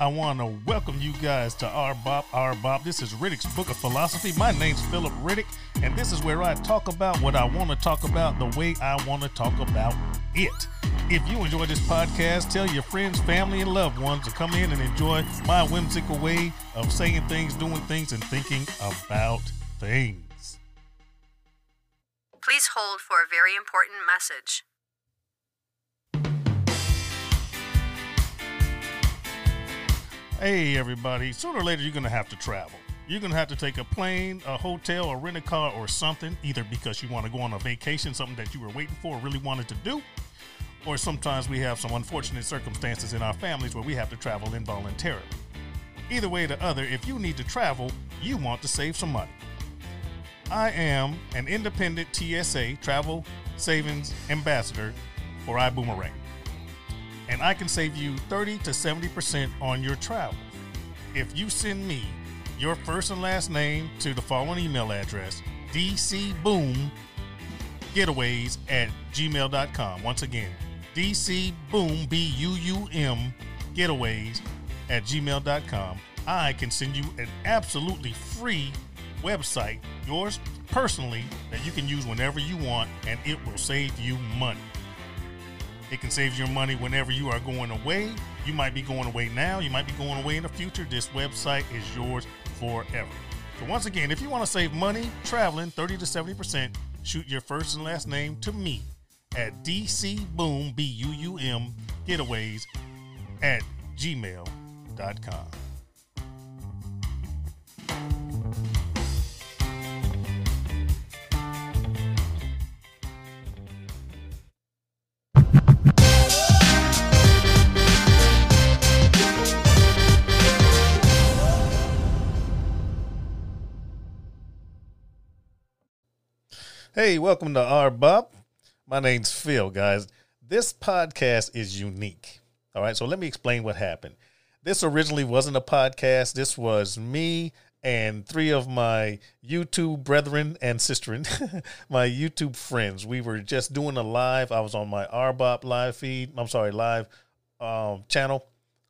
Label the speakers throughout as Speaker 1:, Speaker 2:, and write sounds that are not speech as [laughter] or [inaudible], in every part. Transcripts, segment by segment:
Speaker 1: I want to welcome you guys to our Bop, our Bop. This is Riddick's Book of Philosophy. My name's Philip Riddick, and this is where I talk about what I want to talk about the way I want to talk about it. If you enjoy this podcast, tell your friends, family, and loved ones to come in and enjoy my whimsical way of saying things, doing things, and thinking about things.
Speaker 2: Please hold for a very important message.
Speaker 1: Hey, everybody. Sooner or later, you're going to have to travel. You're going to have to take a plane, a hotel, or rent a car or something, either because you want to go on a vacation, something that you were waiting for or really wanted to do, or sometimes we have some unfortunate circumstances in our families where we have to travel involuntarily. Either way or the other, if you need to travel, you want to save some money. I am an independent TSA travel savings ambassador for iBuumerang and I can save you 30 to 70% on your travel. If you send me your first and last name to the following email address, dcbuumgetaways at gmail.com. Once again, dcbuum, B-U-U-M, getaways at gmail.com. I can send you an absolutely free website, yours personally, that you can use whenever you want, and it will save you money. It can save you money whenever you are going away. You might be going away now, you might be going away in the future. This website is yours forever. So, once again, if you want to save money traveling 30 to 70%, shoot your first and last name to me at dcbuum, B U U M, getaways at gmail.com. Hey, welcome to our Bop. My name's Phil, guys. This podcast is unique. All right, so let me explain what happened. This originally wasn't a podcast. This was me and three of my YouTube brethren and sisterin, [laughs] my YouTube friends. We were just doing a live. I was on my RBOP live feed. I'm sorry, live um, channel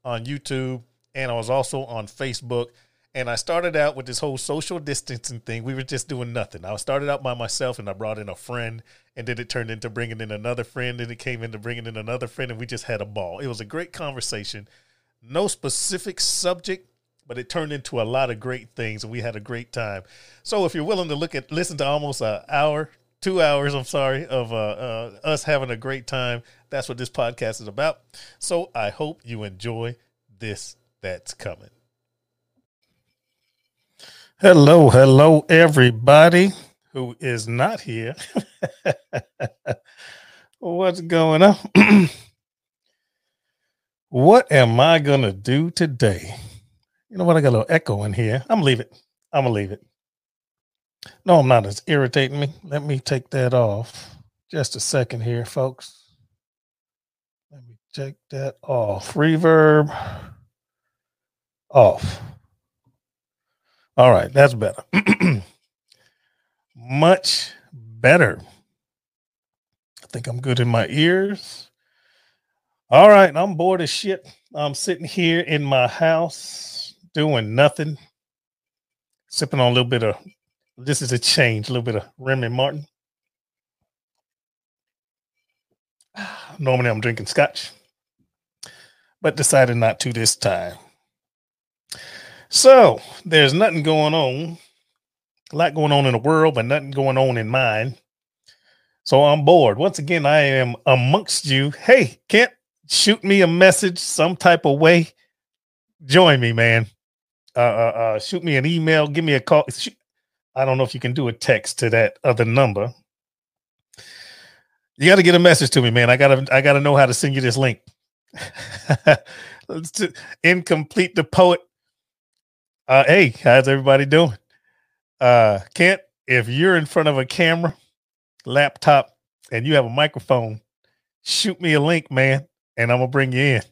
Speaker 1: on YouTube, and I was also on Facebook and I started out with this whole social distancing thing. We were just doing nothing. I started out by myself and I brought in a friend, and then it turned into bringing in another friend, and it came into bringing in another friend, and we just had a ball. It was a great conversation. No specific subject, but it turned into a lot of great things, and we had a great time. So if you're willing to look at, listen to almost an hour, two hours, I'm sorry, of uh, uh, us having a great time, that's what this podcast is about. So I hope you enjoy this that's coming. Hello, hello, everybody who is not here. [laughs] What's going on? [clears throat] what am I going to do today? You know what? I got a little echo in here. I'm going to leave it. I'm going to leave it. No, I'm not. It's irritating me. Let me take that off. Just a second here, folks. Let me take that off. Reverb off. All right, that's better. [clears throat] Much better. I think I'm good in my ears. All right, I'm bored as shit. I'm sitting here in my house doing nothing, sipping on a little bit of this is a change, a little bit of Remy Martin. [sighs] Normally I'm drinking scotch, but decided not to this time. So there's nothing going on, a lot going on in the world, but nothing going on in mine. So I'm bored. Once again, I am amongst you. Hey, Kent, shoot me a message some type of way. Join me, man. Uh, uh, uh shoot me an email. Give me a call. I don't know if you can do a text to that other number. You got to get a message to me, man. I gotta, I gotta know how to send you this link. [laughs] Incomplete the poet uh, hey, how's everybody doing? Uh, Kent, if you're in front of a camera, laptop, and you have a microphone, shoot me a link, man, and I'm gonna bring you in.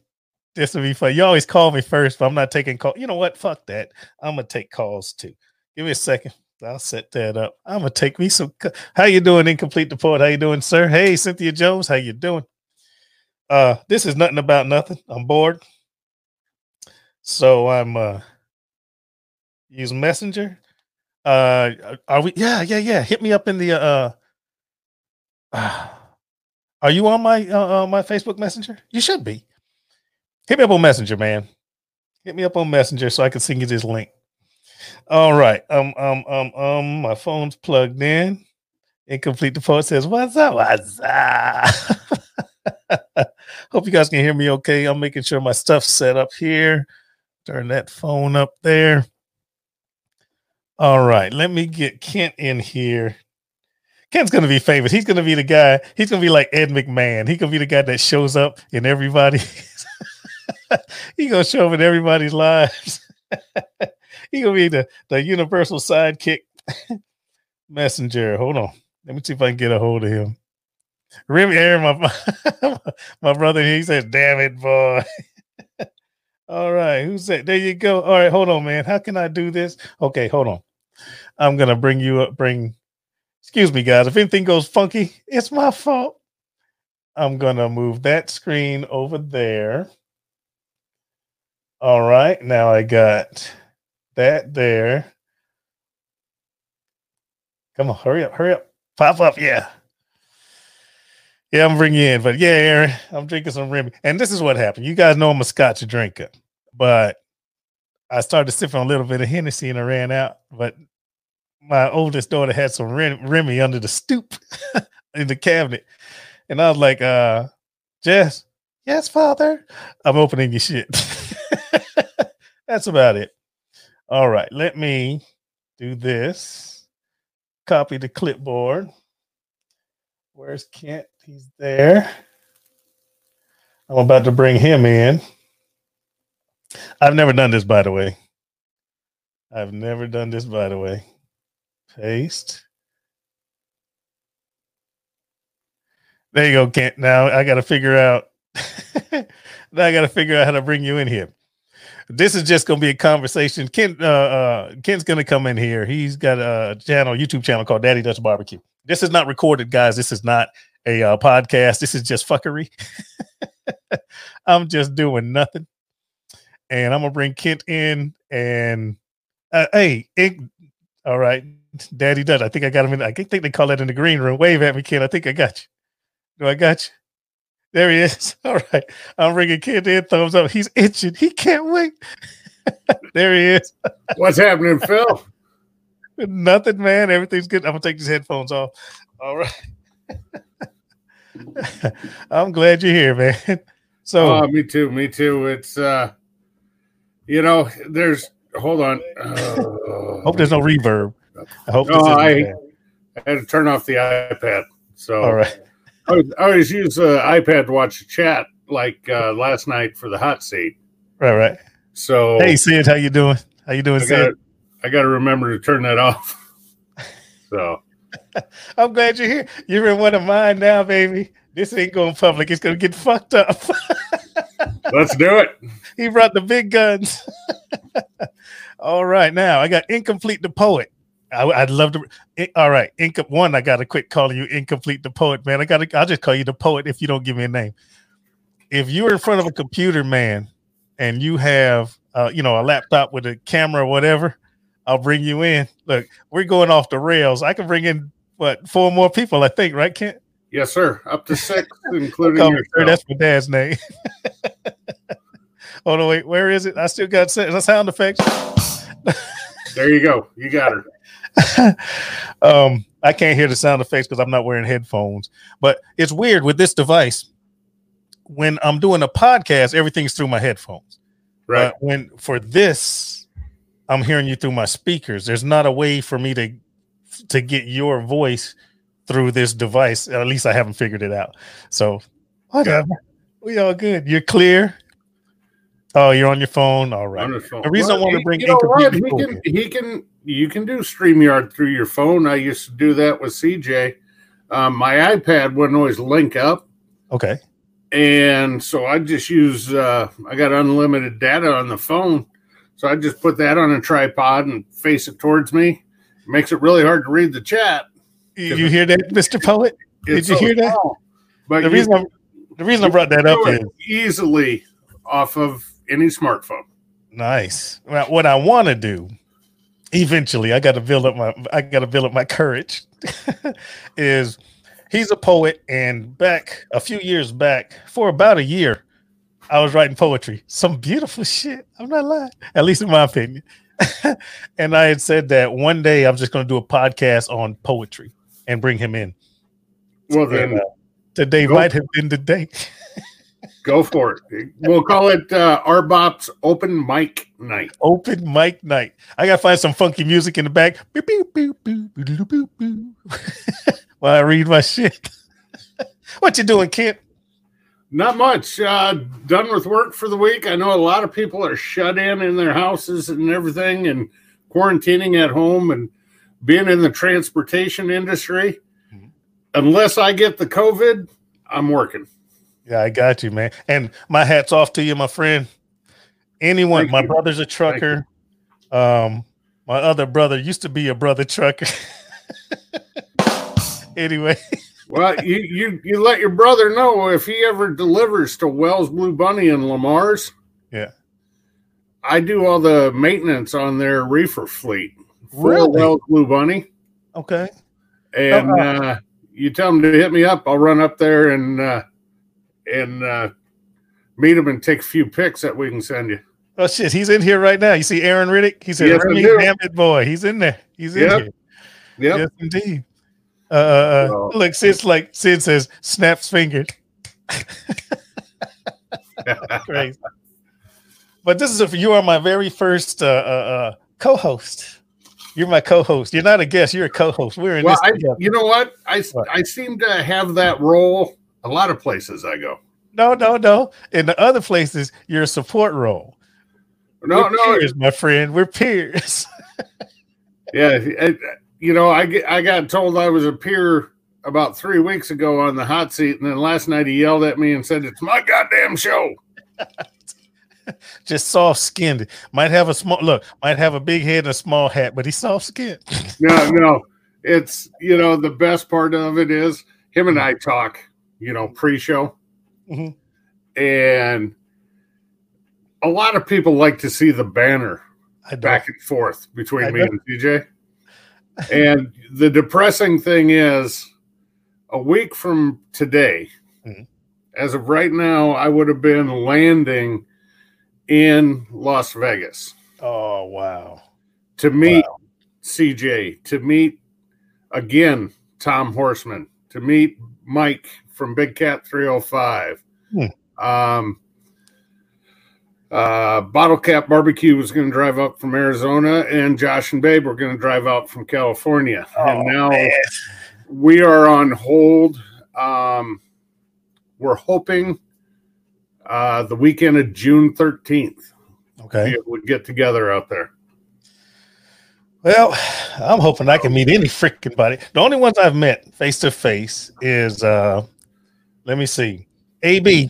Speaker 1: This will be fun. You always call me first, but I'm not taking call. You know what? Fuck that. I'm gonna take calls too. Give me a second. I'll set that up. I'm gonna take me some. How you doing, incomplete report? How you doing, sir? Hey, Cynthia Jones. How you doing? Uh, this is nothing about nothing. I'm bored. So I'm uh use Messenger. Uh are we yeah, yeah, yeah. Hit me up in the uh uh [sighs] are you on my uh, uh my Facebook Messenger? You should be. Hit me up on Messenger, man. Hit me up on Messenger so I can send you this link. All right. Um, um, um, um, my phone's plugged in. Incomplete the post says, What's up? What's up? [laughs] Hope you guys can hear me okay. I'm making sure my stuff's set up here. Turn that phone up there. All right, let me get Kent in here. Kent's gonna be famous. He's gonna be the guy. He's gonna be like Ed McMahon. He's gonna be the guy that shows up in everybody. [laughs] He's gonna show up in everybody's lives. [laughs] He's gonna be the the universal sidekick [laughs] messenger. Hold on. Let me see if I can get a hold of him. Remy Aaron, my my brother, he said, "Damn it, boy." All right, who's that? There you go. All right, hold on, man. How can I do this? Okay, hold on. I'm gonna bring you up. Bring. Excuse me, guys. If anything goes funky, it's my fault. I'm gonna move that screen over there. All right, now I got that there. Come on, hurry up, hurry up, pop up, yeah. Yeah, I'm bringing you in, but yeah, Aaron, I'm drinking some Remy. And this is what happened. You guys know I'm a Scotch drinker, but I started sipping a little bit of Hennessy and I ran out. But my oldest daughter had some Remy under the stoop [laughs] in the cabinet. And I was like, uh, Jess, yes, father. I'm opening your shit. [laughs] That's about it. All right, let me do this. Copy the clipboard. Where's Kent? He's there. I'm about to bring him in. I've never done this, by the way. I've never done this, by the way. Paste. There you go, Kent. Now I got to figure out. [laughs] now I got to figure out how to bring you in here. This is just going to be a conversation. Kent, uh, uh, Kent's going to come in here. He's got a channel, YouTube channel called Daddy Dutch Barbecue. This is not recorded, guys. This is not a uh, podcast. This is just fuckery. [laughs] I'm just doing nothing, and I'm gonna bring Kent in. And uh, hey, it, all right, Daddy Dutch. I think I got him in. I think they call that in the green room. Wave at me, kid. I think I got you. Do I got you? There he is. [laughs] All right, I'm bringing kid in. Thumbs up. He's itching. He can't wait. [laughs] there he is.
Speaker 3: What's happening, Phil? [laughs]
Speaker 1: Nothing, man. Everything's good. I'm gonna take these headphones off. All right. I'm glad you're here, man. So
Speaker 3: uh, me too, me too. It's uh you know, there's hold on.
Speaker 1: Uh, hope there's no reverb.
Speaker 3: I hope no, I, I, had to turn off the iPad. So
Speaker 1: all right.
Speaker 3: I, was, I always use the iPad to watch the chat like uh last night for the hot seat.
Speaker 1: Right, right.
Speaker 3: So
Speaker 1: hey Sid, how you doing? How you doing,
Speaker 3: I
Speaker 1: Sid?
Speaker 3: Gotta, I gotta remember to turn that off. [laughs] So
Speaker 1: I'm glad you're here. You're in one of mine now, baby. This ain't going public. It's gonna get fucked up. [laughs]
Speaker 3: Let's do it.
Speaker 1: He brought the big guns. [laughs] all right, now I got incomplete the poet. I, would love to. Eh, all right, Incom- one. I got to quit calling you incomplete the poet, man. I got to. I'll just call you the poet if you don't give me a name. If you're in front of a computer, man, and you have, uh, you know, a laptop with a camera or whatever, I'll bring you in. Look, we're going off the rails. I can bring in what four more people, I think, right, Kent?
Speaker 3: Yes, sir. Up to six, [laughs] including your.
Speaker 1: That's my dad's name. [laughs] oh no, wait, where is it? I still got sound effects.
Speaker 3: there you go. You got
Speaker 1: her. [laughs] um, I can't hear the sound effects because I'm not wearing headphones. But it's weird with this device. When I'm doing a podcast, everything's through my headphones.
Speaker 3: Right.
Speaker 1: when for this, I'm hearing you through my speakers. There's not a way for me to to get your voice through this device. At least I haven't figured it out. So whatever. We all good. You're clear. Oh, you're on your phone. All right. The, phone. the, reason well, I want to bring
Speaker 3: you know what? He can, he can you can do StreamYard through your phone. I used to do that with CJ. Um, my iPad wouldn't always link up.
Speaker 1: Okay.
Speaker 3: And so I just use uh, I got unlimited data on the phone so I just put that on a tripod and face it towards me. It makes it really hard to read the chat.
Speaker 1: You hear that, Mr. Poet? Did you so hear that? Small. But the reason I, the reason I brought that up is
Speaker 3: easily off of any smartphone.
Speaker 1: Nice. Well, what I want to do eventually, I got to build up my I got to build up my courage. [laughs] is he's a poet, and back a few years back, for about a year, I was writing poetry. Some beautiful shit. I'm not lying, at least in my opinion. [laughs] and I had said that one day I'm just going to do a podcast on poetry and bring him in.
Speaker 3: Well, then
Speaker 1: And, uh, today
Speaker 3: go-
Speaker 1: might have been the day. [laughs]
Speaker 3: go for it. We'll call it uh, Arbop's Open Mic Night.
Speaker 1: Open mic night. I gotta find some funky music in the back. Boop, boop, boop. While I read my shit. [laughs] what you doing, Kent?
Speaker 3: Not much. Uh, done with work for the week. I know a lot of people are shut in in their houses and everything and quarantining at home and being in the transportation industry.
Speaker 1: Mhm.
Speaker 3: Unless I get the COVID, I'm working.
Speaker 1: Yeah, I got you, man. And my hat's off to you, my friend. Anyone,
Speaker 3: Thank
Speaker 1: my
Speaker 3: you.
Speaker 1: brother's a trucker. Um, my other brother used to be a brother trucker. [laughs] anyway,
Speaker 3: Well, you, you you let your brother know if he ever delivers to Wells Blue Bunny and Le Mars.
Speaker 1: Yeah.
Speaker 3: I do all the maintenance on their reefer fleet for
Speaker 1: Really?
Speaker 3: Wells Blue Bunny.
Speaker 1: okay.
Speaker 3: and
Speaker 1: Oh,
Speaker 3: uh, you tell them to hit me up. I'll run up there and uh, and uh, meet him and take a few pics that we can send you.
Speaker 1: Oh shit, he's in here right now. You see Aaron Riddick? He said,
Speaker 3: Yes, I
Speaker 1: "Remy, damn it, boy." He's in there. He's in
Speaker 3: Yep.
Speaker 1: here.
Speaker 3: Yep.
Speaker 1: Yes, indeed. Uh,
Speaker 3: So-
Speaker 1: look, Sid's like Sid says, snaps fingered. [laughs] Crazy. But this is if you are my very first uh, uh, uh, co-host. You're my co-host. You're not a guest. You're a co-host. We're in
Speaker 3: well,
Speaker 1: this
Speaker 3: I, you know what? I
Speaker 1: What?
Speaker 3: I seem to have that role a lot of places I go.
Speaker 1: No, no, no. In the other places, you're a support role.
Speaker 3: No,
Speaker 1: We're
Speaker 3: no,
Speaker 1: peers, my friend. We're peers. [laughs]
Speaker 3: yeah. you know, I I got told I was a peer about three weeks ago on the hot seat, and then last night he yelled at me and said, "It's my goddamn show." [laughs]
Speaker 1: Just soft skinned. Might have a small look. Might have a big head and a small hat, but he's soft skinned.
Speaker 3: No, no. [laughs] It's you know the best part of it is him and I talk, you know, pre-show,
Speaker 1: Mhm.
Speaker 3: and a lot of people like to see the banner back and forth between
Speaker 1: I
Speaker 3: me
Speaker 1: know.
Speaker 3: and TJ. And the depressing thing is, a week from today,
Speaker 1: Mhm.
Speaker 3: as of right now, I would have been landing in Las Vegas
Speaker 1: Oh wow.
Speaker 3: to meet CJ, to meet again Tom Horseman, to meet Mike from Big Cat 305.
Speaker 1: Hmm.
Speaker 3: Um, uh, Bottle Cap Barbecue was going to drive up from Arizona, and Josh and Babe were going to drive out from California. and
Speaker 1: Oh,
Speaker 3: now
Speaker 1: man.
Speaker 3: we are on hold. Um, we're hoping uh, the weekend of June 13th
Speaker 1: Okay.
Speaker 3: we would get together out there.
Speaker 1: Well, I'm hoping I can meet any freaking body. The only ones I've met face to face is uh let me see. AB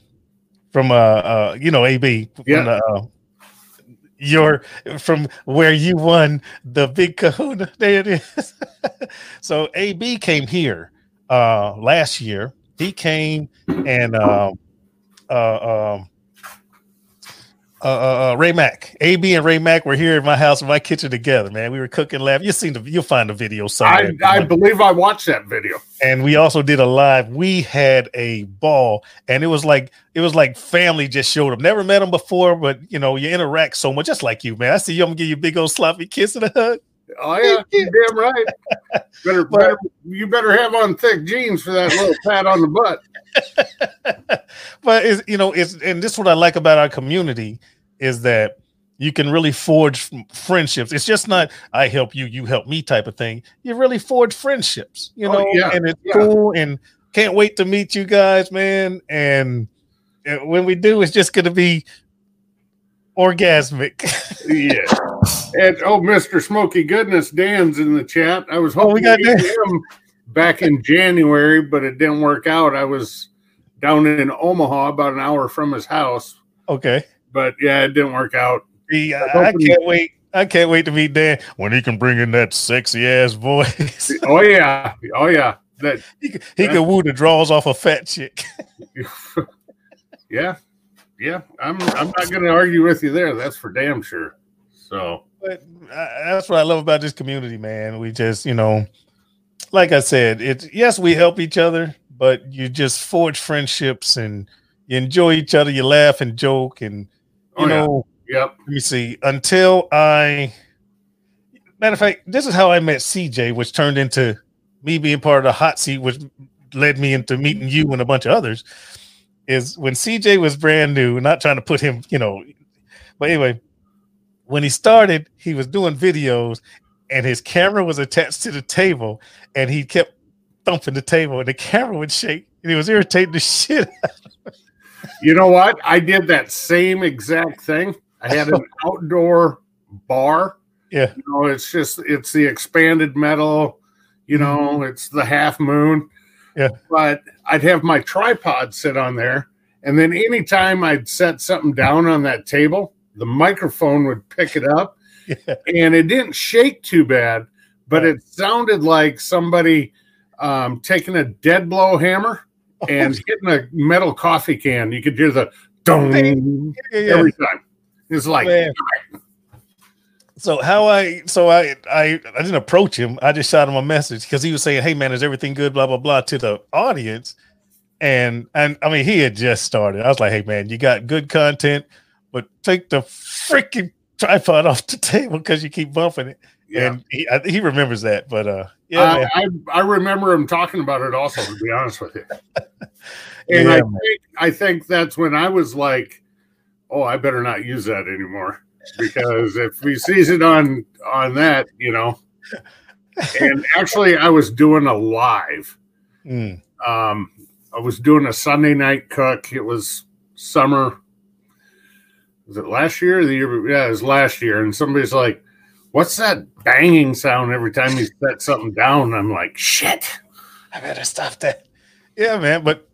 Speaker 1: from uh uh you know AB from
Speaker 3: Yeah.
Speaker 1: the, uh, your from where you won the big kahuna. [laughs] There it is. [laughs] so AB came here uh last year. He came and um uh um uh, uh, uh, Ray Mack, AB and Ray Mack were here in my house in my kitchen together, man. We were cooking, laughing. You seen the, you'll find the video somewhere.
Speaker 3: I, I believe I watched that video.
Speaker 1: and we also did a live. We had a ball, and it was like it was like family just showed up. Never met them before, but you know you interact so much, just like you, man. I see you. I'm gonna give you a big old sloppy kiss and a hug.
Speaker 3: Oh yeah, [laughs] damn right. [laughs] Better, better, you better have on thick jeans for that little pat on the butt. [laughs]
Speaker 1: but it's you know it's and this is what I like about our community is that you can really forge friendships. It's just not I help you, you help me type of thing. You really forge friendships, you
Speaker 3: Oh,
Speaker 1: know,
Speaker 3: yeah,
Speaker 1: and it's
Speaker 3: yeah.
Speaker 1: cool and can't wait to meet you guys, man. And, and when we do, it's just gonna be orgasmic.
Speaker 3: Yeah. And oh, Mr. Smoky Goodness, Dan's in the chat. I was
Speaker 1: Oh,
Speaker 3: hoping
Speaker 1: got
Speaker 3: to meet him back in January, but it didn't work out. I was down in Omaha, about an hour from his house.
Speaker 1: okay.
Speaker 3: But yeah, it didn't work out.
Speaker 1: I, I can't wait. I can't wait to meet Dan when he can bring in that sexy ass voice. [laughs]
Speaker 3: Oh yeah, oh yeah. That
Speaker 1: he, can- he can woo the draws off a fat chick. [laughs]
Speaker 3: yeah. Yeah, I'm. I'm not going to argue with you there. That's for damn sure. So,
Speaker 1: but uh, that's what I love about this community, man. We just, you know, like I said, it's yes, we help each other, but you just forge friendships and you enjoy each other. You laugh and joke, and you
Speaker 3: Oh, yeah. yep.
Speaker 1: Let me see. Until I, matter of fact, this is how I met CJ, which turned into me being part of the hot seat, which led me into meeting you and a bunch of others. Is when CJ was brand new, not trying to put him, you know, but anyway, when he started, he was doing videos and his camera was attached to the table and he kept thumping the table and the camera would shake and he was irritating the [laughs] shit.
Speaker 3: You know what? I did that same exact thing. I had an [laughs] outdoor bar.
Speaker 1: Yeah.
Speaker 3: You know, it's just it's the expanded metal, you know, it's the half moon.
Speaker 1: Mm-hmm. Yeah.
Speaker 3: But I'd have my tripod sit on there. And then anytime I'd set something down on that table, the microphone would pick it up [laughs]
Speaker 1: Yeah.
Speaker 3: and it didn't shake too bad, but it sounded like somebody um, taking a dead blow hammer [laughs] and hitting a metal coffee can. You could hear the dong
Speaker 1: Yeah, yeah.
Speaker 3: every time. It's like,
Speaker 1: Man. So how I so I I I didn't approach him. I just shot him a message because he was saying, "Hey man, is everything good?" Blah blah blah to the audience, and and I mean he had just started. I was like, "Hey man, you got good content, but take the freaking tripod off the table because you keep bumping it."
Speaker 3: yeah.
Speaker 1: And he I, he remembers that, but uh, yeah,
Speaker 3: I. I, I remember him talking about it also, to be honest with you. [laughs] And
Speaker 1: Yeah,
Speaker 3: I think I think that's when I was like, "Oh, I better not use that anymore," because if he sees it on on that, you know. [laughs] And actually, I was doing a live.
Speaker 1: Mm,
Speaker 3: Um, I was doing a Sunday night cook. It was summer. Was it last year or the year? Yeah, it was last year. And somebody's like, "What's that banging sound every time you set something down?" I'm like, "Shit."
Speaker 1: I better stop that. Yeah, man, but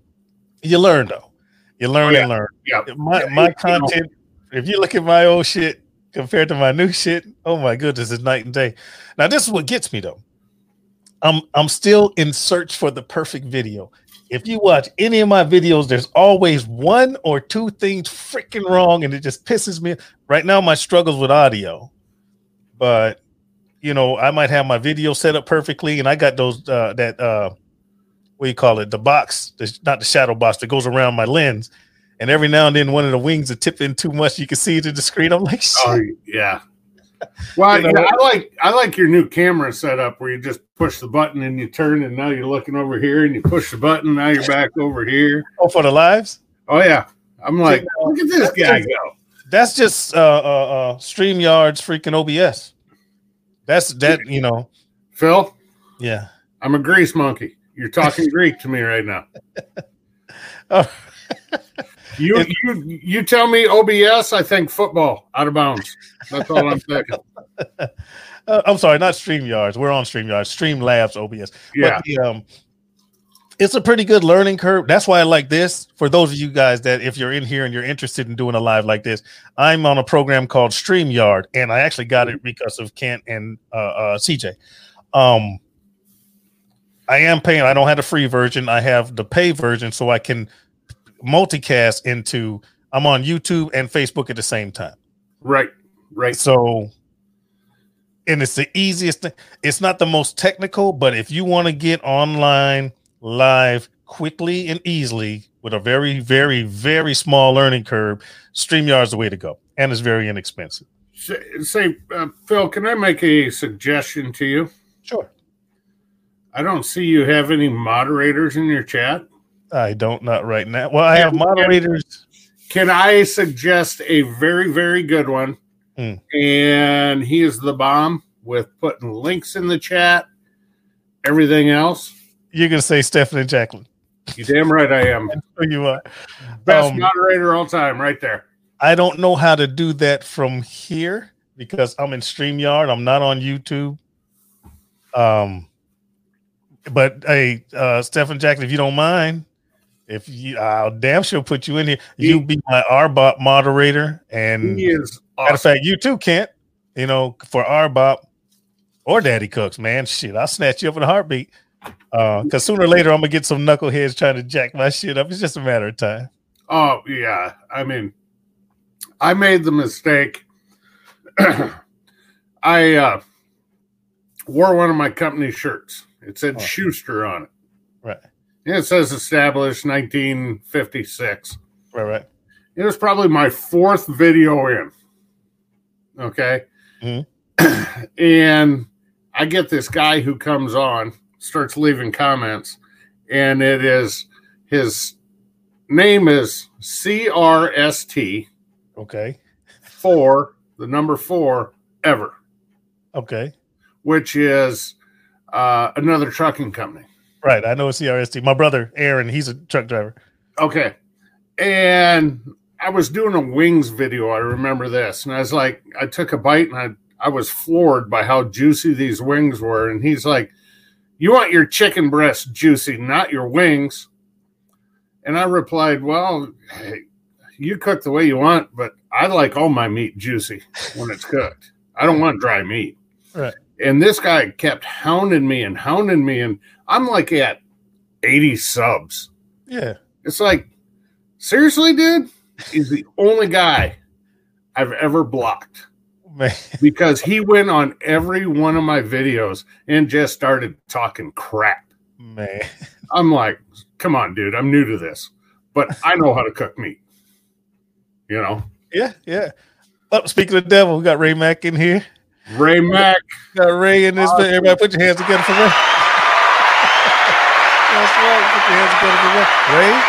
Speaker 1: you learn though. You learn
Speaker 3: yeah.
Speaker 1: and learn.
Speaker 3: Yeah.
Speaker 1: my
Speaker 3: Yeah,
Speaker 1: my content if you look at my old shit compared to my new shit oh my goodness it's night and day now this is what gets me though i'm i'm still in search for the perfect video if you watch any of my videos there's always one or two things freaking wrong and it just pisses me right now my struggles with audio but you know i might have my video set up perfectly and i got those uh that uh what do you call it the box the, not the shadow box that goes around my lens and every now and then one of the wings are tipping too much. You can see it in the screen. I'm like, shit.
Speaker 3: Oh yeah. [laughs] Well,
Speaker 1: You know
Speaker 3: yeah, I like I like your new camera setup where you just push the button and you turn, and now you're looking over here, and you push the button, now you're back over here.
Speaker 1: oh, for the lives.
Speaker 3: Oh yeah, I'm like,
Speaker 1: You know,
Speaker 3: look at this guy go.
Speaker 1: That's just uh, uh, uh, Streamyard's freaking OBS. That's that. You know,
Speaker 3: Phil,
Speaker 1: yeah.
Speaker 3: I'm a grease monkey. You're talking [laughs] Greek to me right now. [laughs]
Speaker 1: Oh,
Speaker 3: You you you tell me OBS, I think football out of bounds. That's all I'm thinking. [laughs]
Speaker 1: uh, I'm sorry, not Streamyards. We're on Streamyards. Streamlabs OBS.
Speaker 3: Yeah,
Speaker 1: But the, um, it's a pretty good learning curve. That's why I like this. For those of you guys that, if you're in here and you're interested in doing a live like this, I'm on a program called StreamYard, and I actually got it because of Kent and uh, uh, CJ. Um, I am paying. I don't have the free version. I have the pay version, so I can multicast into. I'm on YouTube and Facebook at the same time.
Speaker 3: right, right.
Speaker 1: So, and it's the easiest thing. It's not the most technical, but if you want to get online live quickly and easily with a very, very, very small learning curve, StreamYard's the way to go. And it's very inexpensive.
Speaker 3: Say, say uh, Phil, can I make a suggestion to you?
Speaker 1: Sure.
Speaker 3: I don't see you have any moderators in your chat.
Speaker 1: I don't, not right now. Well, I have moderators.
Speaker 3: Can I suggest a very, very good one?
Speaker 1: Hmm.
Speaker 3: And he is the bomb with putting links in the chat, everything else.
Speaker 1: You're to say Stephanie Jacqueline.
Speaker 3: You damn right I am. [laughs]
Speaker 1: You are.
Speaker 3: Best
Speaker 1: Um,
Speaker 3: moderator all time, right there.
Speaker 1: I don't know how to do that from here because I'm in StreamYard. I'm not on YouTube. Um, but hey, uh, Jackson, if you don't mind, if you, I'll damn sure put you in here. You be my RBOP moderator, and
Speaker 3: He is
Speaker 1: matter of fact, you too, Kent. You know, for RBOP or Daddy Cooks, man, shit, I'll snatch you up in a heartbeat. Uh, because sooner or later, I'm gonna get some knuckleheads trying to jack my shit up. It's just a matter of time.
Speaker 3: Oh yeah, I mean, I made the mistake. [clears throat] I uh, wore one of my company shirts. It said
Speaker 1: Oh.
Speaker 3: Schuster on it.
Speaker 1: Right.
Speaker 3: It says established 1956.
Speaker 1: Right. Right.
Speaker 3: It was probably my fourth video in. Okay.
Speaker 1: Mhm. [clears throat]
Speaker 3: and I get this guy who comes on, starts leaving comments, and it is his name is CRST
Speaker 1: Okay.
Speaker 3: four, the number four ever,
Speaker 1: Okay.
Speaker 3: which is uh, another trucking company.
Speaker 1: Right. I know it's CRST. My brother Aaron, he's a truck driver.
Speaker 3: Okay. And I was doing a wings video. I remember this. And I was like, I took a bite and I, I was floored by how juicy these wings were. And he's like, You want your chicken breast juicy, not your wings. And I replied, Well, hey, you cook the way you want, but I like all my meat juicy when it's cooked. I don't want dry meat.
Speaker 1: Right.
Speaker 3: And this guy kept hounding me and hounding me. And I'm like at 80 subs.
Speaker 1: Yeah.
Speaker 3: It's like, seriously, dude? He's the only guy I've ever blocked
Speaker 1: Man.
Speaker 3: because he went on every one of my videos and just started talking crap.
Speaker 1: Man.
Speaker 3: I'm like, come on, dude, I'm new to this, but I know how to cook meat. You know,
Speaker 1: Yeah. Yeah. Oh, speaking of the devil, we got Ray Mack in here.
Speaker 3: Ray Mack.
Speaker 1: Got Ray in this. bit. Everybody, put your hands together for Ray. [laughs] That's right. Put your hands together for Ray. Ray.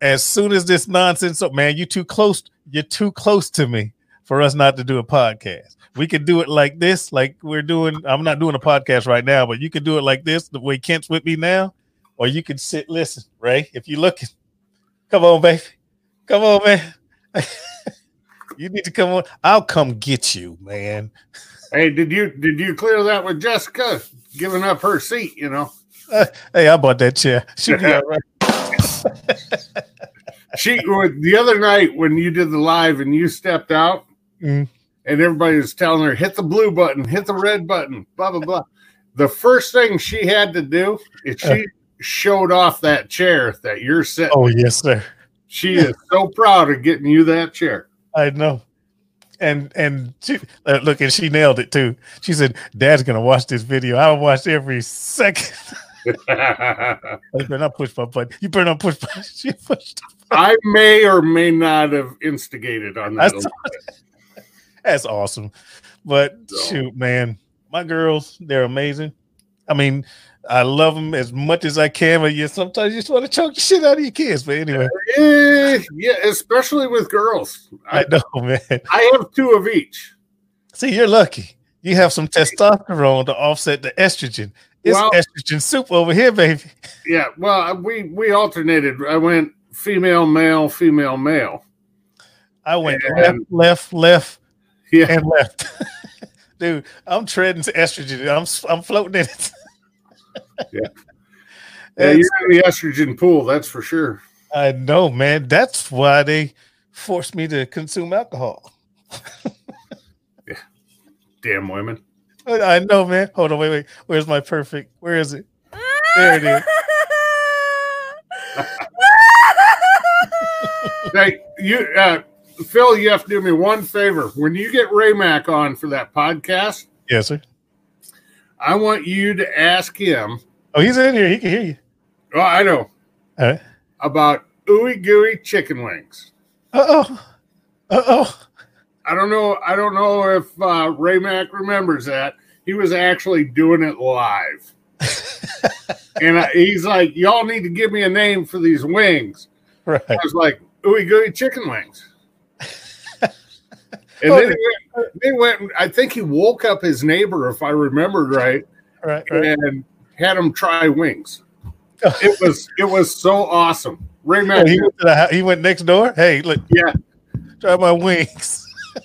Speaker 1: As soon as this nonsense, so man, you too close. You're too close to me for us not to do a podcast. We could do it like this, like we're doing. I'm not doing a podcast right now, but you could do it like this, the way Kent's with me now, or you could sit, listen, Ray. If you're looking, come on, baby, come on, man. [laughs] you need to come on. I'll come get you, man.
Speaker 3: Hey, did you did you clear that with Jessica giving up her seat? You know,
Speaker 1: Uh, hey, I bought that chair. She'll be all right. [laughs]
Speaker 3: she the other night when you did the live and you stepped out
Speaker 1: Mm.
Speaker 3: and everybody was telling her hit the blue button, hit the red button, blah blah blah. The first thing she had to do is she showed off that chair that you're sitting.
Speaker 1: Oh yes, sir.
Speaker 3: She is so proud of getting you that chair.
Speaker 1: I know. And and she, uh, look, and she nailed it too. She said, "Dad's gonna watch this video. I'll watch every second.
Speaker 3: I [laughs] [laughs]
Speaker 1: you better not push my button. You better not push my." [laughs] She pushed. the
Speaker 3: may or may not have instigated on that.
Speaker 1: That's- That's awesome. But
Speaker 3: So-
Speaker 1: shoot, man, my girls, they're amazing. I mean, I love them as much as I can, but yeah, sometimes you just want to choke the shit out of your kids. But anyway,
Speaker 3: Eh, yeah, especially with girls.
Speaker 1: I
Speaker 3: I,
Speaker 1: know, [laughs] man.
Speaker 3: I have two of each.
Speaker 1: See, you're lucky. You have some testosterone to offset the estrogen. It's
Speaker 3: Well-
Speaker 1: estrogen soup over here, baby.
Speaker 3: Yeah, well, we we alternated. I went female, male, female, male.
Speaker 1: I went
Speaker 3: And-
Speaker 1: left, left, left,
Speaker 3: Yeah,
Speaker 1: and left. [laughs] Dude, I'm treading to estrogen. I'm I'm floating in it. [laughs]
Speaker 3: Yeah. [laughs] yeah you're in the estrogen pool, that's for sure.
Speaker 1: I know, man. That's why they forced me to consume alcohol. [laughs] Yeah.
Speaker 3: Damn women.
Speaker 1: I know, man. Hold on, wait, wait. Where's my perfect? Where is it? There it is. [laughs]
Speaker 3: Hey, you, uh, Phil, you have to do me one favor. When you get Ray Mac on for that podcast,
Speaker 1: Yes, sir.
Speaker 3: I want you to ask him.
Speaker 1: Oh, he's in here. He can hear you.
Speaker 3: Oh, I know
Speaker 1: All right.
Speaker 3: about ooey gooey chicken wings.
Speaker 1: Uh oh. Uh oh.
Speaker 3: I don't know. I don't know if uh, Ray Mac remembers that. He was actually doing it live, [laughs] and I, he's like, "Y'all need to give me a name for these wings."
Speaker 1: Right.
Speaker 3: I was like, "Ooey gooey chicken wings." And
Speaker 1: Oh,
Speaker 3: then he went, they went. I think he woke up his neighbor, if I remembered right,
Speaker 1: Right. Right.
Speaker 3: and had him try wings. [laughs] It was it was so awesome. Ray
Speaker 1: Oh, he, went to the, he went next door. Hey, look,
Speaker 3: yeah,
Speaker 1: try my wings. [laughs]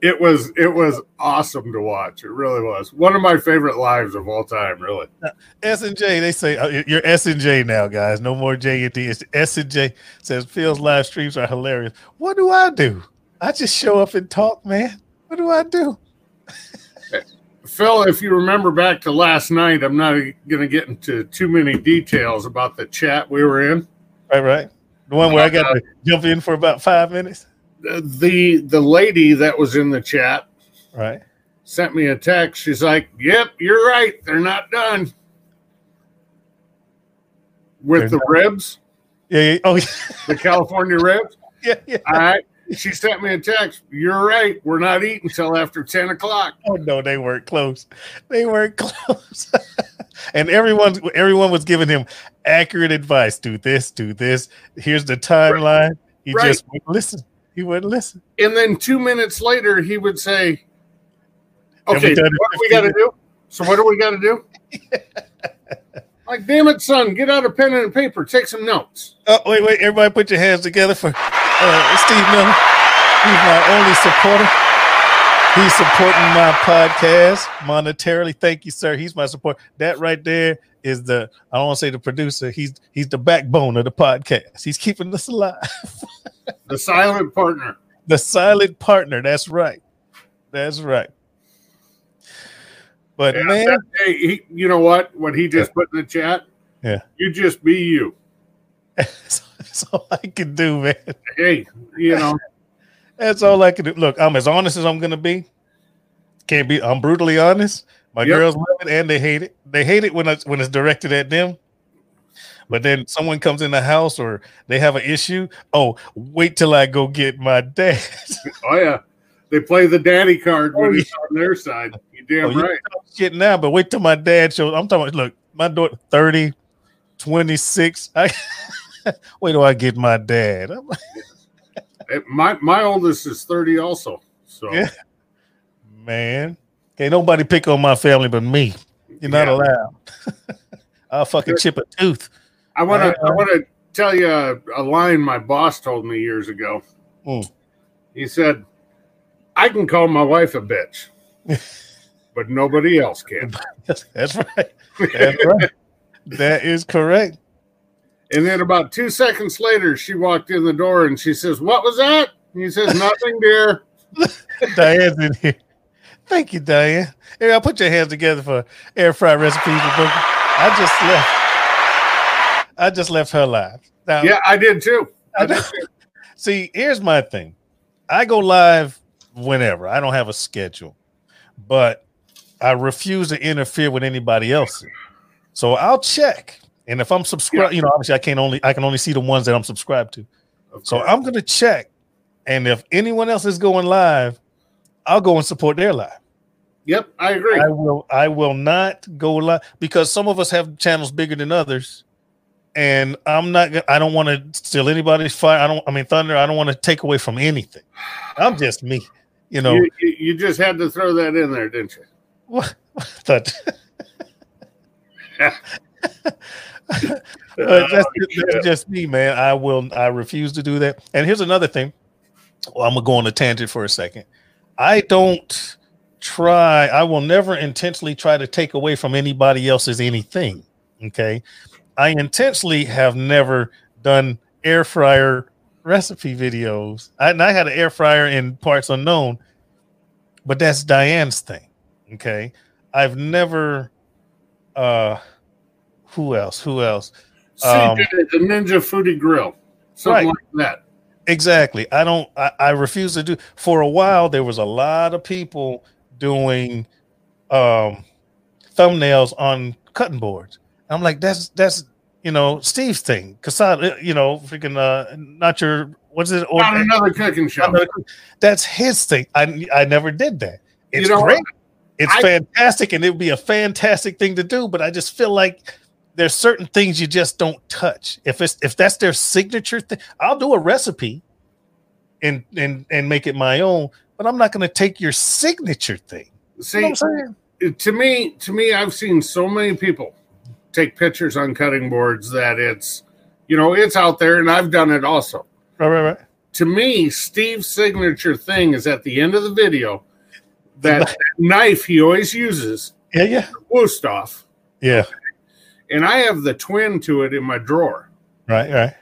Speaker 3: it was it was awesome to watch. It really was one of my favorite lives of all time. Really,
Speaker 1: S and J. They say uh, you're S and J now, guys. No more J and D. It's S and J. Says Phil's live streams are hilarious. What do I do? I just show up and talk, man. What do I do?
Speaker 3: Phil. If you remember back to last night, I'm not going to get into too many details about the chat we were in.
Speaker 1: Right, right, The one where I got to uh, jump in for about five minutes.
Speaker 3: the the lady that was in the chat
Speaker 1: Right.
Speaker 3: sent me a text. She's like, "Yep, you're right. They're not done with
Speaker 1: They're
Speaker 3: the
Speaker 1: not-
Speaker 3: ribs,
Speaker 1: Yeah. yeah. Oh, yeah.
Speaker 3: the California [laughs] ribs."
Speaker 1: yeah. yeah.
Speaker 3: All right. She sent me a text. You're right. We're not eating until after ten o'clock.
Speaker 1: Oh no, they weren't close. They weren't [laughs] close. and everyone, everyone was giving him accurate advice. Do this. Do this. Here's the timeline. He
Speaker 3: Right.
Speaker 1: just wouldn't listen. He wouldn't listen.
Speaker 3: And then two minutes later, he would say, "Okay, what do we got to do? So what do we got to do?" [laughs] like, damn it, son, get out a pen and paper, take some notes.
Speaker 1: Oh wait, wait! Everybody, put your hands together for uh, Steve Miller. He's my only supporter. He's supporting my podcast monetarily. Thank you, sir. He's my support. That right there is the I don't want to say the producer. He's he's the backbone of the podcast. He's keeping us alive. [laughs]
Speaker 3: The silent partner.
Speaker 1: the silent partner. That's right. That's right. But
Speaker 3: Yeah,
Speaker 1: man,
Speaker 3: he, you know what? What he just put in the chat.
Speaker 1: Yeah.
Speaker 3: You just be you. [laughs] [laughs]
Speaker 1: that's, all I can do, man.
Speaker 3: Hey, you know, [laughs]
Speaker 1: That's all I can do. Look, I'm as honest as I'm gonna be. Can't be. I'm brutally honest. My
Speaker 3: Yep.
Speaker 1: girls love it and they hate it. They hate it when it's when it's directed at them. But then someone comes in the house or they have an issue. Oh, wait till I go get my dad. [laughs]
Speaker 3: oh yeah, they play the daddy card when
Speaker 1: Oh,
Speaker 3: it's on their side. You damn
Speaker 1: Oh,
Speaker 3: right.
Speaker 1: shit now, but wait till my dad shows. I'm talking. Look, my daughter 30, 26. I, [laughs] wait do I get my dad.
Speaker 3: My my oldest is thirty also. So
Speaker 1: Yeah. man, can't nobody pick on my family but me. You're not
Speaker 3: Yeah.
Speaker 1: allowed. [laughs] I'll fucking chip a tooth.
Speaker 3: I want to
Speaker 1: Uh,
Speaker 3: I want to tell you a, a line my boss told me years ago.
Speaker 1: Mm.
Speaker 3: He said, "I can call my wife a bitch, [laughs] but nobody else can."
Speaker 1: That's right. That's right. That is correct.
Speaker 3: And then about two seconds later, she walked in the door and she says, "What was that?" And he says, "Nothing, dear." [laughs]
Speaker 1: Diane's in here. Thank you, Diane. Here, I'll put your hands together for air fry recipes with Booker. I just left. I just left her live. Now,
Speaker 3: Yeah, I did too. I did too. [laughs]
Speaker 1: See, here's my thing. I go live whenever. I don't have a schedule, but I refuse to interfere with anybody else. So I'll check. And if I'm subscribed, you know, obviously I can't only I can only see the ones that I'm subscribed to. So I'm gonna check. And if anyone else is going live, I'll go and support their live.
Speaker 3: Yep, I agree.
Speaker 1: I will I will not go live because some of us have channels bigger than others. And I'm not I don't want to steal anybody's fire. I don't I mean thunder, I don't want to take away from anything. I'm just me. You know,
Speaker 3: you, you, you just had to throw that in there, didn't you?
Speaker 1: what [laughs] thought [laughs] But that's,
Speaker 3: Oh,
Speaker 1: that's just me, man. I will. I refuse to do that. And here's another thing. Well, I'm gonna go on a tangent for a second. I don't try. I will never intentionally try to take away from anybody else's anything. Okay. I intentionally have never done air fryer recipe videos. I, and I had an air fryer in parts unknown, but that's Diane's thing. Okay. I've never. Uh, who else? Who else? Um,
Speaker 3: the Ninja Foodi Grill, something
Speaker 1: Right.
Speaker 3: like that.
Speaker 1: Exactly. I don't. I, I refuse to do. For a while, there was a lot of people doing um, thumbnails on cutting boards. I'm like, that's that's you know Steve's thing. Cusato, you know, freaking uh, not your what's it? Or,
Speaker 3: Not another cooking show.
Speaker 1: that's his thing. I I never did that. It's
Speaker 3: You know
Speaker 1: great. It's
Speaker 3: I-
Speaker 1: fantastic, and it would be a fantastic thing to do. But I just feel like there's certain things you just don't touch. If it's if that's their signature thing, I'll do a recipe and and and make it my own. But I'm not going to take your signature thing. You
Speaker 3: See,
Speaker 1: know I'm saying?
Speaker 3: to me, to me, I've seen so many people take pictures on cutting boards that it's, you know, it's out there, and I've done it also.
Speaker 1: Right, right, right.
Speaker 3: To me, Steve's signature thing is at the end of the video. That, [laughs] that knife he always uses,
Speaker 1: Yeah, yeah,
Speaker 3: Wusthof,
Speaker 1: yeah.
Speaker 3: And I have the twin to it in my drawer.
Speaker 1: Right, right.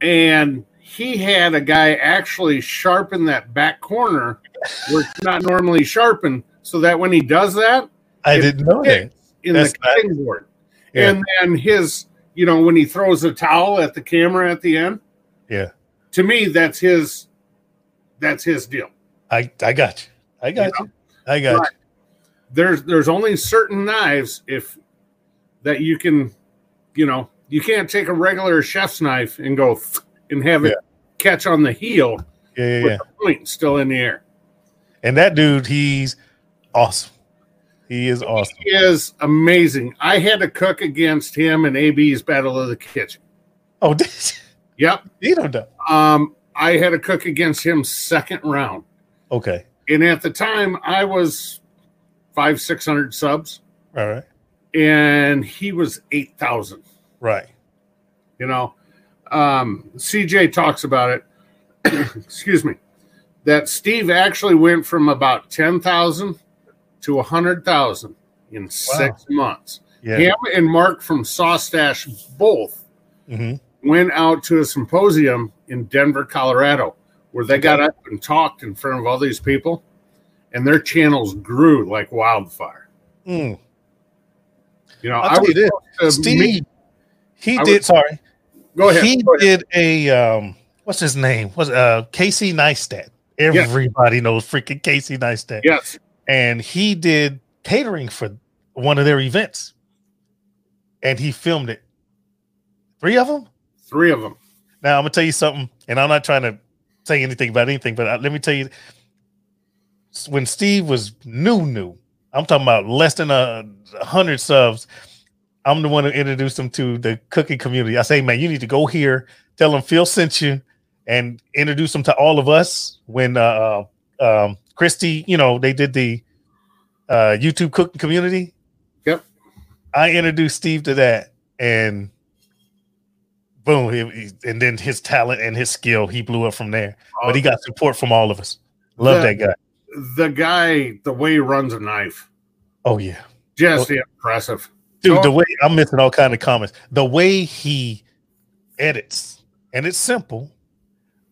Speaker 3: and he had a guy actually sharpen that back corner where it's not normally sharpened, so that when he does that
Speaker 1: I didn't know that.
Speaker 3: in
Speaker 1: That's
Speaker 3: the cutting board.
Speaker 1: Yeah.
Speaker 3: And then his, you know, when he throws a towel at the camera at the end,
Speaker 1: Yeah.
Speaker 3: To me, that's his. That's his deal.
Speaker 1: I I got you. I got
Speaker 3: Yeah.
Speaker 1: you. I got
Speaker 3: Right. There's there's only certain knives if that you can, you know, you can't take a regular chef's knife and go [laughs] and have it catch on the heel.
Speaker 1: Yeah, yeah,
Speaker 3: with
Speaker 1: yeah.
Speaker 3: the point still in the air.
Speaker 1: And that dude, he's awesome. He is awesome.
Speaker 3: He is amazing. I had to cook against him in AB's Battle of the Kitchen.
Speaker 1: Oh, [laughs] did
Speaker 3: Yep.
Speaker 1: you don't know?
Speaker 3: Um, I had to cook against him second round.
Speaker 1: Okay.
Speaker 3: And at the time I was five, six hundred subs,
Speaker 1: All right.
Speaker 3: And he was eight thousand.
Speaker 1: Right.
Speaker 3: You know, um, CJ talks about it. [clears throat] excuse me. That Steve actually went from about ten thousand to a hundred thousand in six months.
Speaker 1: Yeah.
Speaker 3: Him and Mark from Sawstash both
Speaker 1: hmm
Speaker 3: went out to a symposium in Denver, Colorado, where they got up and talked in front of all these people, and their channels grew like wildfire.
Speaker 1: Mm.
Speaker 3: You know,
Speaker 1: I'll
Speaker 3: I
Speaker 1: tell you this. Steve,
Speaker 3: meet-
Speaker 1: he
Speaker 3: I
Speaker 1: did.
Speaker 3: was-
Speaker 1: sorry.
Speaker 3: Go ahead.
Speaker 1: He
Speaker 3: go ahead.
Speaker 1: did a um. What's his name? Was uh Casey Neistat. Everybody knows freaking Casey Neistat.
Speaker 3: Yes.
Speaker 1: and he did catering for one of their events and he filmed it three of them
Speaker 3: Three of them.
Speaker 1: now i'm gonna tell you something and i'm not trying to say anything about anything but uh, let me tell you when steve was new new i'm talking about less than a hundred subs. I'm the one who introduced him to the cooking community. I say man you need to go here tell them phil sent you and introduce them to all of us. When uh um christy you know they did the uh youtube cooking community.
Speaker 3: Yep.
Speaker 1: i introduced steve to that and boom he, and then his talent and his skill he blew up from there. But he got support from all of us. Love
Speaker 3: The-
Speaker 1: that guy
Speaker 3: the guy, the way he runs a knife,
Speaker 1: oh yeah
Speaker 3: just impressive.
Speaker 1: dude
Speaker 3: So-
Speaker 1: the way i'm missing all kind of comments the way he edits and it's simple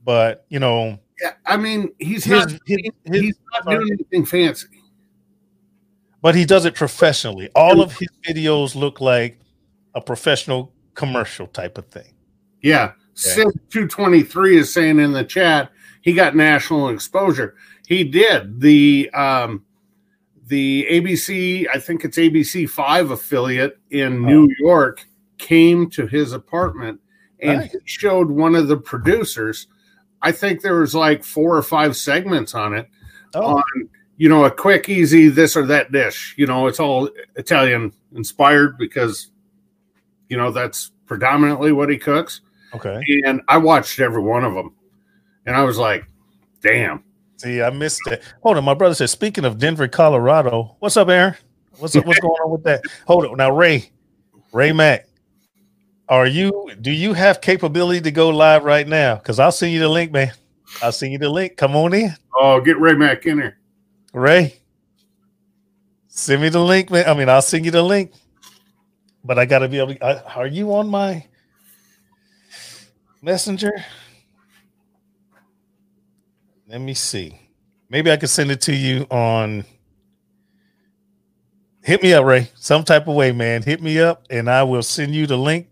Speaker 1: but you know
Speaker 3: Yeah, I mean, he's
Speaker 1: his,
Speaker 3: not.
Speaker 1: his, his-
Speaker 3: he's not doing anything fancy.
Speaker 1: but he does it professionally all of his videos look like a professional commercial type of thing
Speaker 3: Yeah. Sim twenty three is saying in the chat he got national exposure. He did the um, the ABC. I think it's ABC five affiliate in New York came to his apartment and
Speaker 1: Nice.
Speaker 3: he showed one of the producers. I think there was like four or five segments on it.
Speaker 1: oh
Speaker 3: on you know a quick easy this or that dish you know it's all italian inspired because you know that's predominantly what he cooks
Speaker 1: okay
Speaker 3: and i watched every one of them and i was like damn
Speaker 1: see i missed it. Hold on my brother said speaking of denver colorado what's up aaron? What's up what's going on with that? Hold on now ray ray mack are you do you have capability to go live right now? Because i'll send you the link man. I'll send you the link. Come on in.
Speaker 3: Oh get ray mack in here
Speaker 1: Ray, send me the link, man. I mean, I'll send you the link, but I got to be able to. I, are you on my messenger? Let me see. Maybe I can send it to you on. Hit me up, Ray. Some type of way, man. Hit me up, and I will send you the link.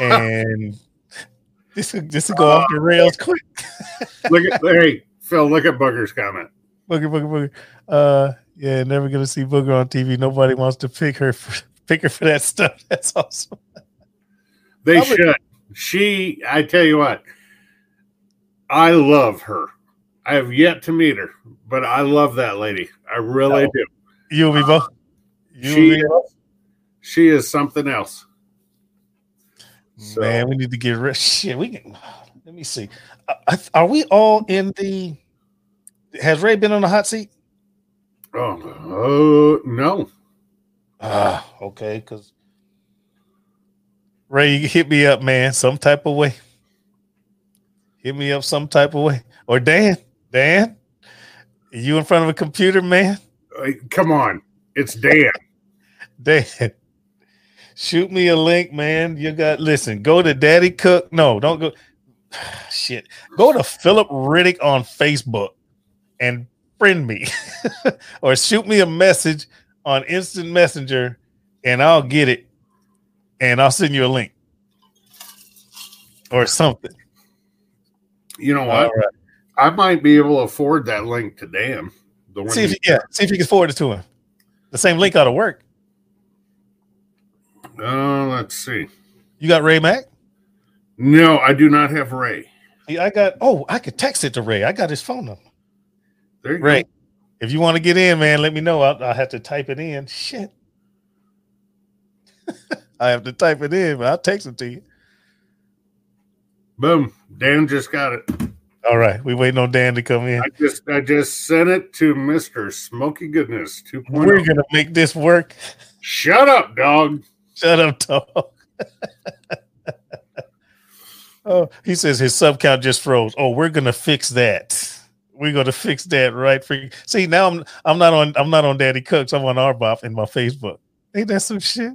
Speaker 1: And [laughs] this will- this will go off the rails quick. [laughs]
Speaker 3: look at hey phil look at booger's comment
Speaker 1: Booger, booger, booger. Uh, yeah, never gonna see Booger on TV. Nobody wants to pick her for [laughs] pick her for that stuff. That's awesome.
Speaker 3: they
Speaker 1: Probably-
Speaker 3: should she i tell you what i love her i have yet to meet her but i love that lady i really
Speaker 1: Oh.
Speaker 3: do
Speaker 1: You and me both. You
Speaker 3: she
Speaker 1: me both.
Speaker 3: she is something else So-
Speaker 1: Man, we need to get rid. Shit, we can. Let me see. Uh, Are we all in the? Has Ray been on the hot seat?
Speaker 3: Oh, oh no.
Speaker 1: Ah, okay. Because Ray, you hit me up, man, some type of way. Hit me up some type of way. Or Dan, Dan, you in front of a computer, man?
Speaker 3: Come on. It's Dan. [laughs]
Speaker 1: Dan, shoot me a link, man. You got listen. Go to Daddy Cook. No, don't go. [sighs] Shit, go to Philip Riddick on Facebook and friend me, [laughs] or shoot me a message on Instant Messenger, and I'll get it, and I'll send you a link. or something.
Speaker 3: You know what?
Speaker 1: Right.
Speaker 3: I might be able to afford that link to Dan. The
Speaker 1: See if
Speaker 3: you-
Speaker 1: you, yeah, see if you can forward it to him. The same link ought to work.
Speaker 3: Uh, let's see.
Speaker 1: You got Ray Mac?
Speaker 3: No, I do not have Ray.
Speaker 1: Yeah, I got. Oh, I could text it to Ray. I got his phone number.
Speaker 3: There you
Speaker 1: Ray,
Speaker 3: go.
Speaker 1: if you want to get in, man, let me know. I'll, I'll have to type it in. Shit. [laughs] I have to type it in, but I'll text it to you.
Speaker 3: Boom. Dan just got it.
Speaker 1: All right. We waiting on Dan to come in.
Speaker 3: I just I just sent it to Mr. Smoky Goodness oh. 2.0.
Speaker 1: We're going to make this work.
Speaker 3: Shut up, dog.
Speaker 1: Shut up, dog. [laughs] oh, he says his sub count just froze. Oh, we're gonna fix that. We're gonna fix that right for you. See, now I'm I'm not on I'm not on Daddy Cooks. I'm on RBOP in my Facebook. Ain't that some shit?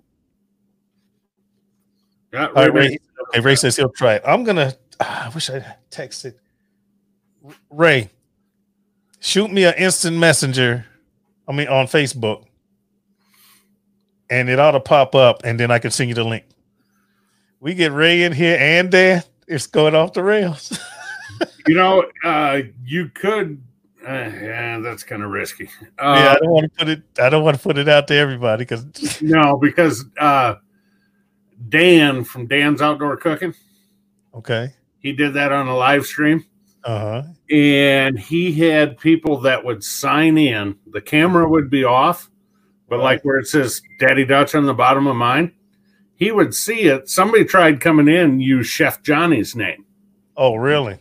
Speaker 3: Got
Speaker 1: All right,
Speaker 3: Ray.
Speaker 1: Ray. Ray says he'll try it. I'm gonna. ah, I wish I texted Ray. Shoot me an instant messenger. I mean, on Facebook, and it ought to pop up, and then I can send you the link. We get Ray in here and Dan. It's going off the rails. [laughs]
Speaker 3: You know, uh, you could. Uh, yeah, that's kind of risky.
Speaker 1: yeah, I
Speaker 3: Uh,
Speaker 1: don't want to put it. I don't want to put it out to everybody because
Speaker 3: No, because uh, Dan from Dan's Outdoor Cooking,
Speaker 1: okay.
Speaker 3: he did that on a live stream.
Speaker 1: Uh huh.
Speaker 3: and he had people that would sign in. The camera would be off, but like where it says Daddy Dutch on the bottom of mine, he would see it. Somebody tried coming in, use Chef Johnny's name.
Speaker 1: Oh, really?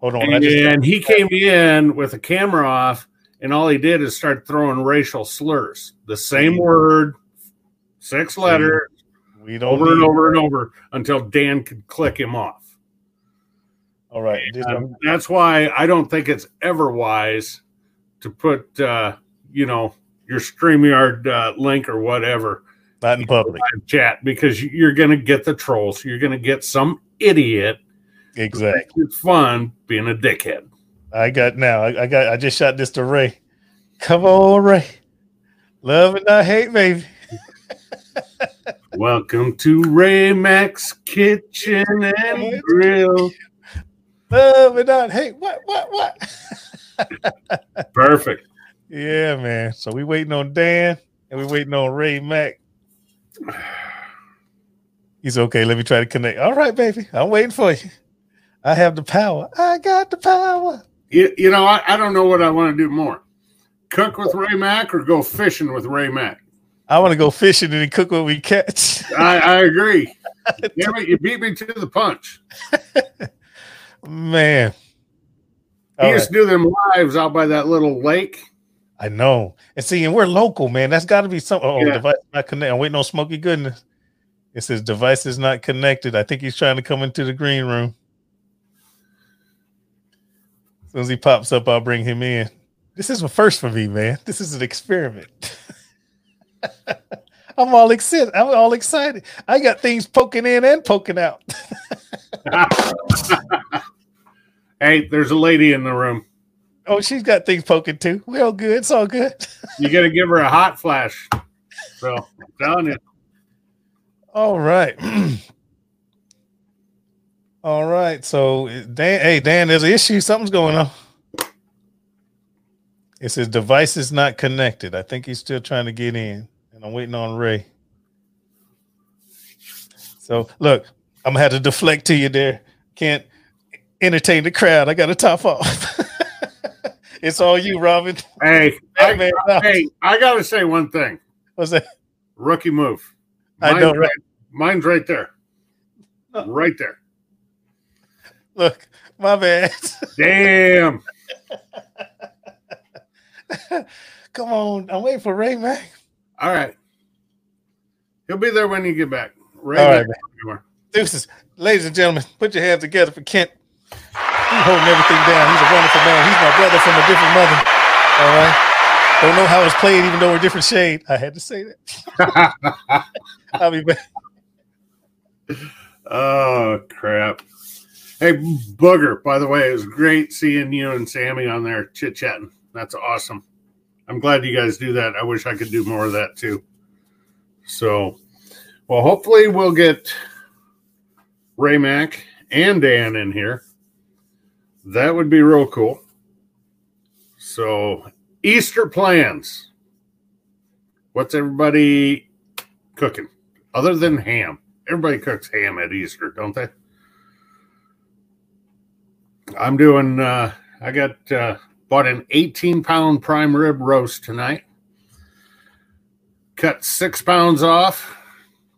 Speaker 1: Hold on.
Speaker 3: And,
Speaker 1: just,
Speaker 3: he came in with the camera off, and all he did is start throwing racial slurs. The same word, six letters,
Speaker 1: we don't
Speaker 3: over and over and over until Dan could click him off.
Speaker 1: All right.
Speaker 3: Um, that's why I don't think it's ever wise to put, uh, you know, your StreamYard uh, link or whatever
Speaker 1: not in public.
Speaker 3: in chat because you- you're going to get the trolls. You're going to get some idiot.
Speaker 1: Exactly.
Speaker 3: It's fun being a dickhead.
Speaker 1: I got now. I, I got. I just shot this to Ray. Come on, Ray. Love and not hate, baby.
Speaker 3: Welcome to Ray Max Kitchen and Grill.
Speaker 1: And not Hey, What? What? What? [laughs]
Speaker 3: Perfect.
Speaker 1: yeah, man. So we waiting on Dan and we waiting on Ray Mac. He's okay. Let me try to connect. All right, baby. I'm waiting for you. I have the power. I got the power.
Speaker 3: You, you know, I, I don't know what I want to do more cook with Ray Mac or go fishing with Ray Mac.
Speaker 1: I want to go fishing and cook what we catch. [laughs]
Speaker 3: I, I agree. [laughs] Damn it, you beat me to the punch.
Speaker 1: Man.
Speaker 3: He
Speaker 1: All
Speaker 3: used to do them lives out by that little lake.
Speaker 1: I know. And see, and we're local, man. That's got to be something. Oh,
Speaker 3: Yeah.
Speaker 1: device not connected. I'm waiting on Smoky Goodness. It says device is not connected. I think he's trying to come into the green room. As soon as he pops up, I'll bring him in. This is a first for me, man. This is an experiment. [laughs] [laughs] I'm all excited. I'm all excited. I got things poking in and poking out. [laughs]
Speaker 3: Hey, there's a lady in the room.
Speaker 1: oh, she's got things poking too. We're all good. It's all good. [laughs]
Speaker 3: You got to give her a hot flash. So, I'm telling you.
Speaker 1: All right. [clears throat] All right. So Dan, hey Dan, there's an issue. Something's going on. It says device is not connected. I think he's still trying to get in, and I'm waiting on Ray. So look, I'm gonna have to deflect to you there. Can't entertain the crowd. I got to top off. [laughs] it's all you, Robin.
Speaker 3: Hey, [laughs]
Speaker 1: Hey,
Speaker 3: I,
Speaker 1: man,
Speaker 3: hey, I got to say one thing.
Speaker 1: What's that?
Speaker 3: Rookie move.
Speaker 1: I
Speaker 3: Mine's
Speaker 1: know, right?
Speaker 3: Mine's right there. Right there.
Speaker 1: Look, my bad. [laughs]
Speaker 3: Damn.
Speaker 1: Come on, I'm waiting for Ray, man.
Speaker 3: All right. He'll be there when you get back. Ray
Speaker 1: All right, Deuces, ladies and gentlemen, put your hands together for Kent. He's holding everything down. He's a wonderful man. He's my brother from a different mother. All right. Don't know how it's played, even though we're different shade. I had to say that. [laughs] I'll be back.
Speaker 3: oh, crap. Hey, Booger, by the way, it was great seeing you and Sammy on there chit chatting. That's awesome. I'm glad you guys do that. I wish I could do more of that too. So, well, hopefully we'll get Ray Mac and Dan in here. That would be real cool. So, Easter plans. What's everybody cooking other than ham? Everybody cooks ham at Easter, don't they? I'm doing, uh, I got uh, bought an 18 pound prime rib roast tonight. Cut six pounds off.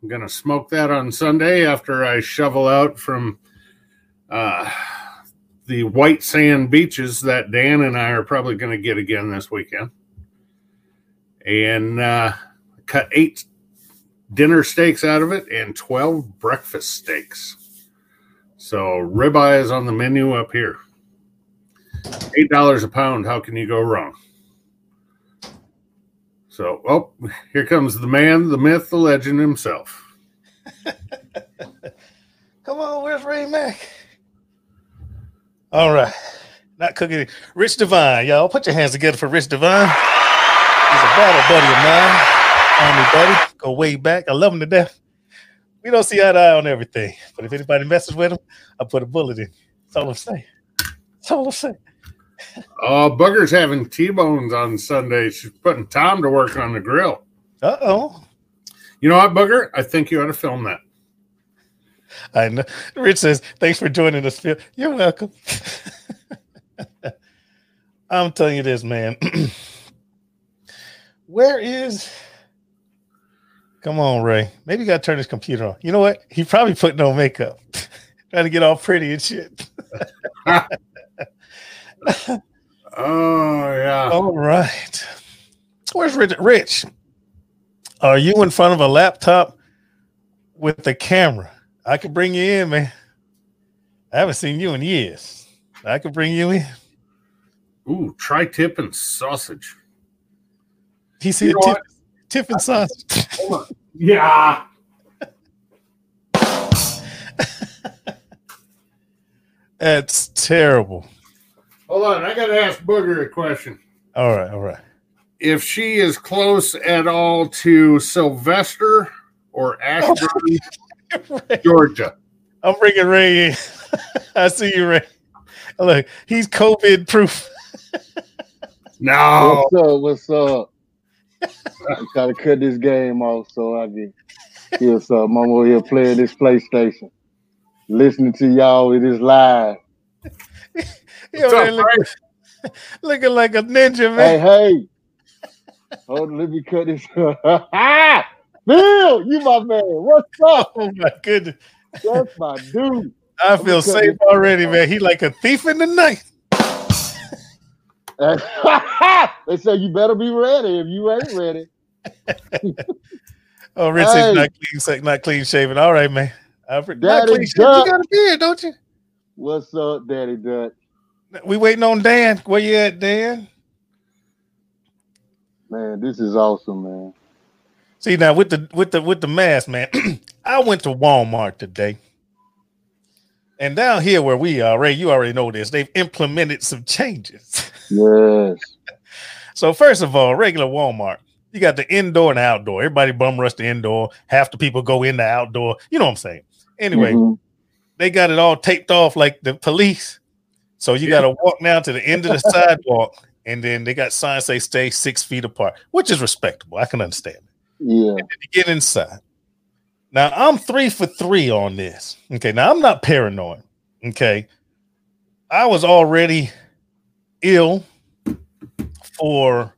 Speaker 3: I'm going to smoke that on Sunday after I shovel out from uh, the white sand beaches that Dan and I are probably going to get again this weekend. And uh, cut eight dinner steaks out of it and 12 breakfast steaks. So ribeye is on the menu up here. Eight dollars a pound. How can you go wrong? So, oh, here comes the man, the myth, the legend himself. [laughs]
Speaker 1: Come on, where's Ray Mac? All right. Not cooking. Rich Divine, y'all. Put your hands together for Rich Divine. He's a battle buddy of mine. Army buddy. Go way back. I love him to death. We don't see eye to eye on everything. But if anybody messes with him, I put a bullet in. That's all I'm saying. That's all I'm saying.
Speaker 3: Oh, Booger's having T-bones on Sunday. She's putting Tom to work on the grill.
Speaker 1: Uh oh.
Speaker 3: You know what, Booger? I think you ought to film that.
Speaker 1: I know. Rich says, thanks for joining us, Phil. You're welcome. [laughs] I'm telling you this, man. [clears throat] Where is come on, Ray? Maybe you gotta turn his computer on. You know what? He probably putting on makeup, [laughs] trying to get all pretty and shit. [laughs] [laughs]
Speaker 3: Oh yeah.
Speaker 1: all right. Where's Rich? Rich, are you in front of a laptop with the camera? I could bring you in, man. I haven't seen you in years. I could bring you in.
Speaker 3: Ooh, tri-tip and sausage.
Speaker 1: He said
Speaker 3: You know
Speaker 1: tip, tip and sausage.
Speaker 3: Hold on. Yeah. [laughs]
Speaker 1: That's terrible.
Speaker 3: Hold on. I got to ask Booger a question.
Speaker 1: All right, all right.
Speaker 3: If she is close at all to Sylvester or Ashburn, [laughs]
Speaker 1: Ray,
Speaker 3: Georgia.
Speaker 1: I'm bringing Ray in. [laughs] I see you, Ray. Look, he's COVID proof. [laughs]
Speaker 3: No.
Speaker 4: What's up? What's up? I'm trying to cut this game off so I can hear some. I'm over here playing this PlayStation, listening to y'all with this live.
Speaker 1: He over there
Speaker 3: What's up,
Speaker 1: looking, [laughs] looking like a ninja, man.
Speaker 4: hey. Hold on, let me cut this. [laughs] Bill, you my man. What's up? [laughs]
Speaker 1: Oh my goodness.
Speaker 4: That's my dude.
Speaker 1: I feel safe already, man. He like a thief in the night.
Speaker 4: they say you better be ready if you ain't ready.
Speaker 1: Oh, Rich
Speaker 4: Hey.
Speaker 1: not clean, not clean shaven. All right, man. Uh, not
Speaker 4: Daddy
Speaker 1: clean shaven. You got a beard, don't you?
Speaker 4: What's up, Daddy Dutch?
Speaker 1: We waiting on Dan. Where you at, Dan?
Speaker 4: Man, this is awesome, man.
Speaker 1: See now with the with the with the mask, man. [clears throat] I went to Walmart today, and down here where we are, Ray, you already know this. They've implemented some changes.
Speaker 4: Yes. [laughs]
Speaker 1: So first of all, regular Walmart, you got the indoor and outdoor. Everybody bum rush the indoor. Half the people go in the outdoor. You know what I'm saying? Anyway,
Speaker 4: Mhm.
Speaker 1: they got it all taped off like the police. So you got to walk now to the end of the [laughs] sidewalk, and then they got signs say stay six feet apart, which is respectable. I can understand.
Speaker 4: It.
Speaker 1: Yeah. get inside. Now I'm three for three on this. Okay, now I'm not paranoid. Okay, I was already ill for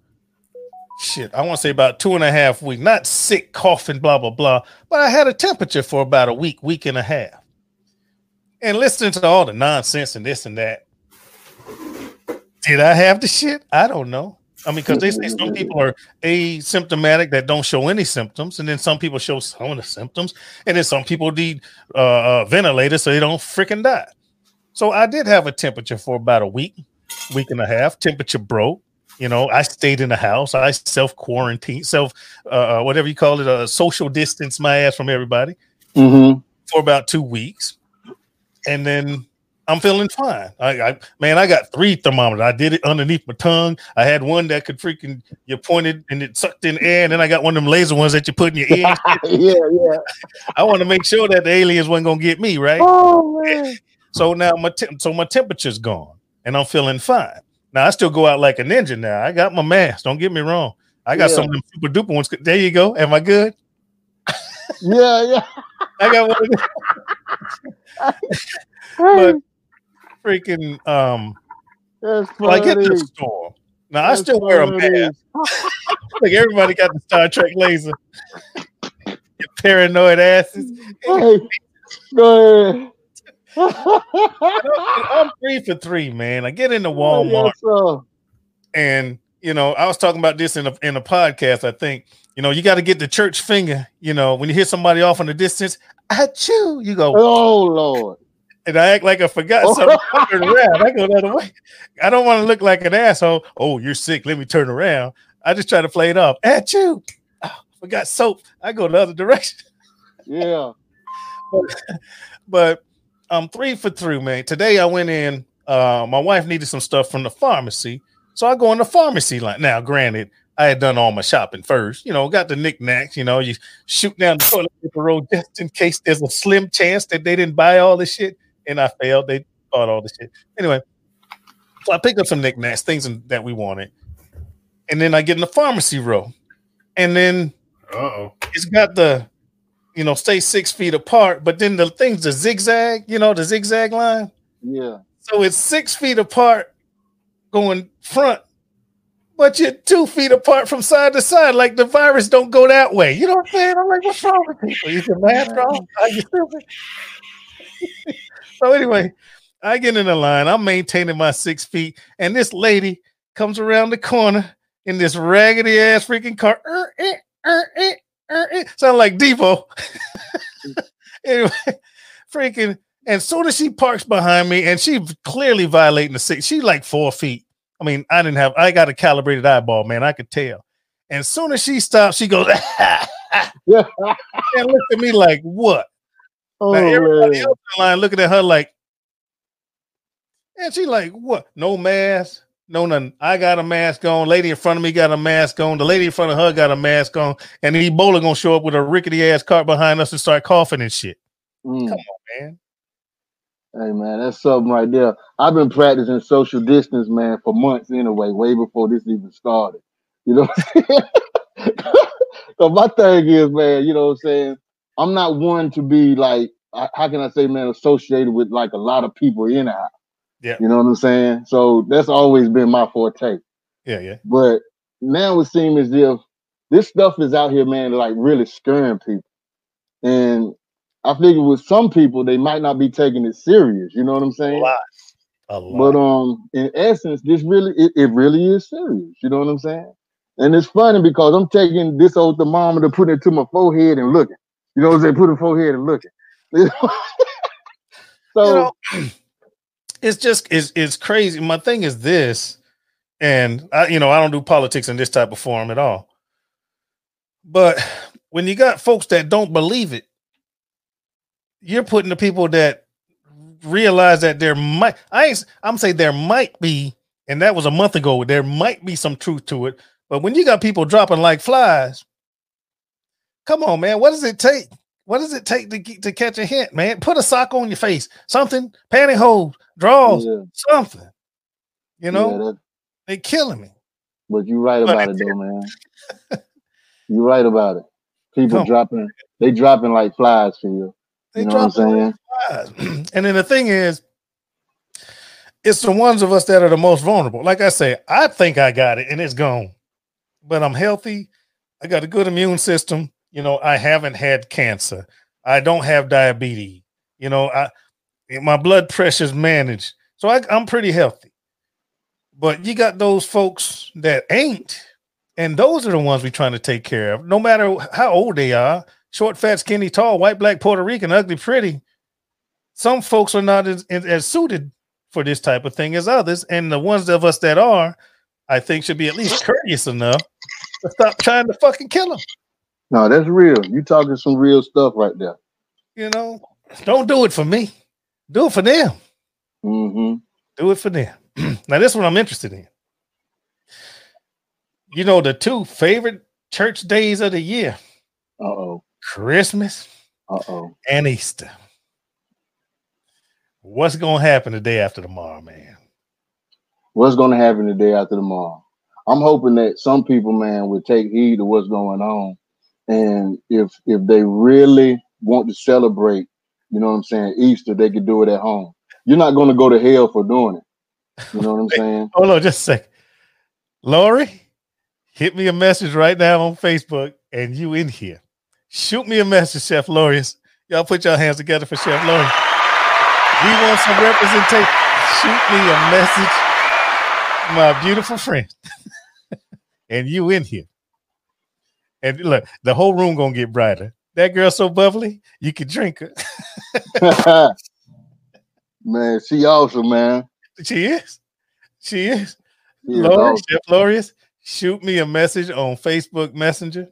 Speaker 1: shit. I want to say about two and a half weeks. Not sick, coughing, blah blah blah. But I had a temperature for about a week, week and a half. And listening to all the nonsense and this and that. Did I have the shit? I don't know. I mean, because they say some people are asymptomatic that don't show any symptoms, and then some people show some of the symptoms, and then some people need uh, uh, ventilators so they don't freaking die. So I did have a temperature for about a week, week and a half. Temperature broke. You know, I stayed in the house. I self quarantine, self uh, whatever you call it, uh, social distance my ass from everybody
Speaker 4: Mm-hmm.
Speaker 1: for about two weeks, and then I'm feeling fine. I, I man, I got three thermometers. I did it underneath my tongue. I had one that could freaking you pointed and it sucked in air, and then I got one of them laser ones that you put in your ear. [laughs]
Speaker 4: yeah, yeah.
Speaker 1: I want to make sure that the aliens wasn't gonna get me right.
Speaker 4: Oh man. [laughs]
Speaker 1: So now my temp- so my temperature's gone, and I'm feeling fine. Now I still go out like a ninja. Now I got my mask. Don't get me wrong. I got
Speaker 4: Yeah.
Speaker 1: some of them super duper ones. There you go. Am I good?
Speaker 4: Yeah, yeah. [laughs]
Speaker 1: I got one. Of them. but freaking um,
Speaker 4: That's
Speaker 1: like in the store. Now I still wear a mask. [laughs] Like everybody got the Star Trek laser. You paranoid asses.
Speaker 4: Hey, go ahead.
Speaker 1: I'm three for three, man. I get into [laughs] Walmart.
Speaker 4: Yes,
Speaker 1: and you know, I was talking about this in a in a podcast. I think you know you got to get the church finger. You know, when you hear somebody off in the distance, I chew. You go,
Speaker 4: Oh Lord.
Speaker 1: And I act like I forgot
Speaker 4: Oh.
Speaker 1: something. I turn around. I go the other way. I don't want to look like an asshole. Oh, you're sick. Let me turn around. I just try to play it off. At you. Oh, forgot soap. I go the other direction.
Speaker 4: Yeah. [laughs]
Speaker 1: But I'm three for three, man. Today I went in. Uh, my wife needed some stuff from the pharmacy, so I go in the pharmacy line. Now, granted, I had done all my shopping first. You know, got the knickknacks. You know, you shoot down the toilet paper roll just in case there's a slim chance that they didn't buy all this shit, and I failed. They bought all this shit. Anyway. So I picked up some knickknacks, things that we wanted, and then I get in the pharmacy row, and then
Speaker 3: oh.
Speaker 1: it's got the you know stay six feet apart but then the things the zigzag you know the zigzag line?
Speaker 4: Yeah.
Speaker 1: so it's six feet apart going front but you're two feet apart from side to side. Like the virus don't go that way. You know what i'm saying? I'm like what's wrong with people you can mask off? Are you stupid [laughs] so anyway i get in the line i'm maintaining my six feet and this lady comes around the corner in this raggedy ass freaking car. Er, eh, er, eh, er, eh. sound like devo. [laughs] Anyway freaking and soon as she parks behind me and she clearly violating the six she like four feet. I mean i didn't have i got a calibrated eyeball man i could tell. And soon as she stops she goes [laughs] and look at me like what
Speaker 4: Oh,
Speaker 1: now everybody
Speaker 4: man.
Speaker 1: else in line looking at her like, and she like, what? No mask, no nothing. I got a mask on. Lady in front of me got a mask on. The lady in front of her got a mask on. And then Ebola gonna show up with a rickety ass cart behind us and start coughing and shit.
Speaker 4: Mm.
Speaker 1: Come on, man.
Speaker 4: Hey man, that's something right there. I've been practicing social distance, man, for months anyway, way before this even started. You know what I'm saying? [laughs] so my thing is, man, you know what I'm saying? I'm not one to be like, how can I say, man, associated with like a lot of people in a house.
Speaker 1: Yeah.
Speaker 4: You know what I'm saying? So that's always been my forte.
Speaker 1: Yeah, yeah.
Speaker 4: But now it seems as if this stuff is out here, man, like really scaring people. And I figure with some people, they might not be taking it serious. You know what I'm saying?
Speaker 1: A lot. A lot.
Speaker 4: But um, in essence, this really it, it really is serious. You know what I'm saying? And it's funny because I'm taking this old thermometer, putting it to my forehead and looking. You know what I'm saying? Put it forehead and looking. so
Speaker 1: you know, [clears throat] it's just it's it's crazy. My thing is this, and I, you know, I don't do politics in this type of forum at all. But when you got folks that don't believe it, you're putting the people that realize that there might I ain't I'm saying there might be, and that was a month ago, there might be some truth to it. But when you got people dropping like flies, come on, man, what does it take? What does it take to get, to catch a hint, man? Put a sock on your face, something, pantyhose, drawers,
Speaker 4: yeah,
Speaker 1: something. You know,
Speaker 4: yeah, that-
Speaker 1: they killing me.
Speaker 4: but you're right about it [laughs] though, man. you're right about it. People
Speaker 1: Come on.
Speaker 4: dropping, they dropping like flies for you.
Speaker 1: They
Speaker 4: You know what I'm
Speaker 1: dropping
Speaker 4: saying?
Speaker 1: flies. [clears throat] and then the thing is, it's the ones of us that are the most vulnerable. Like I say, I think I got it and it's gone, but I'm healthy. I got a good immune system. You know, I haven't had cancer. I don't have diabetes. You know, I my blood pressure's managed, so I, I'm pretty healthy. But you got those folks that ain't, and those are the ones we're trying to take care of. No matter how old they are, short, fat, skinny, tall, white, black, Puerto Rican, ugly, pretty. Some folks are not as, as, as suited for this type of thing as others, and the ones of us that are, I think, should be at least courteous enough to stop trying to fucking kill them.
Speaker 4: No, that's real. You talking some real stuff right there.
Speaker 1: You know, don't do it for me. Do it for them.
Speaker 4: Mm-hmm.
Speaker 1: Do it for them. [clears throat] now, this one I'm interested in. You know, the two favorite church days of the year
Speaker 4: Uh oh.
Speaker 1: Christmas
Speaker 4: Uh oh.
Speaker 1: and Easter. What's going to happen the day after tomorrow, man?
Speaker 4: What's gonna happen the day after tomorrow? I'm hoping that some people, man, would take heed to what's going on. And if if they really want to celebrate, you know what I'm saying, Easter, they could do it at home. You're not gonna go to hell for doing it. You know what I'm [laughs] saying?
Speaker 1: Hold on just a second. Lori, hit me a message right now on Facebook and you in here. Shoot me a message, Chef Lorius. Y'all put your hands together for Chef Lori. We want some representation. Shoot me a message, my beautiful friend. [laughs] and you in here. And look, the whole room gonna get brighter. That girl so bubbly, you can drink her. [laughs]
Speaker 4: man, she awesome, man.
Speaker 1: She is. She is.
Speaker 4: She is awesome.
Speaker 1: Shoot me a message on Facebook Messenger,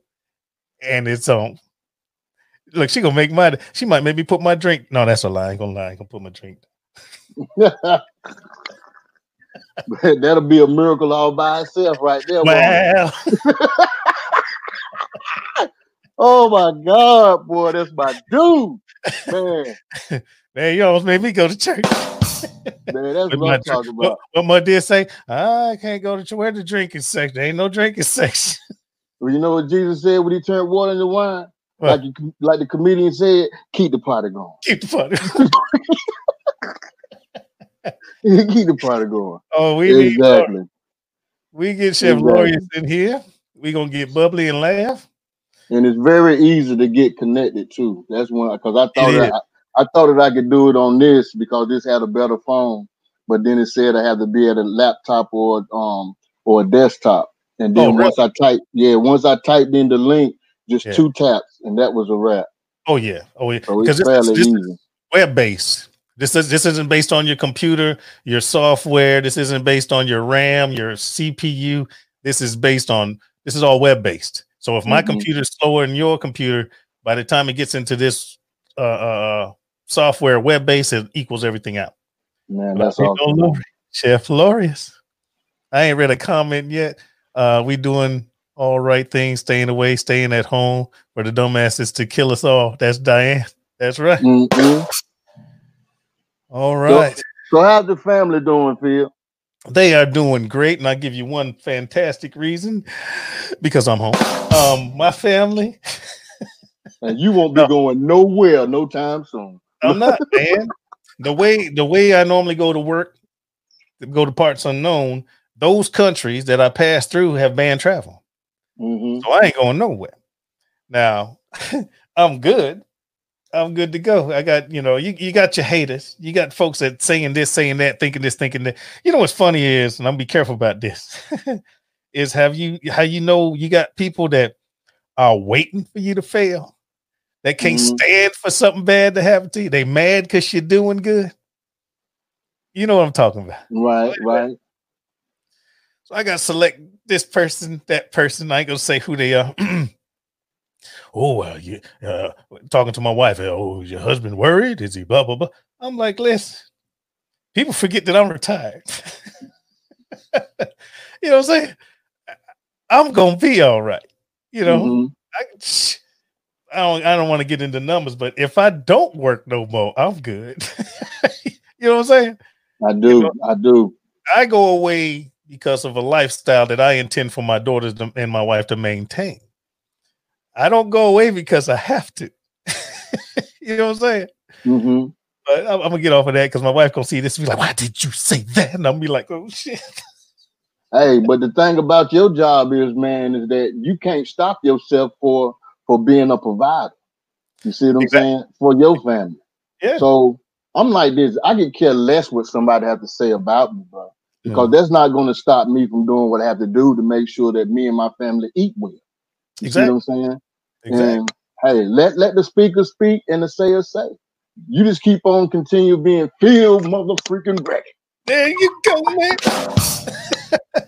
Speaker 1: and it's on. Look, she gonna make my. She might make me put my drink. No, that's a lie. I ain't gonna lie. I ain't gonna put my drink. [laughs]
Speaker 4: That'll be a miracle all by itself, right there.
Speaker 1: Wow. [laughs]
Speaker 4: Oh my God, boy, that's my dude, man. [laughs]
Speaker 1: Man, you almost made me go to church. [laughs]
Speaker 4: Man, that's what
Speaker 1: my
Speaker 4: I'm talking about.
Speaker 1: what my dear say? I can't go to church. Where the drinking section? There ain't no drinking [laughs] section.
Speaker 4: Well, you know what Jesus said when he turned water into wine?
Speaker 1: What?
Speaker 4: Like, you- like the comedian said, keep the party going.
Speaker 1: Keep the fun.
Speaker 4: keep the party going.
Speaker 1: oh, we need Lori.
Speaker 4: Exactly.
Speaker 1: we get Chef
Speaker 4: Exactly.
Speaker 1: Glorious in here. We gonna get bubbly and laugh.
Speaker 4: And it's very easy to get connected too. That's one because I thought that I, I thought that I could do it on this because this had a better phone, but then it said I had to be at a laptop or um or a desktop. And then
Speaker 1: Oh,
Speaker 4: once I typed, yeah, once I typed in the link, just
Speaker 1: Yeah.
Speaker 4: two taps, and that was a wrap.
Speaker 1: Oh yeah, oh yeah.
Speaker 4: So
Speaker 1: Because
Speaker 4: it's
Speaker 1: this, this,
Speaker 4: easy.
Speaker 1: web based. This is this isn't based on your computer, your software. This isn't based on your RAM, your CPU. This is based on this is all web based. So if my
Speaker 4: Mhm.
Speaker 1: computer is slower than your computer, by the time it gets into this uh, uh software web base, it equals everything out.
Speaker 4: Man,
Speaker 1: But
Speaker 4: that's awesome.
Speaker 1: Lori, Chef Lorius. I ain't read a comment yet. Uh, we doing all right things, staying away, staying at home for the dumbasses to kill us all. That's Diane. That's right.
Speaker 4: Mhm.
Speaker 1: All right.
Speaker 4: So how's the family doing, Phil?
Speaker 1: They are doing great, and I give you one fantastic reason because I'm home. Um, my family,
Speaker 4: And you won't be
Speaker 1: No.
Speaker 4: going nowhere no time soon.
Speaker 1: I'm not, man. The way the way I normally go to work, go to parts unknown, those countries that I pass through have banned travel.
Speaker 4: hmm
Speaker 1: So I ain't going nowhere. Now, [laughs] I'm good. I'm good to go. I got, you know, you, you got your haters. You got folks that saying this, saying that, thinking this, thinking that. You know what's funny is, and I'm be careful about this, [laughs] is have you how you know you got people that are waiting for you to fail, that can't
Speaker 4: Mhm.
Speaker 1: stand for something bad to happen to you. They mad because you're doing good. You know what I'm talking about.
Speaker 4: Right, right.
Speaker 1: So I got to select this person, that person. I ain't gonna say who they are. [clears throat] oh well, you uh, talking to my wife. Oh, is your husband worried? Is he blah blah blah? I'm like, listen. People forget that I'm retired. [laughs] you know what I'm saying? I'm gonna be all right. You know,
Speaker 4: Mhm.
Speaker 1: I, I don't I don't want to get into numbers, but if I don't work no more, I'm good. [laughs] you know what I'm saying?
Speaker 4: I do. I do.
Speaker 1: I go away because of a lifestyle that I intend for my daughters to, and my wife to maintain. I don't go away because I have to. [laughs] you know what I'm saying?
Speaker 4: hmm
Speaker 1: But I'm, I'm gonna get off of that because my wife gonna see this and be like, "Why did you say that?" And I'm be like, "Oh shit." [laughs]
Speaker 4: Hey, but the thing about your job is, man, is that you can't stop yourself for for being a provider. You see what I'm
Speaker 1: Exactly.
Speaker 4: saying? For your family.
Speaker 1: Yeah.
Speaker 4: So I'm like this. I could care less what somebody have to say about me, bro. Because that's not going to stop me from doing what I have to do to make sure that me and my family eat well. You
Speaker 1: Exactly.
Speaker 4: see what I'm saying?
Speaker 1: Exactly.
Speaker 4: And hey, let let the speaker speak and the sayer say. You just keep on continue being filled, motherfucking ready.
Speaker 1: There you go, man.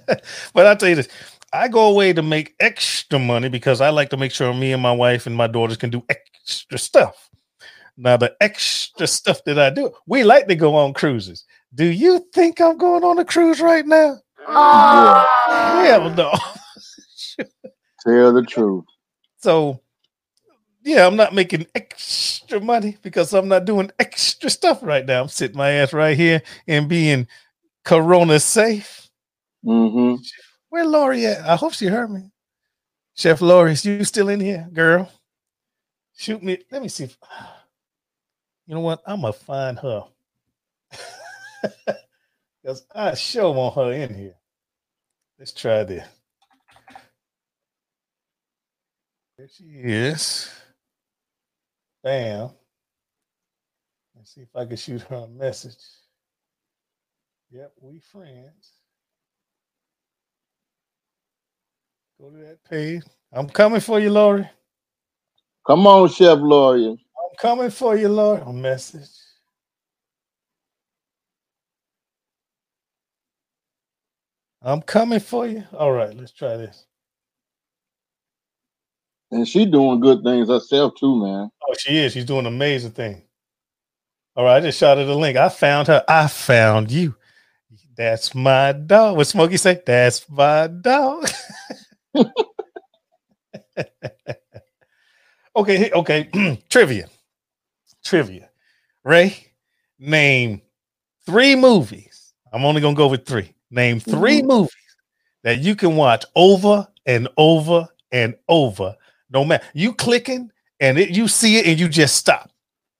Speaker 1: [laughs] but I'll tell you this. I go away to make extra money because I like to make sure me and my wife and my daughters can do extra stuff. Now the extra stuff that I do, we like to go on cruises. Do you think I'm going on a cruise right now? Hell no. [laughs]
Speaker 4: Tell the truth.
Speaker 1: So, yeah, I'm not making extra money because I'm not doing extra stuff right now. I'm sitting my ass right here and being corona safe.
Speaker 4: hmm
Speaker 1: Where Lori at? I hope she heard me. Chef Lori, is you still in here, girl? Shoot me. Let me see. If, [sighs] you know what? I'm gonna find her [laughs] because I sure want her in here. Let's try this. There she is. Bam. Let's see if I can shoot her a message. Yep, we friends. Go to that page. I'm coming for you, Lori.
Speaker 4: Come on, Chef Lori.
Speaker 1: I'm coming for you, Lori. A message. I'm coming for you. All right, let's try this.
Speaker 4: And she doing good things herself too, man.
Speaker 1: Oh, she is. She's doing amazing thing. All right, I just shot her the link. I found her. I found you. That's my dog. What Smokey say? That's my dog. [laughs] okay, okay. [clears throat] Trivia. Trivia. Ray, name three movies. I'm only gonna go with three. Name 3
Speaker 4: Mhm.
Speaker 1: movies that you can watch over and over and over. No matter you clicking and it, you see it and you just stop.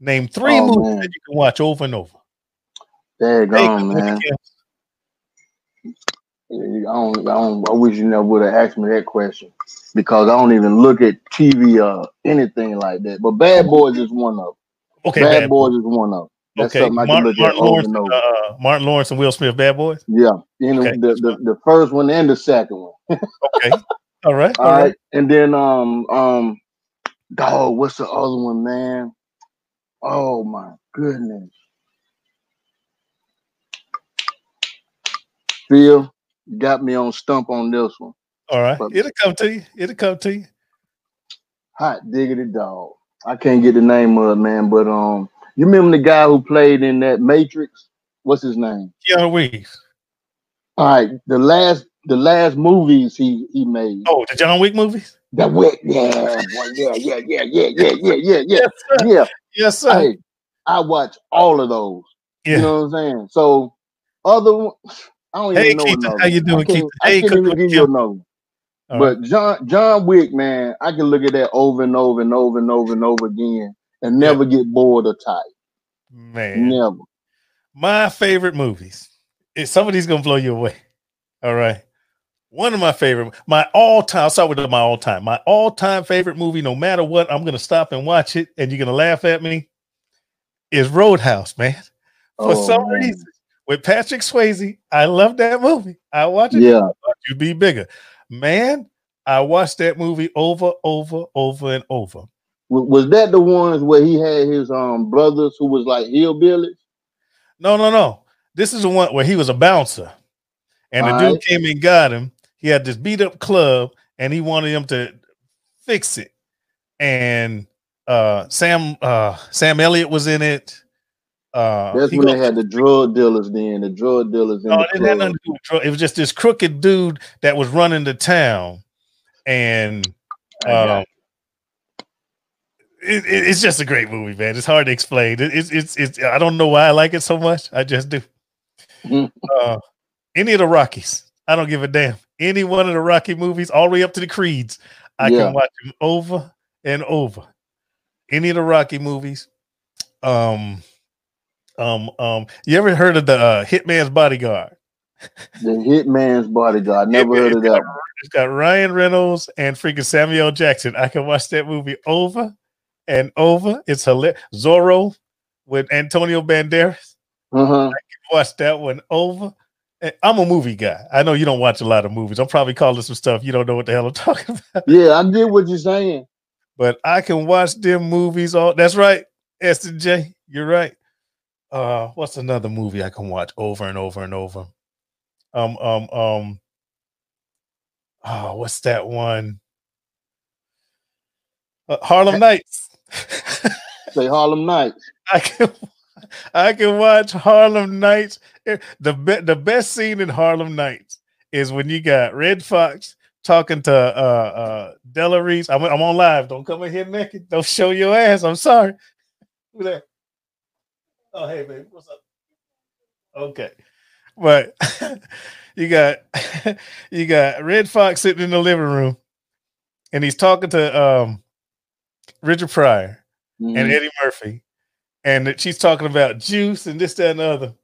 Speaker 1: Name three
Speaker 4: Oh,
Speaker 1: movies
Speaker 4: man.
Speaker 1: that you can watch over and over.
Speaker 4: There you go, man. I don't, I don't. I wish you never would have asked me that question because I don't even look at TV or anything like that. But Bad Boys is one of.
Speaker 1: Okay,
Speaker 4: Bad,
Speaker 1: Bad
Speaker 4: Boys is one of. That's
Speaker 1: Okay,
Speaker 4: something I can
Speaker 1: Martin, Martin Lawrence,
Speaker 4: and over.
Speaker 1: uh, Martin Lawrence and Will Smith, Bad Boys.
Speaker 4: Yeah, you know
Speaker 1: Okay.
Speaker 4: the, the the first one and the second one.
Speaker 1: Okay, all right,
Speaker 4: All right, and then um um, dog, what's the other one, man? Oh my goodness, Phil, got me on stump on this one.
Speaker 1: all right.
Speaker 4: But-
Speaker 1: It'll come to you. It'll come to you.
Speaker 4: Hot diggity dog. I can't get the name of it, man, but um, you remember the guy who played in that Matrix? What's his name?
Speaker 1: Keanu Reeves.
Speaker 4: All right, the last the last movies he he made.
Speaker 1: Oh, the John Wick movies.
Speaker 4: That wet, yeah, yeah, yeah, yeah, yeah, yeah, yeah, yeah, yeah,
Speaker 1: sir.
Speaker 4: yeah.
Speaker 1: Yes, sir.
Speaker 4: Hey, I watch all of those.
Speaker 1: yeah.
Speaker 4: You know what I'm saying? So other one, I don't
Speaker 1: Hey,
Speaker 4: even know
Speaker 1: Keith, how you doing, Keith?
Speaker 4: I can't even give
Speaker 1: you.
Speaker 4: another.
Speaker 1: All
Speaker 4: But John John Wick, man, I can look at that over and over and over and over and over again and never get bored or tired.
Speaker 1: Man,
Speaker 4: Never.
Speaker 1: my favorite movies. If some of these gonna blow you away. All right. One of my favorite, my all-time. I'll start with my all-time. My all-time favorite movie, no matter what, I'm gonna stop and watch it, and you're gonna laugh at me. Is Roadhouse, man. For
Speaker 4: Oh,
Speaker 1: some
Speaker 4: man.
Speaker 1: reason, with Patrick Swayze, I love that movie. I watch it.
Speaker 4: Yeah.
Speaker 1: You be bigger, man. I watched that movie over, over, over, and over.
Speaker 4: Was that the ones where he had his um brothers who was like hillbillies?
Speaker 1: No, no, no. This is the one where he was a bouncer, and the dude
Speaker 4: Alright.
Speaker 1: came and got him. He had this beat up club, and he wanted him to fix it. And uh, Sam uh, Sam Elliott was in it. Uh,
Speaker 4: That's when
Speaker 1: go-
Speaker 4: they had the drug dealers then, the drug dealers in
Speaker 1: no,
Speaker 4: the
Speaker 1: it didn't have
Speaker 4: club.
Speaker 1: nothing to do with drug. It was just this crooked dude that was running the town, and um, it, it- it's just a great movie, man. It's hard to explain. It, it's, it's it's I don't know why I like it so much. I just do. [laughs] Uh, any of the Rockies, I don't give a damn. Any one of the Rocky movies, all the way up to the Creeds, I
Speaker 4: Yeah.
Speaker 1: can watch them over and over. Any of the Rocky movies. Um, um, um. You ever heard of the uh, Hitman's Bodyguard?
Speaker 4: The Hitman's Bodyguard. [laughs] Never heard of that.
Speaker 1: It's got Ryan Reynolds and freaking Samuel Jackson. I can watch that movie over and over. It's hilarious. Zorro with Antonio Banderas.
Speaker 4: Uh-huh.
Speaker 1: Watch that one over. And I'm a movie guy. I know you don't watch a lot of movies. I'm probably calling some stuff you don't know what the hell I'm [laughs] talking about.
Speaker 4: Yeah, I get what you're saying.
Speaker 1: But I can watch them movies all. That's right, and J. You're right. Uh, what's another movie I can watch over and over and over? Um, um, um. Oh, what's that one? Uh, Harlem Nights. [laughs]
Speaker 4: Say Harlem Nights.
Speaker 1: I can I can watch Harlem Nights. Eh, The be- the best scene in Harlem Nights is when you got Redd Foxx talking to uh uh Della Reese. I'm, I'm on live. Don't come in here naked. Don't show your ass. I'm sorry. Who that? Oh hey baby, what's up? Okay. But [laughs] you got [laughs] you got Redd Foxx sitting in the living room and he's talking to um Richard Pryor
Speaker 4: Mhm.
Speaker 1: and Eddie Murphy, and she's talking about juice and this, that, and the other.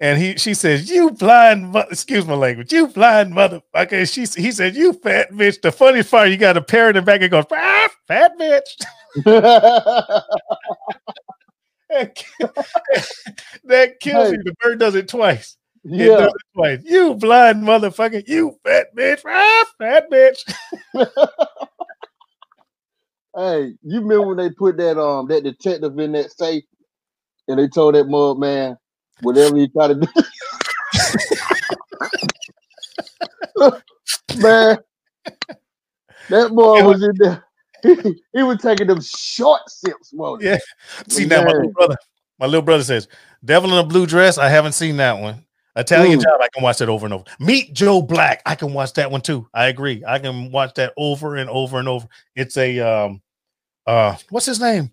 Speaker 1: And he, she says, "You blind, mo- excuse my language, you blind motherfucker." And she, he said, "You fat bitch." The funny part, you got a parrot in the back and goes, ah, "Fat bitch." [laughs] [laughs] that kills
Speaker 4: Hey.
Speaker 1: you. The bird does it twice. It
Speaker 4: yeah.
Speaker 1: does it twice. You blind motherfucker. You fat bitch. Ah, fat bitch. [laughs]
Speaker 4: Hey, you remember when they put that um that detective in that safe and they told that mug man whatever he try to do. [laughs] man, that boy was in there. He, he was taking them short sips, wasn't?
Speaker 1: Yeah. See now, my little brother, my little brother says, "Devil in a Blue Dress." I haven't seen that one. Italian
Speaker 4: Mm.
Speaker 1: Job. I can watch that over and over. Meet Joe Black. I can watch that one too. I agree. I can watch that over and over and over. It's a um, uh, what's his name?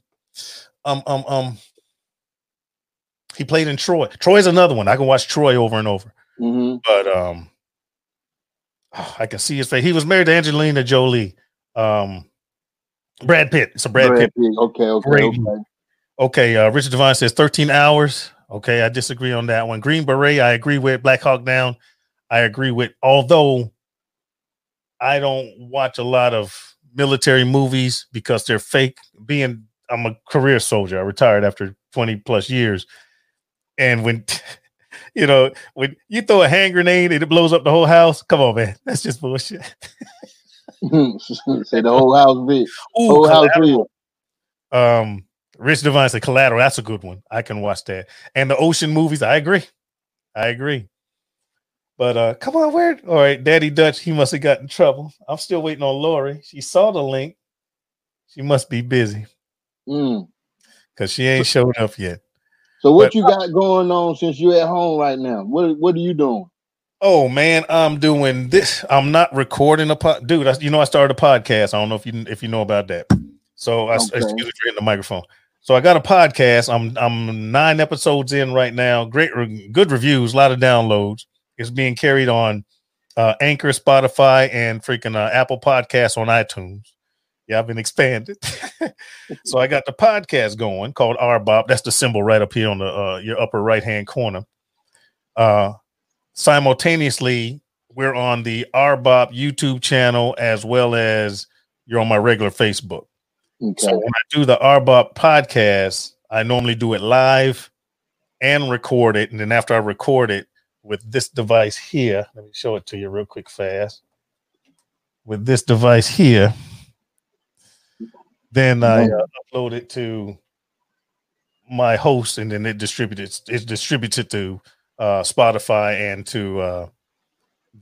Speaker 1: Um, um, um. He played in Troy. Troy's another one. I can watch Troy over and over.
Speaker 4: Mhm.
Speaker 1: But um, I can see his face. He was married to Angelina Jolie. Um, Brad Pitt. It's a Brad, Pitt
Speaker 4: Pitt. Okay, okay,
Speaker 1: Great.
Speaker 4: okay.
Speaker 1: Okay, uh, Richard Devine says 13 hours. Okay, I disagree on that one. Green Beret, I agree with. Black Hawk Down, I agree with. Although I don't watch a lot of military movies because they're fake. Being I'm a career soldier, I retired after 20 plus years. And when [laughs] you know, when you throw a hand grenade and it blows up the whole house, come on, man, that's just bullshit. [laughs]
Speaker 4: Say the whole house big.
Speaker 1: Ooh,
Speaker 4: Whole house big.
Speaker 1: Um, Rich Devine said Collateral. That's a good one. I can watch that. And the ocean movies, I agree. I agree. But uh, come on, where? All right, Daddy Dutch. He must have got in trouble. I'm still waiting on Lori. She saw the link. She must be busy
Speaker 4: Mm.
Speaker 1: because she ain't showed up yet.
Speaker 4: So what
Speaker 1: But-
Speaker 4: you got going on since you're at home right now? What what are you doing?
Speaker 1: Oh man, I'm doing this. I'm not recording a pod, dude. I, you know, I started a podcast. I don't know if you if you know about that. So, I,
Speaker 4: Okay.
Speaker 1: excuse me for hitting the microphone. So I got a podcast. I'm I'm nine episodes in right now. Great, re- good reviews, a lot of downloads. It's being carried on uh, Anchor, Spotify, and freaking uh, Apple Podcasts on iTunes. Yeah, I've been expanded. [laughs] so I got the podcast going called RBOP. That's the symbol right up here on the uh, your upper right hand corner. Uh, simultaneously, we're on the RBOP YouTube channel as well as you're on my regular Facebook.
Speaker 4: Okay.
Speaker 1: So when I do the RBOP podcast, I normally do it live and record it. And then after I record it with this device here, let me show it to you real quick fast. With this device here, then I uh, upload it to my host, and then it distributes it distributes it to uh, Spotify and to uh,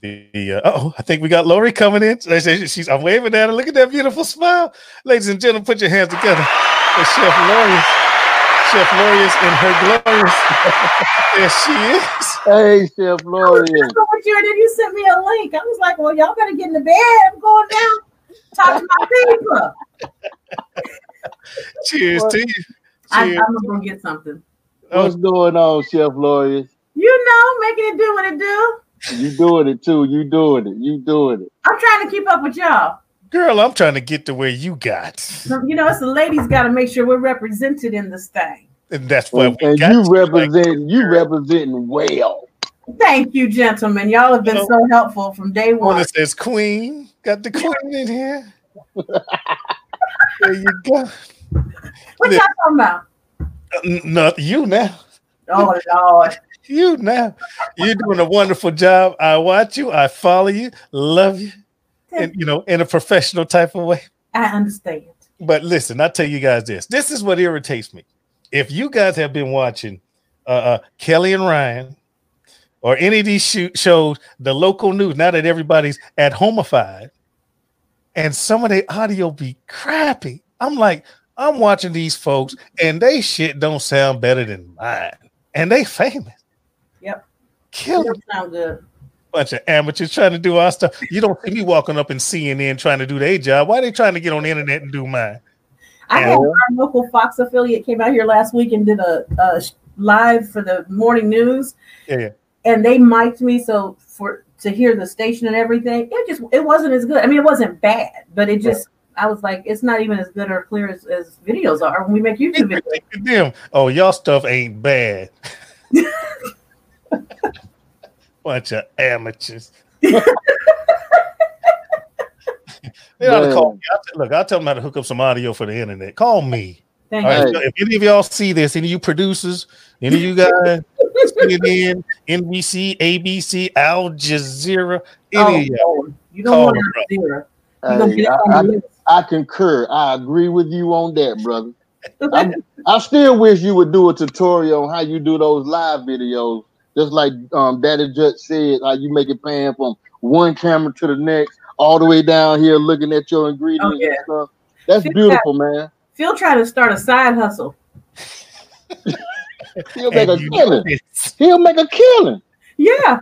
Speaker 1: the. the uh, oh, I think we got Lori coming in. She's I'm waving at her. Look at that beautiful smile, ladies and gentlemen. Put your hands together for Chef Lori. Chef Lori is in her glories. [laughs] there she is.
Speaker 4: Hey, Chef Lori.
Speaker 5: with you, and then you sent me a link. I was like, well, y'all better get in the bed. I'm going down. Talk to my people. [laughs]
Speaker 1: Cheers
Speaker 4: What?
Speaker 1: to you.
Speaker 5: I, I'm gonna get something.
Speaker 4: What's going on, Chef Lori?
Speaker 5: You know, making it do what it do.
Speaker 4: You doing it too. You doing it. You doing it.
Speaker 5: I'm trying to keep up with y'all.
Speaker 1: Girl, I'm trying to get to where you got.
Speaker 5: You know, it's the ladies got to make sure we're represented in this thing.
Speaker 1: And that's what
Speaker 4: And,
Speaker 1: we
Speaker 4: and
Speaker 1: got.
Speaker 4: you
Speaker 1: to, like,
Speaker 4: represent you representing well.
Speaker 5: Thank you, gentlemen. Y'all have been so helpful from day
Speaker 1: one
Speaker 5: one.
Speaker 1: that says Queen. Got the Queen in here. there you go.
Speaker 5: What y'all talking about?
Speaker 1: Uh, not you now.
Speaker 5: Oh Lord.
Speaker 1: You now. You're doing a wonderful job. I watch you. I follow you. Love you. And you know, in a professional type of way.
Speaker 5: I understand.
Speaker 1: But listen, I'll tell you guys this. This is what irritates me. If you guys have been watching uh, uh Kelly and Ryan or any of these shoot shows, the local news, now that everybody's at homified, and some of the audio be crappy. I'm like, I'm watching these folks, and they shit don't sound better than mine, and they famous.
Speaker 5: Yep.
Speaker 1: Kill
Speaker 5: sound good.
Speaker 1: bunch of amateurs trying to do our stuff. You don't see me walking up in CNN trying to do their job. Why are they trying to get on the internet and do mine?
Speaker 5: I
Speaker 1: Yeah.
Speaker 5: had our local Fox affiliate came out here last week and did a, a live for the morning news,
Speaker 1: Yeah, yeah.
Speaker 5: and they mic'd me so for to hear the station and everything. It just it wasn't as good. I mean, it wasn't bad, but it just I was like, it's not even as good or clear as, as videos are when we make
Speaker 1: They
Speaker 5: YouTube videos.
Speaker 1: critique them. Oh, y'all stuff ain't bad. [laughs] Bunch of amateurs. [laughs] they ought to call me. I'll t- look, I'll tell them how to hook up some audio for the internet. Call me.
Speaker 5: Thank
Speaker 1: All right,
Speaker 5: you.
Speaker 1: so if any of y'all see this, any of you producers, any of you guys, [laughs] CNN, NBC, ABC, Al Jazeera, any of oh, y'all,
Speaker 5: Oh, you don't
Speaker 1: Call
Speaker 5: want
Speaker 1: it,
Speaker 5: to zero. You're gonna
Speaker 4: Hey, I, I. I concur. I agree with you on that, brother. [laughs] I, I still wish you would do a tutorial on how you do those live videos, just like um, Daddy Judge said, how you make it pan from one camera to the next, all the way down here looking at your ingredients
Speaker 5: Oh, yeah.
Speaker 4: and stuff. That's
Speaker 5: Phil
Speaker 4: beautiful, man.
Speaker 5: Phil tried to start a side hustle. [laughs]
Speaker 4: He'll make a
Speaker 1: and you
Speaker 4: killing. [laughs] He'll make a killing.
Speaker 5: Yeah.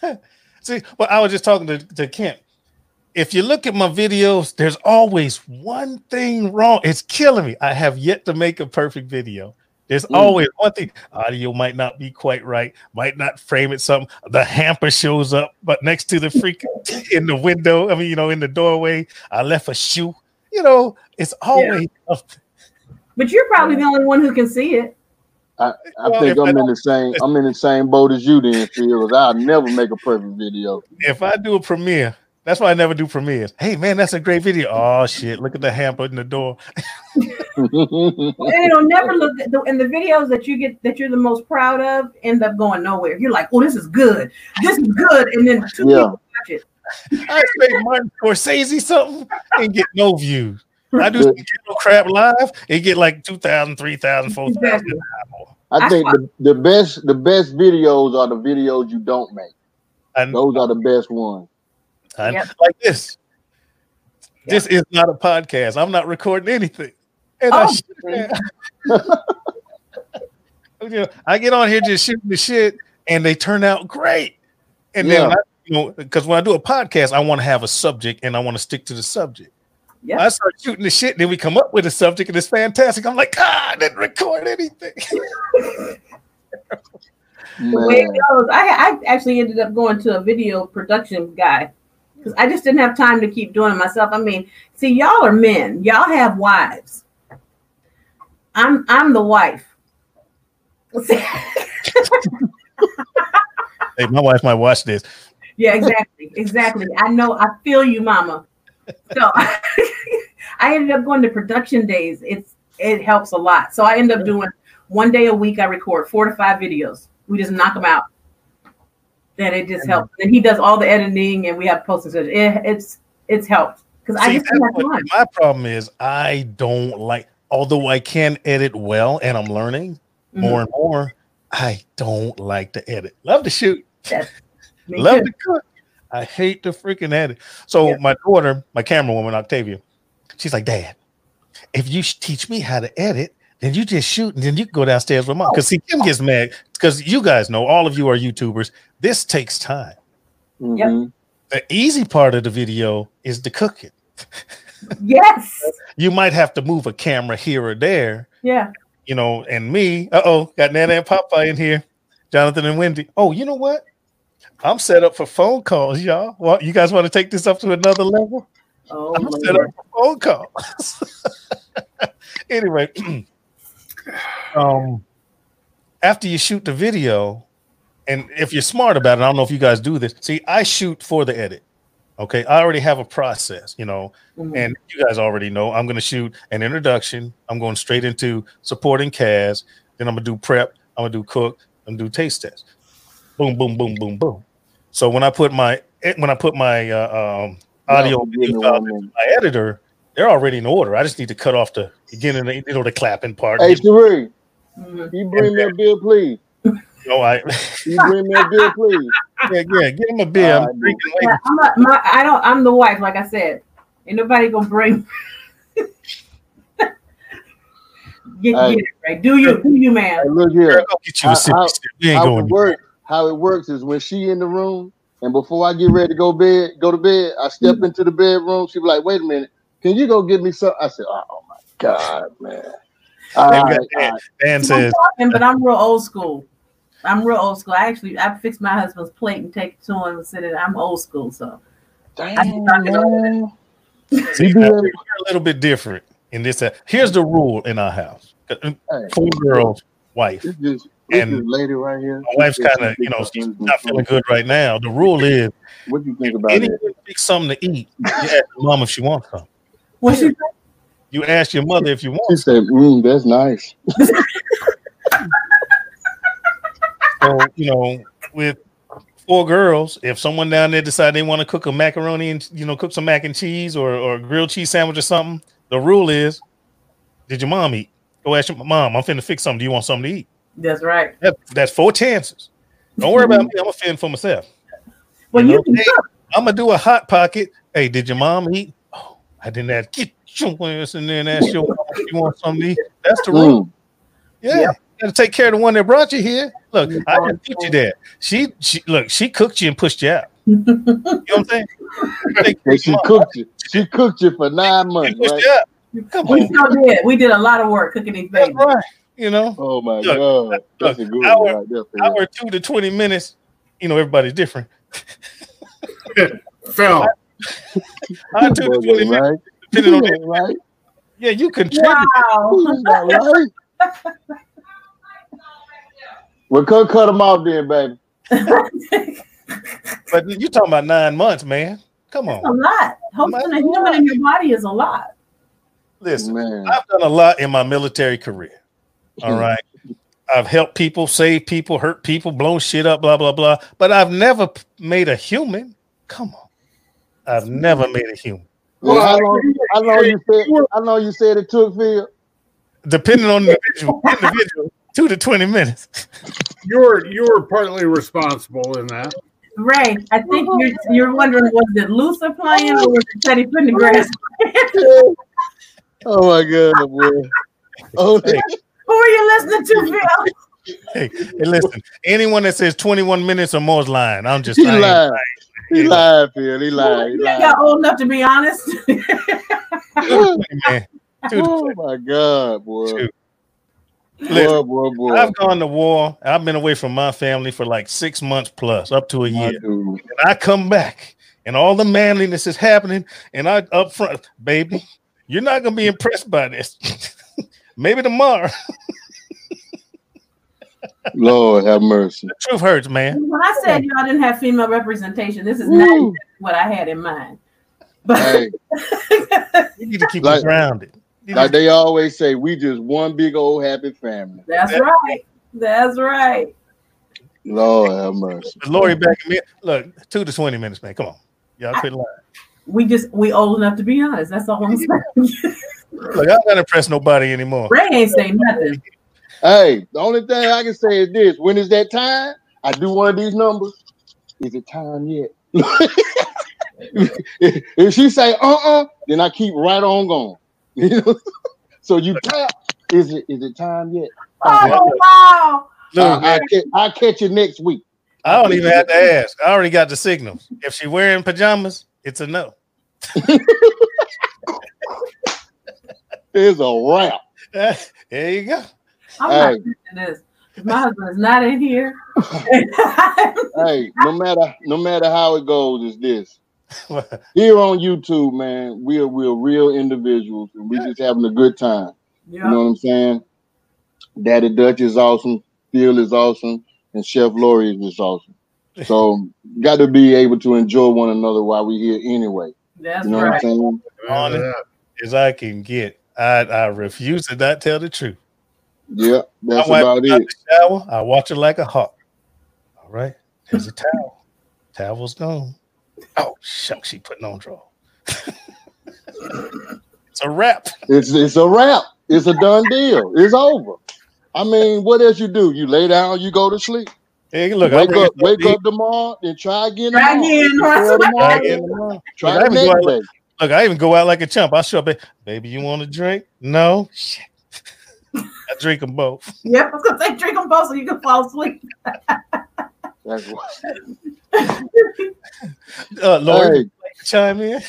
Speaker 5: [laughs]
Speaker 1: See, well, I was just talking to, to Kent. If you look at my videos, there's always one thing wrong. It's killing me. I have yet to make a perfect video. There's
Speaker 4: Mm.
Speaker 1: always one thing. Audio might not be quite right, might not frame it something. The hamper shows up, but next to the freak [laughs] in the window, I mean, you know, in the doorway, I left a shoe. You know, it's always something.
Speaker 5: But you're probably the only one who can see it.
Speaker 4: I, I
Speaker 1: Well,
Speaker 4: think
Speaker 1: if I
Speaker 4: I'm in the same. [laughs] I'm in the same boat as you, then, Phil. 'cause I'll never make a perfect video.
Speaker 1: If I do a premiere, that's why I never do premieres. Hey man, that's a great video. Oh shit, look at the hamper in the door. [laughs]
Speaker 5: And it'll never look the, and the videos that you get that you're the most proud of end up going nowhere. You're like, oh, this is good. This is good. And then two
Speaker 4: Yeah.
Speaker 5: people watch it.
Speaker 1: I expect Martin Scorsese something and get no views. I do some Kennel crap live, and get like 2,000, 3,000, 4,000.
Speaker 4: I think the, the best the best videos are the videos you don't make.
Speaker 1: And
Speaker 4: Those are the best ones.
Speaker 5: Yep.
Speaker 1: like this. This is not a podcast. I'm not recording anything. And I,
Speaker 5: Oh, [laughs]
Speaker 1: know, I get on here just shooting the shit and they turn out great. And then,
Speaker 4: Yeah.
Speaker 1: when I, you know, because when I do a podcast, I want to have a subject and I want to stick to the subject.
Speaker 5: Yep.
Speaker 1: I start shooting the shit, then we come up with a subject and it's fantastic. I'm like, ah, I didn't record anything. [laughs]
Speaker 5: the way it goes. I, I actually ended up going to a video production guy because I just didn't have time to keep doing it myself. I mean, see, y'all are men. Y'all have wives. I'm I'm the wife. [laughs]
Speaker 1: Hey, my wife might watch this.
Speaker 5: Yeah, exactly, exactly. I know. I feel you, Mama. So [laughs] I ended up going to production days. It's it helps a lot. So I end up doing one day a week. I record four to five videos. We just knock them out. Then it just helps. Uh, and he does all the editing, and we have posting. So it, it's it's helped because I just
Speaker 1: what- my problem is I don't like, although I can edit well and I'm learning
Speaker 5: Mhm.
Speaker 1: more and more, I don't like to edit. Love to shoot, [laughs]
Speaker 5: Me
Speaker 1: love
Speaker 5: too.
Speaker 1: to cook. I hate to freaking edit. So
Speaker 5: Yeah.
Speaker 1: my daughter, my camera woman, Octavia, she's like, Dad, if you teach me how to edit, then you just shoot and then you can go downstairs with mom. Because see, Kim gets mad because you guys know, all of you are YouTubers. This takes time.
Speaker 4: Mhm.
Speaker 1: The easy part of the video is the cooking. [laughs]
Speaker 5: Yes.
Speaker 1: You might have to move a camera here or there,
Speaker 5: Yeah.
Speaker 1: you know, and me. Uh oh, got Nana and Papa in here, Jonathan and Wendy. Oh, you know what? I'm set up for phone calls, y'all. Well, you guys want to take this up to another level?
Speaker 5: Oh,
Speaker 1: I'm set up for phone calls. [laughs] anyway, [clears throat] um, after you shoot the video, and if you're smart about it, I don't know if you guys do this. See, I shoot for the edit. Okay, I already have a process, you know,
Speaker 5: Mhm.
Speaker 1: and you guys already know I'm going to shoot an introduction. I'm going straight into supporting Kaz. Then I'm going to do prep. I'm going to do cook. I'm going to do taste test. Boom, boom, boom, boom, boom. So when I put my when I put my uh, um, audio
Speaker 4: Yeah,
Speaker 1: and video
Speaker 4: give me
Speaker 1: files
Speaker 4: one
Speaker 1: into
Speaker 4: minute.
Speaker 1: my editor, they're already in order. I just need to cut off the beginning, you know, the clapping part.
Speaker 4: Hey, Sheree,
Speaker 5: Mhm.
Speaker 4: you bring that bill, please.
Speaker 1: No, I
Speaker 4: You bring me a bill, please.
Speaker 1: yeah, yeah, give him a beer.
Speaker 4: All
Speaker 1: I'm drinking
Speaker 5: Yeah,
Speaker 1: later.
Speaker 5: I'm not, my, I don't. I'm the wife, like I said. Ain't nobody gonna bring. [laughs] Get,
Speaker 4: Hey.
Speaker 5: get it right. Do you? Do you, man?
Speaker 4: Hey, look
Speaker 1: Girl,
Speaker 4: here.
Speaker 1: go get you a
Speaker 4: I-
Speaker 1: sip.
Speaker 4: I-
Speaker 1: We ain't
Speaker 4: How
Speaker 1: going.
Speaker 4: it works? How it works is when she in the room, and before I get ready to go bed, go to bed, I step
Speaker 5: Mm-hmm.
Speaker 4: into the bedroom. She be like, "Wait a minute, can you go get me some?" I said, "Oh my god, man." All
Speaker 1: Maybe got
Speaker 4: all
Speaker 1: Dan. Dan
Speaker 5: I'm
Speaker 1: says,
Speaker 5: talking, but I'm real old school. I'm real old school. I actually I fix my husband's plate and take it to him and sit it. I'm old school, so
Speaker 4: Damn,
Speaker 5: I just talking over
Speaker 4: man. [laughs]
Speaker 1: See,
Speaker 4: You do
Speaker 1: now,
Speaker 4: that-
Speaker 1: we're a little bit different in this. uh, Here's the rule in our house: Uh,
Speaker 4: Hey,
Speaker 1: four girls, wife.
Speaker 4: this
Speaker 1: And
Speaker 4: lady right here.
Speaker 1: My wife's kind of, you know, she's not feeling good right now. The rule is,
Speaker 4: What do you think about
Speaker 1: anyone
Speaker 4: that?
Speaker 1: fix something to eat, you ask your mom if she wants some.
Speaker 5: what she
Speaker 1: You ask your mother if you want.
Speaker 4: She
Speaker 1: want.
Speaker 4: said, mm, "That's nice." [laughs] [laughs]
Speaker 1: So, you know, with four girls, if someone down there decide they want to cook a macaroni and you know cook some mac and cheese or or a grilled cheese sandwich or something, the rule is, did your mom eat? Go ask your mom. I'm finna fix something. Do you want something to eat?
Speaker 5: That's right.
Speaker 1: That, that's four chances. Don't worry about me. I'm gonna fend for myself.
Speaker 5: Well,
Speaker 1: You
Speaker 5: you
Speaker 1: know,
Speaker 5: can
Speaker 1: hey. I'm gonna do a hot pocket. Hey, did your mom eat? Oh, I didn't ask. Get your ass in there and ask your mom if you want something to eat. That's the rule.
Speaker 4: Mm.
Speaker 1: Yeah. You gotta take care of the one that brought you here. Look, I didn't put you there. She, she look, she cooked you and pushed you out. [laughs] You know what I'm saying? Take care
Speaker 4: And
Speaker 1: of
Speaker 4: she
Speaker 1: your mom.
Speaker 4: cooked you. She cooked you for nine
Speaker 1: She
Speaker 4: months,
Speaker 1: pushed
Speaker 4: right?
Speaker 1: you out. Come
Speaker 5: We
Speaker 1: on.
Speaker 5: sure did. We did a lot of work cooking these
Speaker 1: That's
Speaker 5: babies.
Speaker 1: right. You know,
Speaker 4: Oh my
Speaker 1: Look,
Speaker 4: god, that's a
Speaker 1: look,
Speaker 4: good
Speaker 1: our-
Speaker 4: one right there.
Speaker 1: Hour two to 20 minutes, you know, everybody's different. [laughs]
Speaker 3: Phil, [laughs]
Speaker 1: I two to 20 minutes,
Speaker 4: right?
Speaker 1: depending on that.
Speaker 4: right?
Speaker 1: Yeah, you contribute.
Speaker 5: Wow.
Speaker 4: Right? Well, cut, cut them off then, baby. [laughs]
Speaker 1: But you talking about nine months, man. Come on.
Speaker 5: a
Speaker 1: on.
Speaker 5: lot. Hosting a human in your body is a lot.
Speaker 1: Listen,
Speaker 4: Man,
Speaker 1: I've done a lot in my military career. All
Speaker 4: Hmm.
Speaker 1: I've helped people, saved people, hurt people, blown shit up, blah, blah, blah. But I've never made a human. Come on. I've never made a human.
Speaker 4: Well, how long, how long you said? How long you said it took, Phil?
Speaker 1: Depending on the individual, individual two to 20 minutes. [laughs]
Speaker 3: you're you're partly responsible in that.
Speaker 5: Right. I think you're you're wondering was it Luther playing or was it Teddy Pendergrass?
Speaker 4: Oh my god, boy. Oh,
Speaker 1: Hey, [laughs]
Speaker 5: Who are you listening to, Phil?
Speaker 1: hey, hey, listen, anyone that says 21 minutes or more is lying. I'm just
Speaker 4: he
Speaker 1: lying.
Speaker 4: lied. He lied, Phil. He lied. He
Speaker 5: You
Speaker 4: lied.
Speaker 5: got old enough to be honest.
Speaker 1: Man, two to
Speaker 4: Oh my god, boy.
Speaker 1: Shoot.
Speaker 4: Boy,
Speaker 1: Listen,
Speaker 4: boy, boy.
Speaker 1: I've gone to war. I've been away from my family for like six months plus, up to a year.
Speaker 4: dude.
Speaker 1: And I come back, and all the manliness is happening, and I up front, baby, you're not gonna be impressed by this. [laughs] Maybe tomorrow. [laughs]
Speaker 4: Lord have mercy.
Speaker 1: The truth hurts, man.
Speaker 5: when I said y'all didn't have female representation, this is not what I had in mind. But
Speaker 4: Hey, [laughs]
Speaker 1: You need to keep
Speaker 4: Like-
Speaker 1: grounded. You
Speaker 4: like they always say, we just one big old happy family.
Speaker 5: that's
Speaker 1: Yeah.
Speaker 5: right. That's right.
Speaker 4: Lord have mercy.
Speaker 1: Lori back me. Look, two to twenty minutes, man. Come on, y'all quit lying.
Speaker 5: We just we old enough to be honest. That's all I'm saying. [laughs]
Speaker 1: Look, I don't impress nobody anymore.
Speaker 5: Ray ain't saying nothing.
Speaker 4: Hey, the only thing I can say is this: when is that time? I do one of these numbers. Is it time yet? if [laughs] if she say uh uh then I keep right on going. [laughs] You know? so you tap. Is it is it time yet?
Speaker 5: Oh wow.
Speaker 1: Look,
Speaker 4: I, will catch, I'll catch you next week.
Speaker 1: I don't even have to ask. I already got the signals. If she wearing pajamas, it's a no.
Speaker 4: It's a wrap. [laughs]
Speaker 1: there you go.
Speaker 5: I'm
Speaker 4: Hey.
Speaker 5: not listening to this. If my husband is not in here. [laughs]
Speaker 4: Hey, no matter no matter how it goes, is this [laughs] here on YouTube, man? We're we're real individuals, and we're just having a good time. You know what I'm saying? Daddy Dutch is awesome. Phil is awesome. And Chef Lori is just awesome. [laughs] So got to be able to enjoy one another while we're here anyway.
Speaker 5: That's
Speaker 4: You know
Speaker 5: right.
Speaker 4: what I'm saying?
Speaker 1: Honest. As I can get. I, I refuse to not tell the truth.
Speaker 4: Yeah, that's
Speaker 1: My wife
Speaker 4: about
Speaker 1: goes
Speaker 4: it.
Speaker 1: shower. I watch it like a hawk. All right. There's a towel. Towel's gone. Oh shucks, she putting on draw. [laughs] it's a wrap.
Speaker 4: It's it's a wrap. It's a done deal. It's over. I mean, what else you do? You lay down, you go to sleep.
Speaker 1: Hey, look, I
Speaker 4: wake up,
Speaker 1: it
Speaker 4: wake
Speaker 1: deep.
Speaker 4: up tomorrow, and try again.
Speaker 5: Try
Speaker 4: tomorrow.
Speaker 5: again,
Speaker 4: Try
Speaker 5: Russell.
Speaker 4: tomorrow,
Speaker 1: Try again.
Speaker 4: tomorrow. Try
Speaker 1: Look, I
Speaker 4: the
Speaker 1: even go out- Look, I even go out like a chump. I show up, baby. You want a drink? No. Shit. [laughs] I drink them both.
Speaker 5: Yep, [laughs] I was gonna say drink them both so you can fall asleep.
Speaker 4: That's what. [laughs]
Speaker 1: Uh, Lord,
Speaker 4: Hey,
Speaker 1: chime in.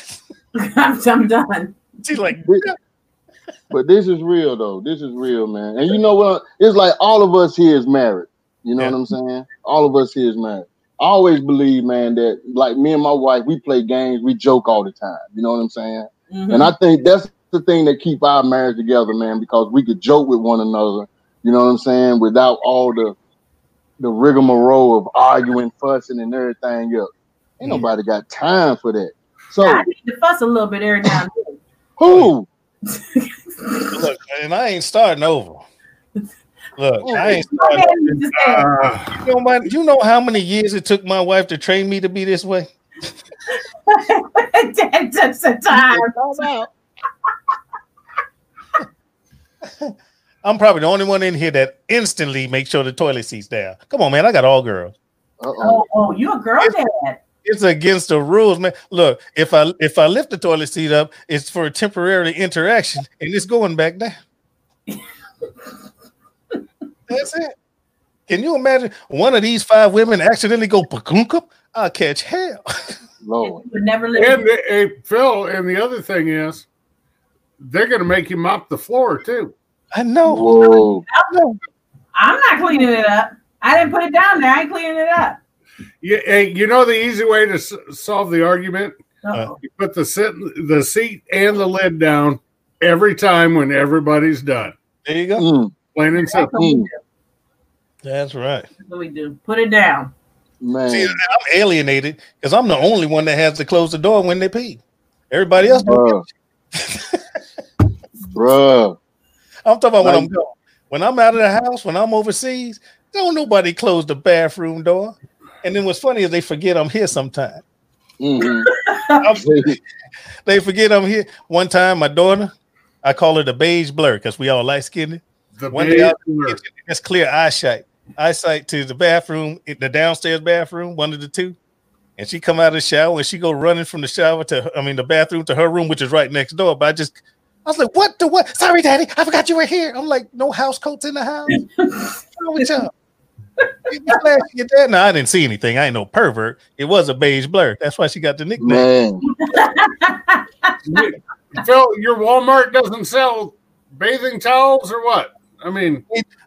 Speaker 1: [laughs]
Speaker 5: I'm, I'm done.
Speaker 1: She's like,
Speaker 4: but this is real though. This is real, man. And you know what? It's like all of us here is married. You know
Speaker 1: Yeah.
Speaker 4: what I'm saying? All of us here is married. I always believe, man, that like me and my wife, we play games, we joke all the time. You know what I'm saying?
Speaker 5: Mhm.
Speaker 4: And I think that's the thing that keep our marriage together, man, because we could joke with one another. You know what I'm saying? Without all the the rigmarole of arguing, fussing, and everything else. Ain't
Speaker 1: Mhm.
Speaker 4: nobody got time for that. So
Speaker 5: I need to fuss a little bit every now and then.
Speaker 4: who? [laughs]
Speaker 1: look, and I ain't starting over. Look, I ain't starting.
Speaker 5: man used to say,
Speaker 3: Uh,
Speaker 1: You know, my- you know how many years it took my wife to train me to be this way? [laughs]
Speaker 5: That took some time. [laughs]
Speaker 1: I'm probably the only one in here that instantly makes sure the toilet seat's down. Come on, man. I got all girls.
Speaker 4: Uh-oh.
Speaker 5: Oh, oh, you a girl dad.
Speaker 1: It's against the rules, man. Look, if I if I lift the toilet seat up, it's for a temporary interaction, and it's going back down. [laughs] That's it. Can you imagine one of these five women accidentally go pakunkum? I'll catch hell. [laughs]
Speaker 4: Lord.
Speaker 5: Would never live.
Speaker 3: and Phil, and the other thing is, they're going to make you mop the floor too.
Speaker 1: I know.
Speaker 4: Whoa.
Speaker 5: I'm not cleaning it up. I didn't put it down there. I ain't cleaning it up.
Speaker 3: You, hey, you know the easy way to s- solve the argument?
Speaker 5: Uh-oh.
Speaker 3: You put the sit, the seat and the lid down every time when everybody's done.
Speaker 1: There you go.
Speaker 4: Mm,
Speaker 3: Plain and simple.
Speaker 4: mm,
Speaker 1: That's right.
Speaker 5: That's what we do. Put it down.
Speaker 4: man.
Speaker 1: See, I'm alienated because I'm the only one that has to close the door when they pee. Everybody else, do.
Speaker 4: Bruh. [laughs] Bruh.
Speaker 1: I'm talking about when I'm
Speaker 4: Like-
Speaker 1: gone. When I'm out of the house, when I'm overseas, don't nobody close the bathroom door. And then what's funny is they forget I'm here sometime.
Speaker 4: Mhm.
Speaker 1: They forget I'm here. One time, my daughter, I call her the beige blur because we all light skinned.
Speaker 3: The
Speaker 1: One
Speaker 3: beige blur.
Speaker 1: It's clear eyesight. Eyesight to the bathroom, the downstairs bathroom, one of the two. And she come out of the shower and she go running from the shower to, I mean, the bathroom to her room, which is right next door. But I just, I was like, what the what? Sorry, daddy, I forgot you were here. I'm like, no house coats in the house. [laughs] What's wrong with y'all? You glad you get that? No, I didn't see anything. I ain't no pervert. It was a beige blur. That's why she got the nickname.
Speaker 4: Man. [laughs]
Speaker 3: Phil, your Walmart doesn't sell bathing towels or what? I mean,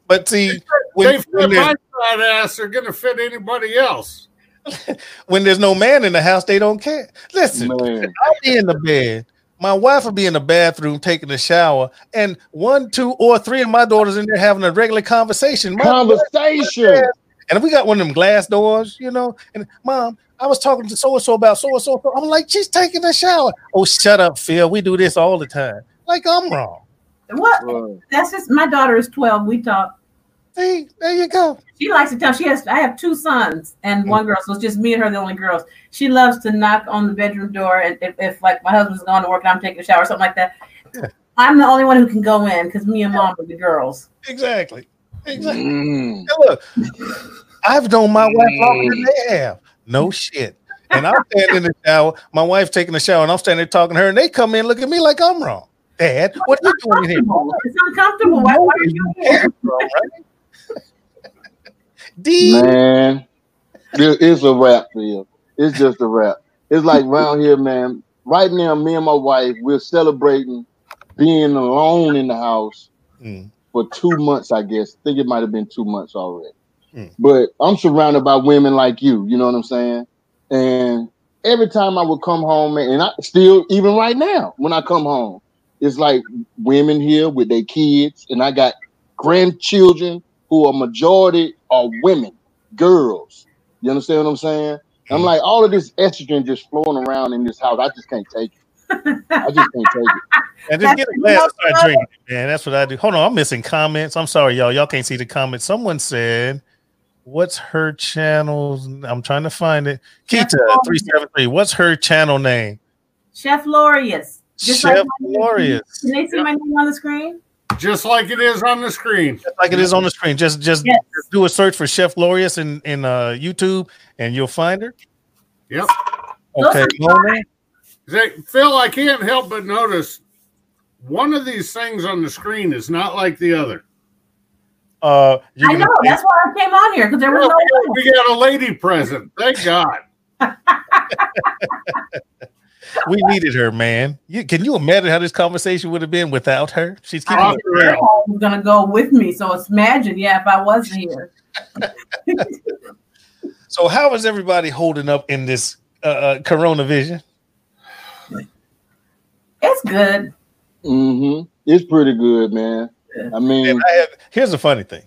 Speaker 1: But see,
Speaker 3: they
Speaker 1: when,
Speaker 3: fit
Speaker 1: when, there's,
Speaker 3: my fat ass. They're going to fit anybody else. [laughs]
Speaker 1: when there's no man in the house, they don't care. Listen,
Speaker 4: Man.
Speaker 1: I'll be in the bed. My wife will be in the bathroom taking a shower, and one, two, or three of my daughters in there having a regular conversation. My-
Speaker 4: Conversation.
Speaker 1: and we got one of them glass doors, you know. And mom, I was talking to so and so about so and so. I'm like, she's taking a shower. Oh, shut up, Phil. We do this all the time. Like I'm wrong.
Speaker 5: What? That's just my daughter is 12. We talk.
Speaker 1: See, there you go.
Speaker 5: She likes to tell. She has. I have two sons and
Speaker 1: Mm.
Speaker 5: one girl, so it's just me and her, the only girls. She loves to knock on the bedroom door, and if, if like my husband's gone to work and I'm taking a shower, or something like that.
Speaker 1: Yeah.
Speaker 5: I'm the only one who can go in because me and mom are the girls.
Speaker 1: Exactly. Exactly.
Speaker 4: Mm.
Speaker 1: Now look, I've known my wife longer than they have. No shit. And I'm standing in the shower, my wife taking a shower, and I'm standing there talking to her, and they come in, look at me like I'm wrong. Dad, what are you doing here?
Speaker 5: It's uncomfortable. Why, why are you here?
Speaker 1: D.
Speaker 4: Man, it's a wrap for you. It's just a wrap. It's like around here, man. Right now, me and my wife, we're celebrating being alone in the house
Speaker 1: Mm.
Speaker 4: for two months, I guess. I think it might have been two months already.
Speaker 1: Mm.
Speaker 4: But I'm surrounded by women like you, you know what I'm saying? And every time I would come home, man, and I still, even right now, when I come home, it's like women here with their kids, and I got grandchildren who are majority are women, girls. You understand what I'm saying? I'm like, all of this estrogen just flowing around in this house. I just can't take it. I just can't take it. [laughs]
Speaker 1: And just get a glass and start drinking, man. That's what I do. Hold on, I'm missing comments. I'm sorry, y'all. Y'all can't see the comments. Someone said, What's her channel?" I'm trying to find it. Kita three seven three. What's her channel name?
Speaker 5: Chef Lorius. Just
Speaker 1: Chef
Speaker 5: like my name.
Speaker 1: Glorious.
Speaker 5: Can they see my name on the screen?
Speaker 3: Just like it is on the screen.
Speaker 1: Just like it is on the screen. Just just
Speaker 5: Yes.
Speaker 1: do a search for Chef Glorious in in uh, YouTube, and you'll find her.
Speaker 3: Yep.
Speaker 1: Okay,
Speaker 5: Those are
Speaker 1: Mona?
Speaker 3: Phil, I can't help but notice one of these things on the screen is not like the other.
Speaker 1: Uh, you're
Speaker 5: I
Speaker 1: gonna
Speaker 5: know. That's why I came on here because there was no.
Speaker 3: we got a lady present. Thank God. [laughs]
Speaker 1: we needed her, man. You, can you imagine how this conversation would have been without her? She's keeping
Speaker 3: Off
Speaker 1: us
Speaker 3: the
Speaker 5: was gonna go with me. So it's imagine, yeah, if I wasn't here. [laughs]
Speaker 1: So, how is everybody holding up in this uh, uh, Corona vision?
Speaker 5: It's good.
Speaker 4: Mm-hmm. It's pretty good, man. I mean,
Speaker 1: I have, here's the funny thing: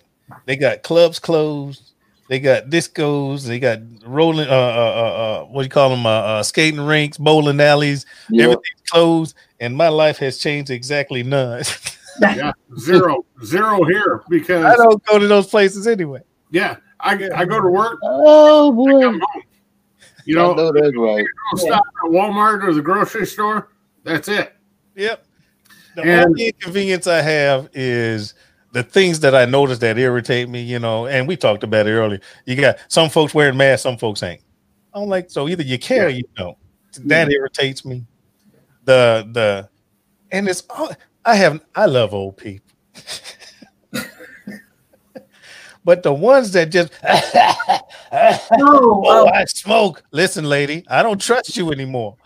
Speaker 1: they got clubs closed, they got discos, they got rolling, uh, uh, uh, uh what do you call them, uh, uh, skating rinks, bowling alleys,
Speaker 4: yeah,
Speaker 1: everything's closed, and my life has changed exactly none. [laughs]
Speaker 3: Yeah, zero, zero here because I
Speaker 1: don't go to those places anyway.
Speaker 3: yeah, I, get- I go to work.
Speaker 4: oh
Speaker 3: I
Speaker 4: boy,
Speaker 3: come home. You
Speaker 4: I
Speaker 3: know,
Speaker 4: know that's right.
Speaker 3: I'll stop at Walmart or the grocery store. That's it.
Speaker 1: Yep. The
Speaker 3: And-
Speaker 1: only inconvenience I have is the things that I notice that irritate me, you know, and we talked about it earlier. You got some folks wearing masks, some folks ain't. I don't like so either you care or you don't. That irritates me. The the and it's all I have I love old people. [laughs] but the ones that just [laughs]
Speaker 5: Oh,
Speaker 1: oh,
Speaker 5: oh,
Speaker 1: I smoke. Listen, lady, I don't trust you anymore.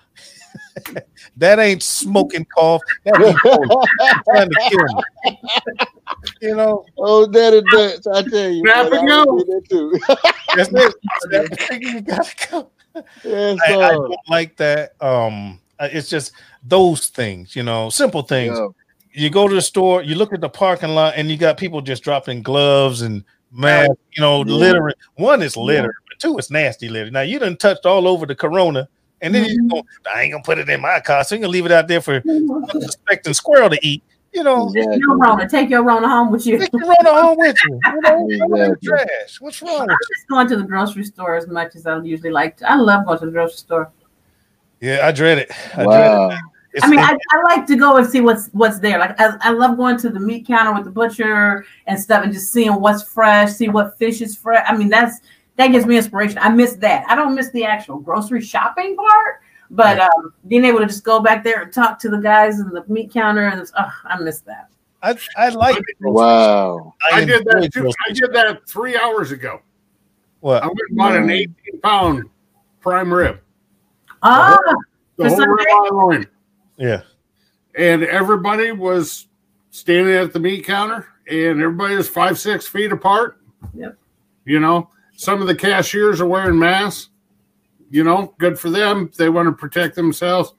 Speaker 1: [laughs] that ain't smoking cough. That ain't trying to kill me. You know,
Speaker 4: oh, that is that. I tell you,
Speaker 3: Snap
Speaker 4: man,
Speaker 3: and
Speaker 4: I
Speaker 3: go.
Speaker 4: that too.
Speaker 1: that's it. That's the you gotta go.
Speaker 4: yes,
Speaker 1: I, I don't like that. Um, uh, it's just those things, you know, simple things.
Speaker 4: Yeah.
Speaker 1: You go to the store, you look at the parking lot, and you got people just dropping gloves and masks, you know,
Speaker 4: Yeah.
Speaker 1: littering. One is litter, but two is nasty litter. Now you done touched all over the corona, and then you go, I ain't gonna put it in my car, so you gonna leave it out there for suspecting squirrel to eat. You know,
Speaker 4: Exactly.
Speaker 5: your Rona, take your Rona home with you.
Speaker 1: take the corona home with you. You know, [laughs] throw it in the
Speaker 4: Exactly.
Speaker 1: trash. What's wrong with you?
Speaker 5: just going to the grocery store as much as I usually like to. I love going to the grocery store.
Speaker 1: Yeah, I dread it. I dread
Speaker 4: Wow.
Speaker 1: it. It's,
Speaker 5: I mean, I, I like to go and see what's what's there. Like I, I love going to the meat counter with the butcher and stuff, and just seeing what's fresh, see what fish is fresh. I mean, that's that gives me inspiration. I miss that. I don't miss the actual grocery shopping part, but um, being able to just go back there and talk to the guys in the meat counter, and oh, I miss that.
Speaker 1: I, I like.
Speaker 4: Wow.
Speaker 3: I did that too. I did that three hours ago.
Speaker 1: What?
Speaker 3: I went and bought an 18 pound prime rib,
Speaker 5: Ah,
Speaker 3: the
Speaker 5: For
Speaker 3: whole
Speaker 5: Sunday?
Speaker 3: rib loin.
Speaker 1: Yeah.
Speaker 3: and everybody was standing at the meat counter, and everybody was five six feet apart.
Speaker 5: Yep.
Speaker 3: You know, some of the cashiers are wearing masks. You know, good for them. They want to protect themselves.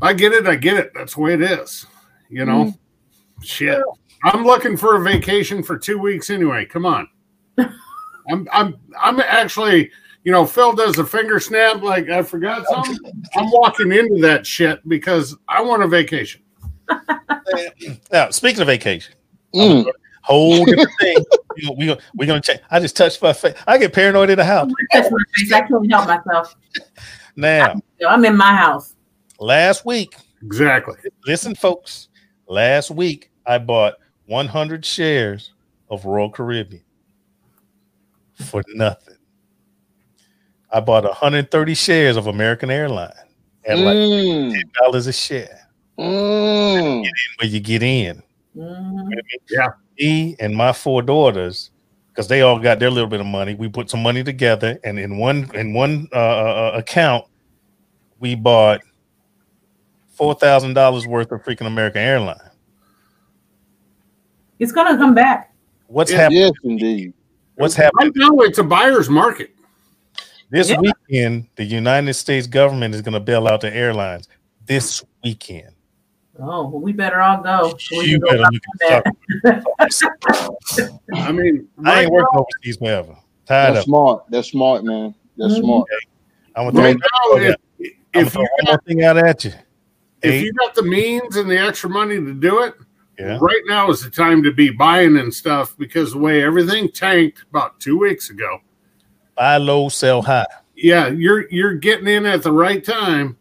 Speaker 3: I get it. I get it. That's the way it is. You know, shit. I'm looking for a vacation for two weeks anyway. Come on. [laughs] I'm I'm I'm actually, you know, Phil does a finger snap like I forgot something. I'm walking into that shit because I want a vacation. [laughs]
Speaker 1: Now, speaking of vacation,
Speaker 4: Mm.
Speaker 1: Whole different thing. We we gonna, we gonna check. I just touched my face. I get paranoid in the house.
Speaker 5: I touch my face. I can't help myself.
Speaker 1: Now,
Speaker 5: I'm in my house.
Speaker 1: last week,
Speaker 3: Exactly.
Speaker 1: listen, folks. Last week, I bought 100 shares of Royal Caribbean for nothing. I bought 130 shares of American Airlines at like
Speaker 4: Mm.
Speaker 1: ten dollars a share.
Speaker 4: Mm.
Speaker 1: Where you get in.
Speaker 5: Mhm.
Speaker 1: me and my four daughters because they all got their little bit of money we put some money together and in one in one uh, uh, account we bought four thousand dollars worth of freaking american airline
Speaker 5: It's gonna come back.
Speaker 1: what's
Speaker 3: Yeah,
Speaker 1: happening
Speaker 4: Yes, indeed.
Speaker 1: what's happening
Speaker 3: Right now, it's a buyer's market.
Speaker 1: this
Speaker 5: Yeah.
Speaker 1: weekend the united states government is going to bail out the airlines this weekend
Speaker 5: Oh, well, we better all go. so
Speaker 1: you
Speaker 5: can go
Speaker 1: better look at.
Speaker 3: I mean,
Speaker 1: i
Speaker 3: right
Speaker 1: ain't working overseas forever tired
Speaker 4: That's
Speaker 1: of
Speaker 4: smart. That's smart, man. That's
Speaker 5: Mhm.
Speaker 4: smart.
Speaker 1: i'm gonna
Speaker 3: right
Speaker 1: throw,
Speaker 3: now if, if you
Speaker 1: throw one
Speaker 3: got,
Speaker 1: more thing out at you
Speaker 3: if
Speaker 1: Eight,
Speaker 3: you got the means and the extra money to do it,
Speaker 1: yeah
Speaker 3: right now is the time to be buying and stuff because the way everything tanked about two weeks ago.
Speaker 1: buy low sell high
Speaker 3: Yeah, you're you're getting in at the right time,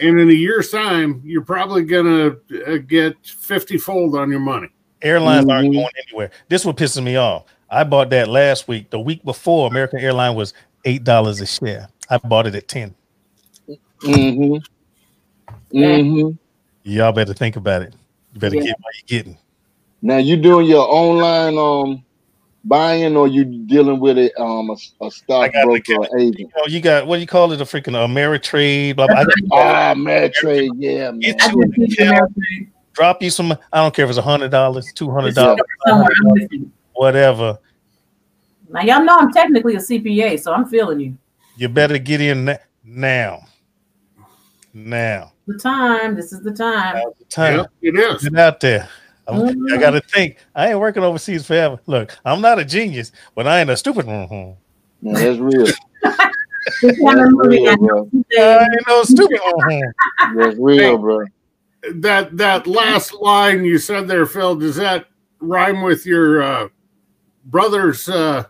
Speaker 3: and in a year's time, you're probably gonna uh, get fifty fold on your money.
Speaker 1: Airlines aren't
Speaker 4: Mhm.
Speaker 1: going anywhere. This what pisses me off. I bought that last week. The week before, American Airline was eight dollars a share. I bought it at ten.
Speaker 4: Mm-hmm. Mm-hmm.
Speaker 1: Y'all better think about it. You better
Speaker 5: Yeah.
Speaker 1: get what you're getting.
Speaker 4: Now you doing your online um buying or you dealing with it um a, a
Speaker 1: I
Speaker 4: stock
Speaker 1: got the
Speaker 4: broker or agent?
Speaker 1: You, know, you got what do you call it? A freaking Ameritrade. Blah, blah. I got
Speaker 4: Ah, Ameritrade, yeah, man.
Speaker 1: Get
Speaker 5: I
Speaker 1: you
Speaker 5: just
Speaker 1: an account, drop you some. I don't care if it's a hundred dollars, two hundred dollars,
Speaker 5: somewhere. I'm with you.
Speaker 1: whatever.
Speaker 5: Now y'all know I'm technically a CPA, so I'm feeling you.
Speaker 1: You better get in na- now. Now,
Speaker 5: The time. This is the time.
Speaker 1: Now's the time.
Speaker 3: Yeah, it is.
Speaker 1: Get out there. I'm-. I got to think. I ain't working overseas forever. Look, I'm not a genius, but I ain't a stupid one.
Speaker 4: Man, that's real.
Speaker 5: This
Speaker 4: That's
Speaker 5: I
Speaker 4: real, bro.
Speaker 1: I ain't no stupid one.
Speaker 4: That's real, bro.
Speaker 3: That that last line you said there, Phil, does that rhyme with your uh, brother's? Uh,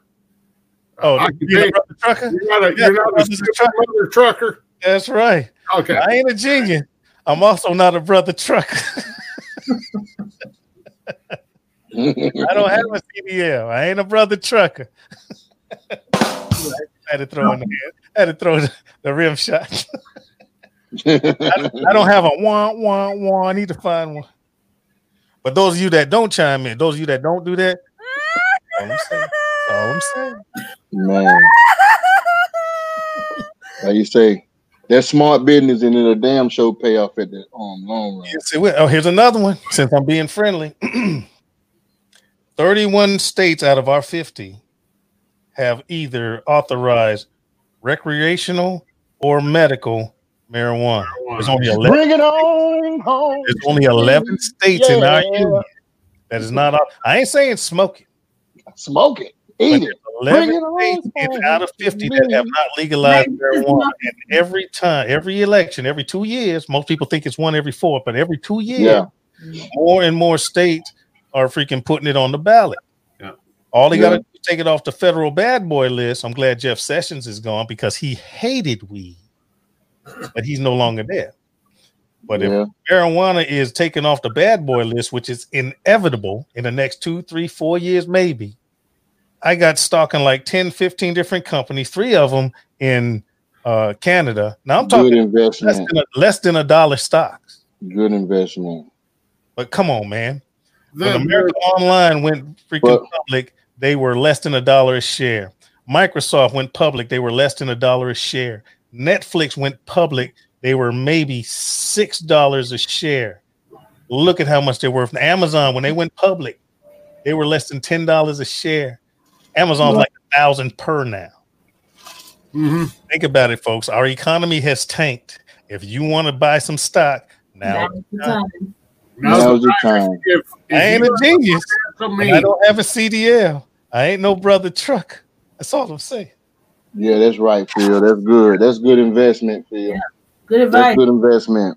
Speaker 1: Oh,
Speaker 3: I
Speaker 1: Brother trucker.
Speaker 3: You're not a,
Speaker 1: Yeah,
Speaker 3: you're not a
Speaker 1: brother's a
Speaker 3: stupid
Speaker 1: trucker.
Speaker 3: trucker.
Speaker 1: That's right.
Speaker 3: Okay.
Speaker 1: I ain't a genius. I'm also not a brother trucker. [laughs] I don't have a CDL. I ain't a brother trucker. I [laughs] had to throw in the I had to throw the, rim shot. I don't have a one, one, one. I need to find one. But those of you that don't chime in, those of you that don't do that, all I'm saying, all I'm saying.
Speaker 4: Man. How you say, that's smart business and it'll damn show pay off at the um, long run.
Speaker 1: Yes, it will. Oh, here's another one. [laughs] Since I'm being friendly, [clears throat] 31 states out of our 50 have either authorized recreational or medical marijuana. There's only 11.
Speaker 4: Bring it on home.
Speaker 1: There's only 11 states in our union that is not. I ain't saying smoke it.
Speaker 4: Smoke it.
Speaker 1: But
Speaker 4: Eat it.
Speaker 1: 11
Speaker 4: it
Speaker 1: states out of 50 that have not legalized marijuana. And every time, every election, every two years, most people think it's one every four, but every two years,
Speaker 4: Yeah.
Speaker 1: more and more states are freaking putting it on the ballot.
Speaker 3: Yeah.
Speaker 1: All they
Speaker 4: Yeah.
Speaker 1: got to do is take it off the federal bad boy list. I'm glad Jeff Sessions is gone because he hated weed, but he's no longer there. But if
Speaker 4: Yeah.
Speaker 1: marijuana is taken off the bad boy list, which is inevitable in the next two, three, four years, maybe. I got stock in like 10, 15 different companies, three of them in uh, Canada. Now I'm talking less than, a, less than a dollar stocks.
Speaker 4: Good investment.
Speaker 1: But come on, man. When
Speaker 3: The-
Speaker 1: America Online went freaking
Speaker 4: But-
Speaker 1: public, they were less than a dollar a share. Microsoft went public, they were less than a dollar a share. Netflix went public, they were maybe six dollars a share. Look at how much they're worth. Amazon, when they went public, they were less than ten dollars a share. Amazon's
Speaker 4: Yeah.
Speaker 1: like a thousand per now.
Speaker 3: Mhm.
Speaker 1: Think about it, folks. Our economy has tanked. If you want to buy some stock, now
Speaker 5: Now's the time.
Speaker 3: Now's
Speaker 4: Now's
Speaker 3: the
Speaker 4: the
Speaker 3: time.
Speaker 4: time.
Speaker 3: If, if
Speaker 1: I ain't a genius.
Speaker 3: me,
Speaker 1: I don't have a CDL. I ain't no brother truck. That's all I'm saying.
Speaker 4: Yeah, that's right, Phil. That's good. That's good investment, Phil.
Speaker 5: Good
Speaker 4: That's
Speaker 5: advice.
Speaker 4: good investment.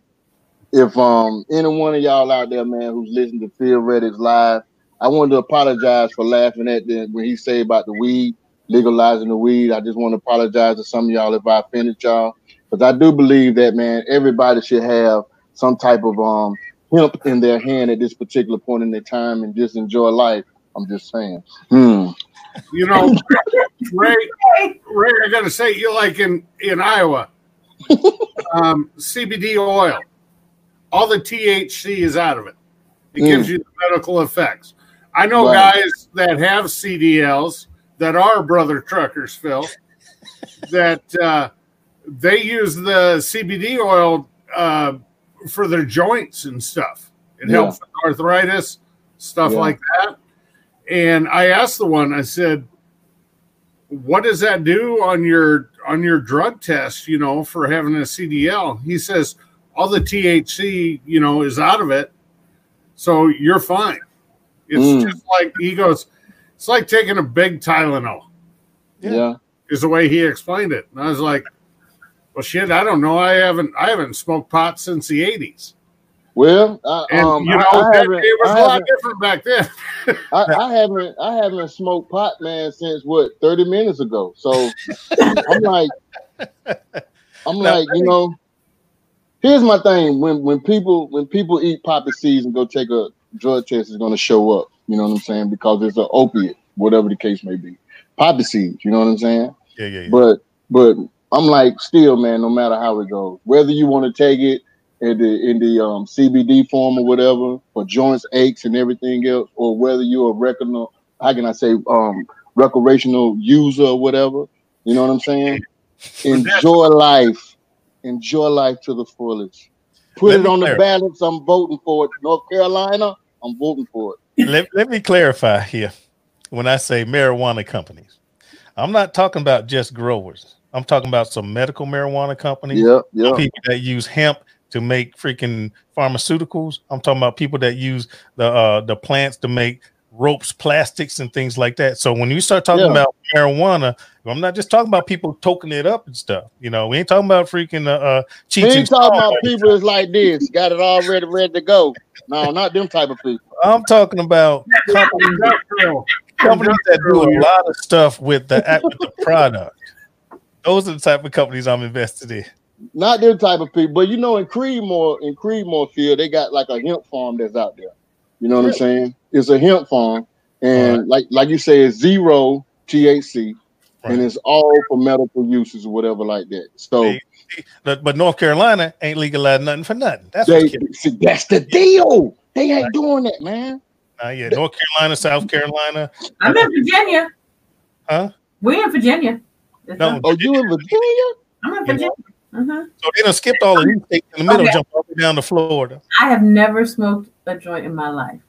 Speaker 4: If um any one of y'all out there, man, who's listening to Phil Reddick's live, I wanted to apologize for laughing at the when he said about the weed, legalizing the weed. I just want to apologize to some of y'all if I offended y'all. Because I do believe that man, everybody should have some type of um hemp in their hand at this particular point in their time and just enjoy life. I'm just saying. Hmm.
Speaker 3: you know, [laughs] Ray, Ray, I got to say, you like in in Iowa, [laughs] um, CBD oil, all the THC is out of it. It gives you the medical effects. I know
Speaker 4: Right.
Speaker 3: guys that have CDLs that are brother truckers, Phil, that uh, they use the CBD oil uh, for their joints and stuff. It
Speaker 4: Yeah.
Speaker 3: helps with arthritis, stuff
Speaker 4: Yeah.
Speaker 3: like that. And I asked the one, I said, what does that do on your on your drug test, you know, for having a CDL? He says all the THC, you know, is out of it. So you're fine. It's
Speaker 4: Mm.
Speaker 3: just like he goes, it's like taking a big Tylenol,
Speaker 1: Yeah.
Speaker 4: Yeah.
Speaker 3: is the way he explained it. And I was like, well shit, I don't know. I haven't I haven't smoked pot since the eighties.
Speaker 4: Well, I,
Speaker 3: And
Speaker 4: um,
Speaker 3: you know,
Speaker 4: I, I
Speaker 3: it, it was
Speaker 4: I
Speaker 3: a lot different back then. [laughs]
Speaker 4: I, I haven't I haven't smoked pot man since what 30 minutes ago. So I'm [laughs] like I'm
Speaker 1: Now,
Speaker 4: like, you know, here's my thing. When when people when people eat poppy seeds and go take a drug test, is gonna show up. You know what I'm saying? Because it's an opiate, whatever the case may be. Poppy seeds, you know what I'm saying?
Speaker 1: Yeah, yeah, yeah.
Speaker 4: But but I'm like, still, man, no matter how it goes, whether you want to take it in the in the um, CBD form or whatever for joints, aches, and everything else, or whether you're a recreational, how can I say, um, recreational user or whatever. You know what I'm saying? [laughs] Enjoy life. Enjoy life to the fullest. Put
Speaker 1: Let
Speaker 4: it on the balance. I'm voting for it. North Carolina, I'm voting for it.
Speaker 1: let, let me clarify here. When I say marijuana companies, I'm not talking about just growers. I'm talking about some medical marijuana companies,
Speaker 4: Yep, yep.
Speaker 1: people that use hemp to make freaking pharmaceuticals. I'm talking about people that use the uh, the plants to make ropes, plastics, and things like that. So when you start talking
Speaker 4: Yeah.
Speaker 1: about marijuana, I'm not just talking about people toking it up and stuff. You know, we ain't talking about freaking uh, uh
Speaker 4: We ain't talking about people that's like this, got it already ready ready to go. No, not them type of people.
Speaker 1: I'm talking about companies, companies that do a lot of stuff with the with the product. Those are the type of companies I'm invested in.
Speaker 4: Not them type of people. But you know, in Creedmoor, in Creedmoor field, they got like a hemp farm that's out there. You know what I'm saying? It's a hemp farm, and like like you say, it's zero THC,
Speaker 1: Right.
Speaker 4: and it's all for medical uses or whatever like that. So
Speaker 1: But, but North Carolina ain't legalized nothing for nothing. That's
Speaker 4: they see that's the deal. They ain't doing that, man.
Speaker 1: Uh, yeah, North Carolina, South Carolina,
Speaker 5: I'm in Virginia.
Speaker 1: huh?
Speaker 5: We're in Virginia. It's
Speaker 1: No,
Speaker 5: not-
Speaker 4: Oh, you in Virginia?
Speaker 5: I'm in
Speaker 1: Yeah.
Speaker 5: Virginia. Mhm.
Speaker 1: So they done skipped all the new states in the middle,
Speaker 5: Okay.
Speaker 1: jumped all the way down to Florida.
Speaker 5: I have never smoked a joint in my life.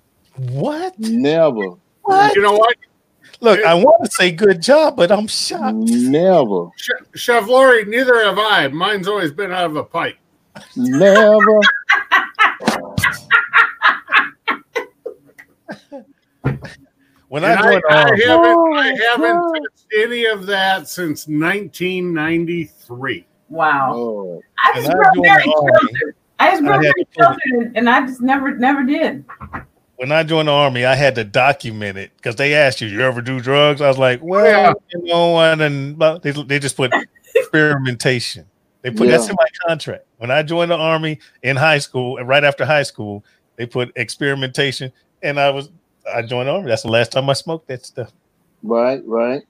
Speaker 1: What?
Speaker 4: Never,
Speaker 1: What?
Speaker 3: You know what?
Speaker 1: Look, I want to say good job, but I'm shocked.
Speaker 4: never,
Speaker 3: Ch- Chef Lori, neither have I. Mine's always been out of a pipe.
Speaker 4: never. [laughs]
Speaker 1: When I
Speaker 3: I, I haven't, oh, I haven't touched any of that since 1993.
Speaker 5: Wow.
Speaker 4: Oh,
Speaker 5: I just
Speaker 1: I
Speaker 5: grew up
Speaker 1: joined
Speaker 5: very
Speaker 1: the
Speaker 5: I just grew
Speaker 1: I
Speaker 5: up
Speaker 1: had
Speaker 5: very
Speaker 1: to it-
Speaker 5: and, and I just never, never did.
Speaker 1: When I joined the army, I had to document it because they asked you, "You ever do drugs?" I was like, oh, "Well,
Speaker 3: Yeah.
Speaker 1: you know," and but they, they just put experimentation. They put that's in my contract. When I joined the army in high school, and right after high school, they put experimentation, and I was I joined the army. That's the last time I smoked that stuff.
Speaker 4: right, right.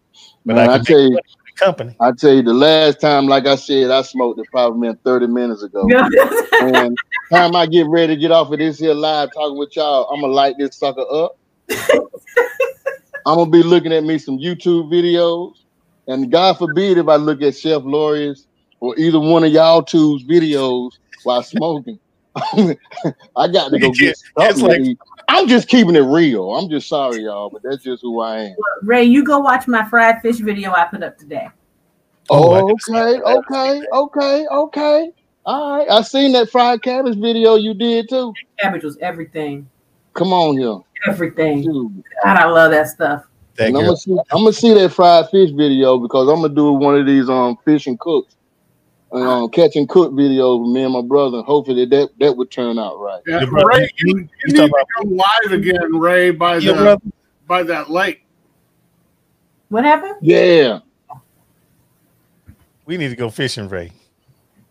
Speaker 1: But
Speaker 4: Man,
Speaker 1: I
Speaker 4: I tell you,
Speaker 1: money for the company.
Speaker 4: I tell you, the last time, like I said, I smoked it probably been 30 minutes ago. [laughs] and time I get ready to get off of this here live talking with y'all, I'm gonna light this sucker up. [laughs] I'm gonna be looking at me some YouTube videos, and God forbid if I look at Chef Laurie's or either one of y'all two's videos while smoking. [laughs] I got to go get
Speaker 1: It's
Speaker 4: something.
Speaker 1: like-
Speaker 4: I'm just keeping it real. I'm just sorry, y'all, but that's just who I am.
Speaker 5: Ray, you go watch my fried fish video I put up today.
Speaker 1: Oh, I didn't see
Speaker 4: okay, okay, okay, okay. All right. I seen that fried cabbage video you did too.
Speaker 5: Cabbage was everything.
Speaker 4: Come on here.
Speaker 5: Everything.
Speaker 4: Dude.
Speaker 5: God, I love that stuff.
Speaker 1: That
Speaker 4: And I'm gonna see I'm gonna see that fried fish video because I'm gonna do one of these um fish and cooks. Um, catch and cook videos with me and my brother. Hopefully that that would turn out right.
Speaker 3: Yeah,
Speaker 1: Your brother-
Speaker 3: Ray, you,
Speaker 1: you-
Speaker 3: you
Speaker 1: you
Speaker 3: need to go live again, Ray, by
Speaker 1: Your
Speaker 3: the
Speaker 1: brother-
Speaker 3: by that lake.
Speaker 5: What happened?
Speaker 4: Yeah.
Speaker 1: we need to go fishing, Ray.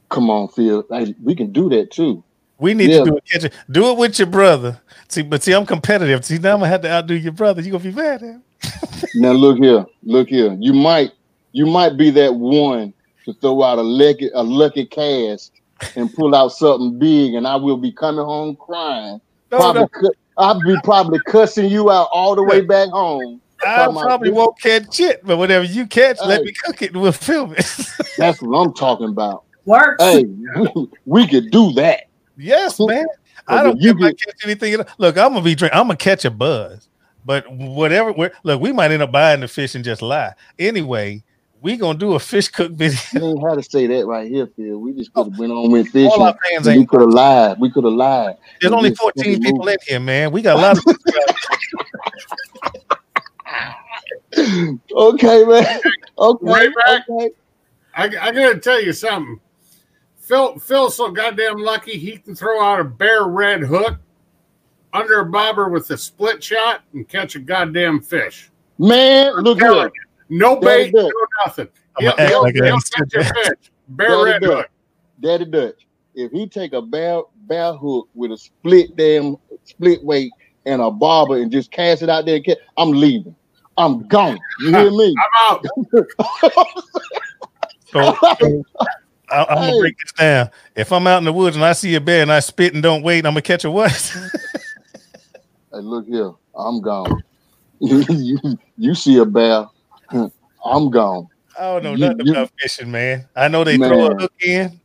Speaker 4: Come on, Phil. Hey, we can do that too.
Speaker 1: We need
Speaker 4: Yeah.
Speaker 1: to do it. Catch it. Do it with your brother. See, but see, I'm competitive. See, now I'm gonna have to outdo your brother. You gonna be mad at him. [laughs]
Speaker 4: Now look here, look here. You might you might be that one to throw out a lucky a lucky cast and pull out something big, and I will be coming home crying.
Speaker 1: No,
Speaker 4: Probably
Speaker 1: no,
Speaker 4: cu- I'll be probably cussing you out all the way back home.
Speaker 1: I probably won't catch shit, but whatever you catch, let me cook it and we'll film it. [laughs]
Speaker 4: That's what I'm talking about.
Speaker 5: Works.
Speaker 4: Hey, we could do that.
Speaker 1: yes, [laughs] man. I don't
Speaker 4: you
Speaker 1: care if I
Speaker 4: get-
Speaker 1: catch anything. at all. Look, I'm gonna be drink. I'm gonna catch a buzz, but whatever. We're, look, we might end up buying the fish and just lie. Anyway, we gonna do a fish cook video.
Speaker 4: You ain't had to say that right here, Phil. We just could have went on with fishing.
Speaker 1: All our fans
Speaker 4: and We could have lied. We could have lied.
Speaker 1: There's
Speaker 4: we
Speaker 1: only 14 people
Speaker 4: moved.
Speaker 1: in here, man. We got a lot of. [laughs]
Speaker 4: Okay, man. [laughs] Okay.
Speaker 3: Right back.
Speaker 4: Okay.
Speaker 3: I, I gotta tell you something. Phil Phil's so goddamn lucky he can throw out a bare red hook under a bobber with a split shot and catch a goddamn fish.
Speaker 4: Man, look
Speaker 3: Telling
Speaker 4: here.
Speaker 3: you, No
Speaker 4: Daddy
Speaker 3: bait, no nothing.
Speaker 1: I'm
Speaker 3: He'll,
Speaker 1: gonna act
Speaker 3: he'll,
Speaker 1: like
Speaker 3: he'll catch a fish. Bare
Speaker 4: Daddy
Speaker 3: red
Speaker 4: Dutch.
Speaker 3: hook.
Speaker 4: Daddy Dutch. If he take a bear bear hook with a split damn split weight and a barber and just cast it out there, and ca- I'm leaving. I'm gone. You [laughs] hear me?
Speaker 3: I'm out. [laughs]
Speaker 1: So, so I, I'm gonna break this down. If I'm out in the woods and I see a bear and I spit and don't wait, I'm gonna catch a what? [laughs]
Speaker 4: Hey, look here, I'm gone. you, you see a bear, I'm gone.
Speaker 1: I don't know
Speaker 4: You-
Speaker 1: nothing
Speaker 4: you-
Speaker 1: about fishing, man. I know they throw a hook in,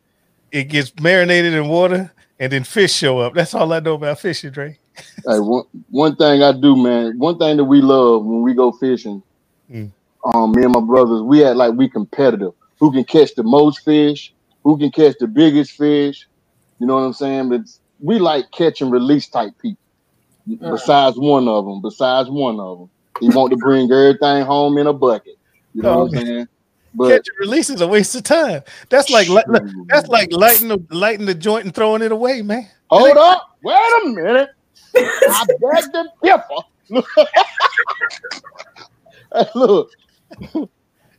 Speaker 1: it gets marinated in water, and then fish show up. That's all I know about fishing, Dre. [laughs]
Speaker 4: Hey, one one thing I do, man. One thing that we love when we go fishing,
Speaker 1: Mm.
Speaker 4: um, me and my brothers, we act like we competitive. Who can catch the most fish? Who can catch the biggest fish? You know what I'm saying? But we like catch and release type people. Besides one of them, besides one of them, he want to bring everything home in a bucket. You know what I'm saying? But
Speaker 1: Catch and release is a waste of time. That's like li- li-
Speaker 4: Shoot.
Speaker 1: that's like lighting the lighting the joint and throwing it away, man.
Speaker 4: hold up, wait a minute. I [laughs] beg to differ. Hey, [laughs] Look,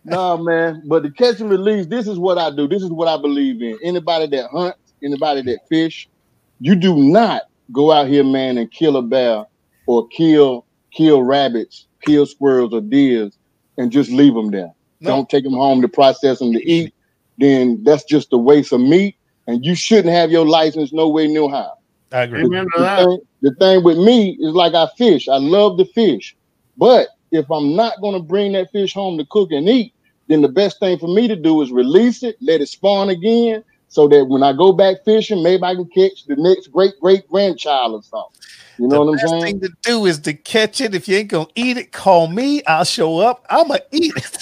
Speaker 4: nah, man. But the catch and release, this is what I do. This is what I believe in. Anybody that hunts, anybody that fish, you do not go out here, man, and kill a bear or kill kill rabbits, kill squirrels or deers, and just leave them there.
Speaker 1: No.
Speaker 4: Don't take them home to process them to eat. Then that's just a waste of meat, and you shouldn't have your license no way near how.
Speaker 1: I agree.
Speaker 3: Amen
Speaker 4: The
Speaker 3: that.
Speaker 4: thing, the thing with me is like I fish. I love to fish. But if I'm not going to bring that fish home to cook and eat, then the best thing for me to do is release it, let it spawn again, so that when I go back fishing, maybe I can catch the next great great grandchild or something. You know
Speaker 1: the
Speaker 4: what I'm
Speaker 1: best
Speaker 4: saying?
Speaker 1: thing to do is to catch it. If you ain't gonna eat it, call me. I'll show up. I'ma eat it.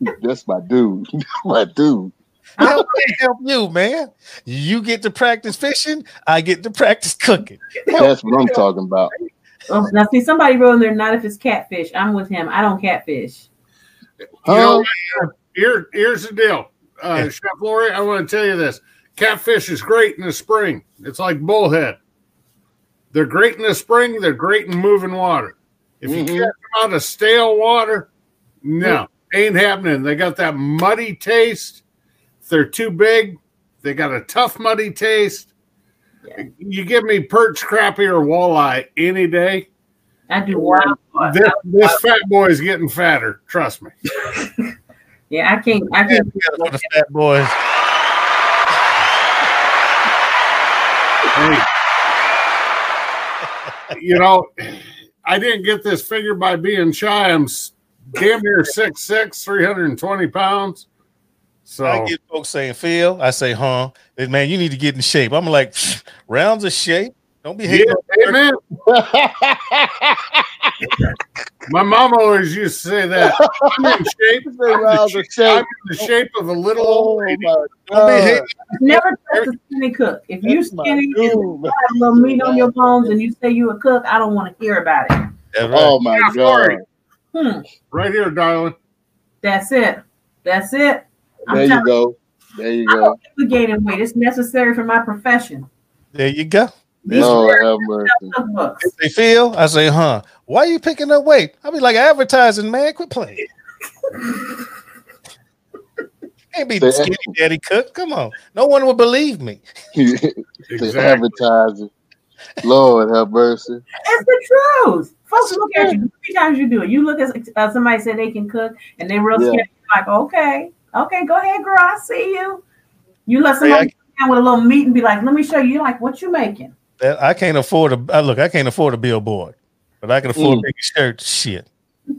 Speaker 1: [laughs]
Speaker 4: That's my dude. [laughs] That's my dude.
Speaker 1: help me help you, man. You get to practice fishing. I get to practice cooking.
Speaker 4: That's what I'm talking about.
Speaker 5: Oh, now see, somebody wrote in there, not if it's catfish. I'm with him. I don't catfish.
Speaker 3: You know, here, here's the deal, uh, Chef Lori. I want to tell you this: catfish is great in the spring. It's like bullhead. They're great in the spring. They're great in moving water. If you
Speaker 4: Mhm.
Speaker 3: catch them out of stale water, no, ain't happening. They got that muddy taste. If they're too big, they got a tough, muddy taste. You give me perch, crappie, or walleye any day.
Speaker 5: I do wild.
Speaker 3: This, this fat boy is getting fatter. Trust me. [laughs]
Speaker 5: Yeah, I can't. I can't.
Speaker 1: we gotta put fat boys.
Speaker 3: Hey, you know, I didn't get this figure by being shy. I'm damn near 6'6", 320 pounds. So
Speaker 1: I get folks saying, Phil, I say, huh? Man, you need to get in shape. I'm like, rounds of shape. Don't be
Speaker 3: yeah,
Speaker 1: hating.
Speaker 3: hey, man, my mom always used to say that. I'm in [laughs] shape. I'm in the shape, I'm in the shape of a little
Speaker 4: Oh
Speaker 3: old lady.
Speaker 1: Don't be hating.
Speaker 5: Never trust a skinny cook. If you
Speaker 4: That's
Speaker 5: skinny and you
Speaker 4: man.
Speaker 5: have a little meat on your bones and you say you a cook, I don't want to hear about it.
Speaker 1: That's right.
Speaker 4: Oh my
Speaker 3: Yeah,
Speaker 4: God.
Speaker 3: sorry.
Speaker 5: Hmm.
Speaker 3: Right here, darling.
Speaker 5: That's it. That's it. I'm
Speaker 4: There you go. There you
Speaker 5: I
Speaker 4: go.
Speaker 5: don't keep gaining weight. It's necessary for my profession.
Speaker 1: There you go.
Speaker 5: These
Speaker 4: Lord have mercy.
Speaker 1: They feel. I say, huh? Why are you picking up weight? I be like advertising, man. Quit playing. [laughs] Can't be the skinny daddy cook. Come on. No one would believe me. [laughs]
Speaker 4: the
Speaker 3: Exactly.
Speaker 4: advertising. Lord have mercy.
Speaker 5: It's the truth. Folks look at you. Three times you do it. You look at uh, somebody said they can cook and they real
Speaker 4: Yeah.
Speaker 5: skinny. You're like, okay, okay, go ahead, girl. I see you. You let
Speaker 1: Hey,
Speaker 5: somebody come down with a little meat and be like, let me show you. You're like, what you making?
Speaker 1: That I can't afford a I look. I can't afford a billboard, but I can afford
Speaker 4: Mm.
Speaker 1: a big shirt. Shit. [laughs]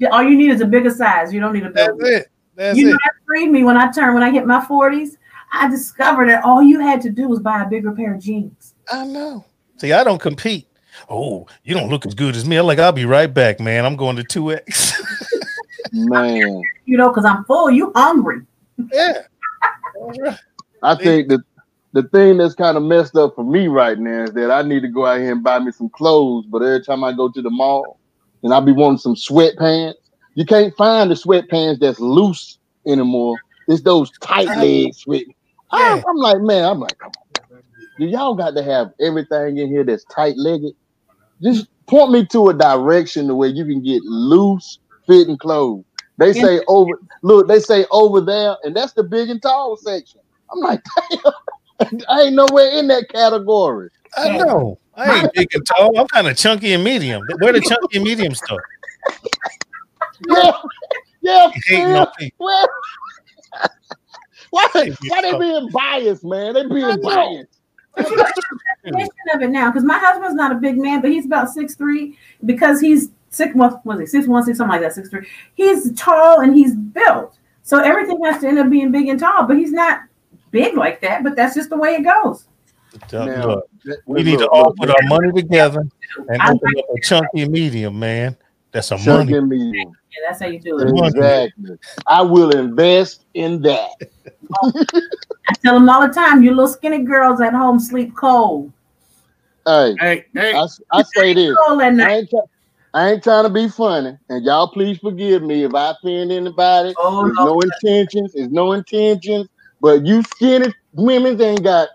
Speaker 5: Yeah, All you need is a bigger size. You don't need a
Speaker 1: That's
Speaker 5: bigger.
Speaker 1: it. That's
Speaker 5: You know
Speaker 1: it.
Speaker 5: that freed me when I turned when I hit my forties. I discovered that all you had to do was buy a bigger pair of jeans.
Speaker 1: I know. See, I don't compete. Oh, you don't look as good as me. I'm like, I'll be right back, man. I'm going to two X. [laughs]
Speaker 4: Man.
Speaker 5: You know, because I'm full. You hungry?
Speaker 1: yeah. All right.
Speaker 4: I think that the thing that's kind of messed up for me right now is that I need to go out here and buy me some clothes, but every time I go to the mall and I be wanting some sweatpants, you can't find the sweatpants that's loose anymore. It's those tight leg sweat. I'm,
Speaker 1: Yeah.
Speaker 4: I'm like, man, I'm like, come on. Do y'all got to have everything in here that's tight legged? Just point me to a direction to where you can get loose fitting clothes. They say over look, they say over there, and that's the big and tall section. I'm like, [laughs] damn, [laughs] I ain't nowhere in that category.
Speaker 1: I know. I ain't big and tall. I'm kind of chunky and medium. Where the chunky and medium stuff? [laughs]
Speaker 4: Yeah, yeah,
Speaker 1: Hating
Speaker 4: Phil,
Speaker 1: on [laughs]
Speaker 4: why, why they being biased, man? They being biased.
Speaker 5: But you got the definition of it now, because my husband's not a big man, but he's about six three. Because he's six, what was he? Six one, six something like that. Six three. He's tall and he's built, so everything has to end up being big and tall. But he's not big like that. But that's just the way it goes.
Speaker 4: Now,
Speaker 1: we need to all put our money together and
Speaker 5: I
Speaker 1: open up a chunky medium, man. That's a
Speaker 4: chunky
Speaker 1: money.
Speaker 4: medium.
Speaker 5: Yeah, that's how you do it.
Speaker 4: Exactly. I will invest in that.
Speaker 5: I tell them all the time, you little skinny girls at home sleep cold.
Speaker 4: Hey,
Speaker 3: Hey, hey,
Speaker 4: I, I say this. I ain't, try, I ain't trying to be funny, and y'all please forgive me if I offend anybody.
Speaker 5: Oh,
Speaker 4: There's
Speaker 5: no.
Speaker 4: no intentions. There's no intentions. But you skinny women ain't got.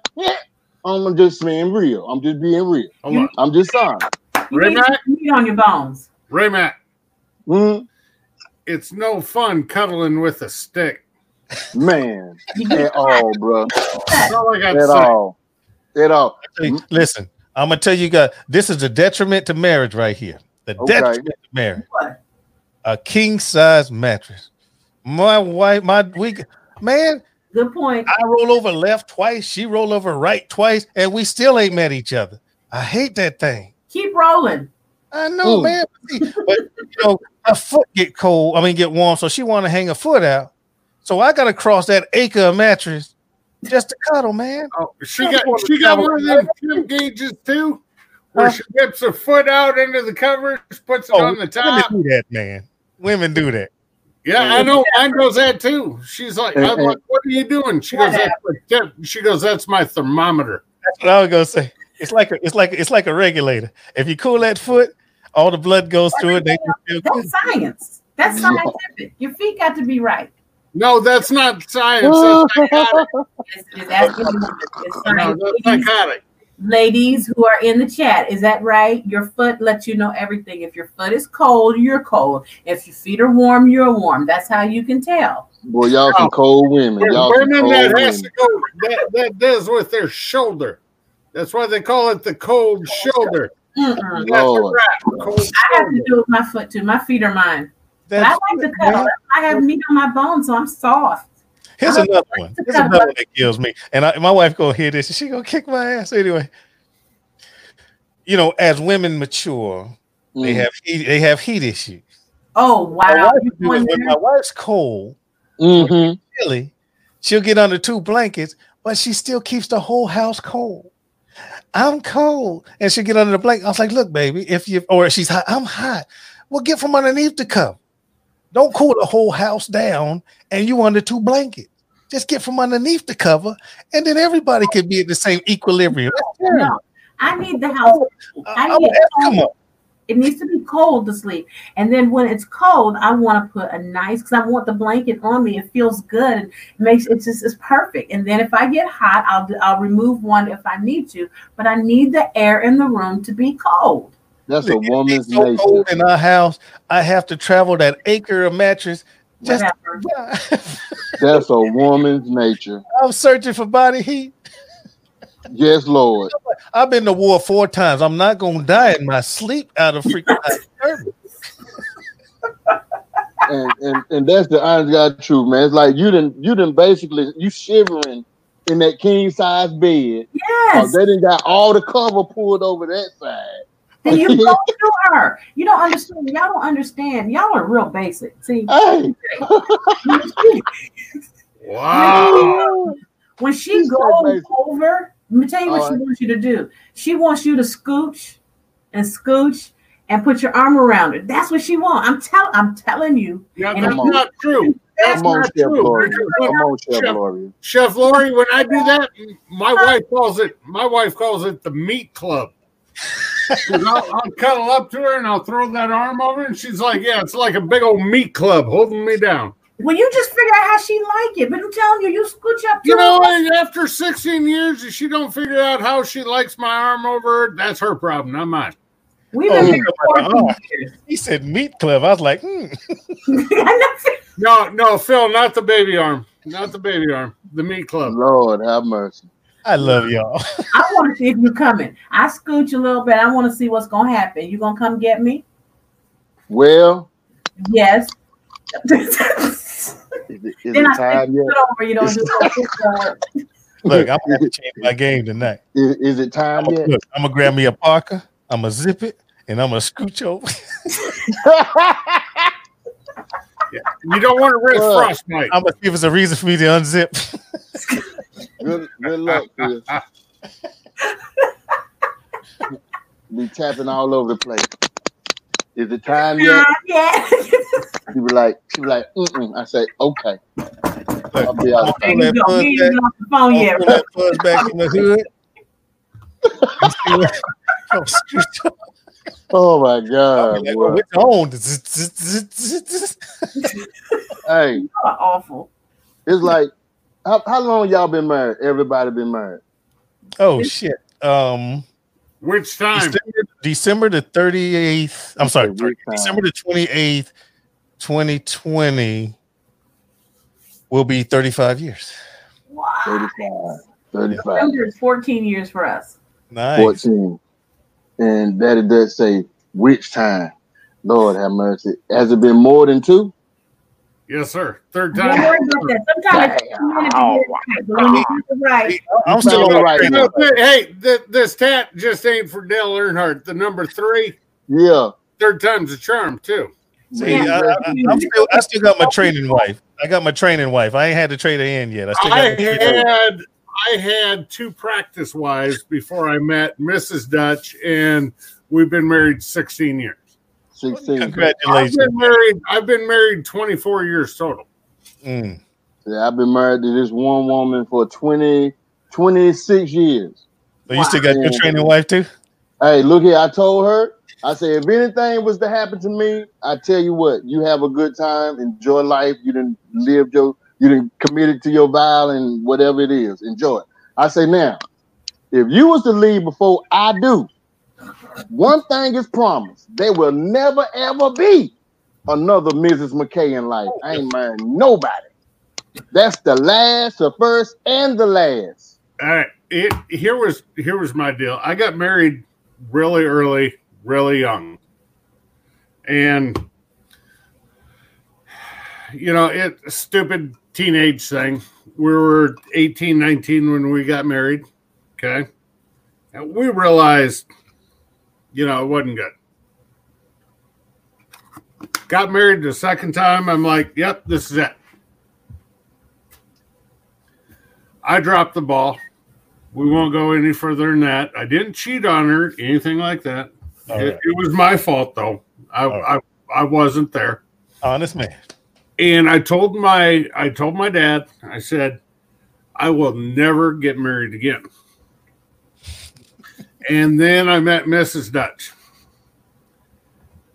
Speaker 4: I'm just being real. I'm just being real.
Speaker 3: hold on.
Speaker 4: I'm just sorry.
Speaker 5: You
Speaker 3: Ray
Speaker 5: need
Speaker 3: Mac?
Speaker 5: meat on your bones.
Speaker 3: Ray Matt,
Speaker 4: Mm,
Speaker 3: it's no fun cuddling with a stick.
Speaker 4: man,
Speaker 5: You
Speaker 4: at all, bro.
Speaker 3: That's all I got to
Speaker 4: At
Speaker 3: say.
Speaker 4: all. At all.
Speaker 1: Hey, Listen, I'm gonna tell you guys, this is a detriment to marriage right here. The
Speaker 4: Okay.
Speaker 1: detriment to marriage.
Speaker 5: what?
Speaker 1: A king size mattress. My wife, my we man,
Speaker 5: Good point.
Speaker 1: I roll over left twice, she roll over right twice, and we still ain't met each other. I hate that thing.
Speaker 5: Keep rolling.
Speaker 1: I know,
Speaker 4: Mm.
Speaker 1: man. But, but, you know, her foot get cold. I mean, get warm, so she want to hang her foot out. So I got to cross that acre of mattress just to cuddle, man.
Speaker 3: Oh, she got she got one of them Tim gauges too, where she dips her foot out into the covers, puts it
Speaker 1: Oh,
Speaker 3: on the top.
Speaker 1: women do that, man. Women do that.
Speaker 3: Yeah, I know. Mine does that too. She's like, I'm like, what are you doing? She goes, that's my she goes, that's my thermometer.
Speaker 1: That's what I was gonna say. It's like a, it's like it's like a regulator. If you cool that foot, all the blood goes through it. They feel.
Speaker 5: That's science. That's scientific. Your feet got to be right.
Speaker 3: No, that's not science. [laughs] That's psychotic.
Speaker 5: It's, it's, it's
Speaker 3: No, that's psychotic.
Speaker 5: Ladies who are in the chat, is that right? Your foot lets you know everything. If your foot is cold, you're cold. If your feet are warm, you're warm. That's how you can tell.
Speaker 4: Boy, y'all some oh. cold women. Y'all some
Speaker 3: women
Speaker 4: cold
Speaker 3: that has to go. That, that does with their shoulder. That's why they call it the cold shoulder.
Speaker 5: Mm-mm.
Speaker 4: Lord.
Speaker 3: Cold
Speaker 5: I have to do with my foot too. My feet are mine. But I like to
Speaker 1: good,
Speaker 5: cuddle.
Speaker 1: man.
Speaker 5: I have meat on my bones, so I'm soft.
Speaker 1: Here's
Speaker 5: I
Speaker 1: another one. Here's another one that kills me. And I, my wife gonna hear this, and she gonna kick my ass anyway. You know, as women mature, they
Speaker 4: Mm.
Speaker 1: have heat, they have heat issues.
Speaker 5: Oh
Speaker 1: My
Speaker 5: wow!
Speaker 1: wife
Speaker 5: You
Speaker 1: do it
Speaker 5: going
Speaker 1: when my wife's cold,
Speaker 4: Mhm.
Speaker 1: chilly, she'll get under two blankets, but she still keeps the whole house cold. I'm cold, and she'll get under the blanket. I was like, "Look, baby, if you or she's hot, I'm hot. Well, get from underneath the cover. Don't cool the whole house down, and you under two blankets. Just get from underneath the cover, and then everybody can be at the same equilibrium.
Speaker 5: No, I need the house.
Speaker 1: Oh,
Speaker 5: I,
Speaker 1: I
Speaker 5: need
Speaker 1: come on.
Speaker 5: It needs to be cold to sleep. And then when it's cold, I want to put a nice because I want the blanket on me. It feels good. It makes it just it's perfect. And then if I get hot, I'll I'll remove one if I need to. But I need the air in the room to be cold.
Speaker 4: That's a woman's
Speaker 1: so
Speaker 4: nature.
Speaker 1: cold in our house. I have to travel that acre of mattress. Just [laughs]
Speaker 4: That's a woman's nature.
Speaker 1: I'm searching for body heat.
Speaker 4: Yes, Lord.
Speaker 1: I've been to war four times. I'm not gonna die in my sleep out of freaking hypothermia.
Speaker 4: And, and and that's the honest God truth, man. It's like you didn't you didn't basically you shivering in that king size bed. Oh,
Speaker 5: Yes.
Speaker 4: they didn't got all the cover pulled over that side.
Speaker 5: Then you [laughs] go to her. You don't understand. Y'all don't understand. Y'all are real basic. See, [laughs]
Speaker 4: Hey,
Speaker 3: Wow. [laughs]
Speaker 5: when she
Speaker 4: She's
Speaker 5: goes
Speaker 4: basic.
Speaker 5: over, let me tell you what
Speaker 4: All
Speaker 5: she
Speaker 4: right.
Speaker 5: wants you to do. She wants you to scooch and scooch and put your arm around her. That's what she wants. I'm telling. I'm telling you.
Speaker 3: Yeah, that's
Speaker 4: I'm on.
Speaker 3: not true. That's
Speaker 4: come on,
Speaker 3: not
Speaker 4: Chef
Speaker 3: true.
Speaker 4: Gloria.
Speaker 3: Because
Speaker 4: Come on, Chef
Speaker 3: Chef-
Speaker 4: Gloria.
Speaker 3: Chef Lori, when I do that, my wife calls it. My wife calls it the meat club. 'Cause I'll, I'll cuddle up to her and I'll throw that arm over, and she's like, "Yeah, it's like a big old meat club holding me down."
Speaker 5: Well, you just figure out how she like it. But I'm telling you, you scooch up to
Speaker 3: You know,
Speaker 5: her.
Speaker 3: after 16 years, if she don't figure out how she likes my arm over her, that's her problem, not mine.
Speaker 5: We've
Speaker 1: Oh,
Speaker 5: been
Speaker 1: you
Speaker 5: married
Speaker 1: know about
Speaker 5: 14
Speaker 1: the
Speaker 5: years.
Speaker 1: He said meat club. I was like, hmm. [laughs]
Speaker 3: No, no, Phil, not the baby arm, not the baby arm, the meat club.
Speaker 4: Lord have mercy.
Speaker 1: I love y'all. [laughs]
Speaker 5: I want to see if you're coming. I scooch a little bit. I want to see what's gonna happen. You gonna come get me?
Speaker 4: Well,
Speaker 5: Yes. [laughs]
Speaker 4: Is it, is
Speaker 5: Then
Speaker 4: it
Speaker 5: I
Speaker 4: time
Speaker 5: think
Speaker 4: yet?
Speaker 5: over. You don't do. Uh, [laughs]
Speaker 1: look, I'm gonna change my game tonight.
Speaker 4: Is, is it time
Speaker 1: I'm
Speaker 4: yet?
Speaker 1: gonna, I'm gonna grab me a Parker. I'm gonna zip it, and I'm gonna scooch over.
Speaker 3: You don't want to risk frostbite.
Speaker 1: I'm gonna see if it's a reason for me to unzip.
Speaker 4: Good, good luck, Chris. [laughs] Be tapping all over the place. Is it time yet?
Speaker 5: yeah. [laughs]
Speaker 4: She be like, she be like, mm I say, okay. I'll be out.
Speaker 5: There
Speaker 1: Pull
Speaker 5: you
Speaker 1: that fuzz back.
Speaker 5: ain't been off the phone yet.
Speaker 1: that fuzz back in the hood. You see what- I'll scooch over.
Speaker 4: Oh my God.
Speaker 1: like,
Speaker 4: boy.
Speaker 1: "Oh, it's on. [laughs]
Speaker 4: Hey,
Speaker 5: awful.
Speaker 4: it's like, how, how long y'all been married? Everybody been married.
Speaker 1: Oh shit. Um
Speaker 3: Which time?
Speaker 1: December, December the 38th. I'm sorry,
Speaker 4: Okay, which time?
Speaker 1: December the 28th, 2020 will be 35 years.
Speaker 5: Wow.
Speaker 4: 35. 35.
Speaker 5: Is 14 years for us.
Speaker 1: Nice.
Speaker 4: 14. And daddy does say, which time? Lord have mercy. Has it been more than two?
Speaker 3: Yes, sir. Third time.
Speaker 5: worry. Sometimes it's two minutes to get it right, but when you do it right,
Speaker 1: I'm
Speaker 4: oh.
Speaker 1: still on
Speaker 4: it
Speaker 1: my
Speaker 4: right.
Speaker 3: You know, hey, th- this tat just ain't for Dale Earnhardt. The number three,
Speaker 4: Yeah.
Speaker 3: third time's a charm too.
Speaker 1: See,
Speaker 5: Yeah.
Speaker 1: I, I, I'm still, I still got my training wife. I got my training wife. I ain't had to trade her in yet. I still
Speaker 3: I had I had two practice wives before I met Mrs. Dutch, and we've been married 16 years.
Speaker 4: 16.
Speaker 3: I've been married. I've been married 24 years total.
Speaker 1: Mm.
Speaker 4: Yeah, I've been married to this one woman for 20, 26 years.
Speaker 1: So you still got your training wife too?
Speaker 4: Hey, look here. I told her, I said, if anything was to happen to me, I tell you what, you have a good time, enjoy life. You didn't live your, you didn't commit it to your vow and whatever it is, enjoy it. I say now, if you was to leave before I do, one thing is promised: there will never ever be another Mrs. McKay in life. I ain't married nobody. That's the last, the first, and the last.
Speaker 3: All right. It, here was here was my deal. I got married really early, really young, and you know it stupid teenage thing. We were 18, 19 when we got married. Okay, and we realized, you know, it wasn't good. Got married the second time. I'm like, yep, this is it. I dropped the ball. We won't go any further than that. I didn't cheat on her, anything like that.
Speaker 1: Oh, All
Speaker 3: It,
Speaker 1: right.
Speaker 3: it was my fault, though. I,
Speaker 1: All
Speaker 3: I I wasn't there,
Speaker 1: Honest man.
Speaker 3: and I told my I told my dad. I said, I will never get married again. And then I met Mrs. Dutch,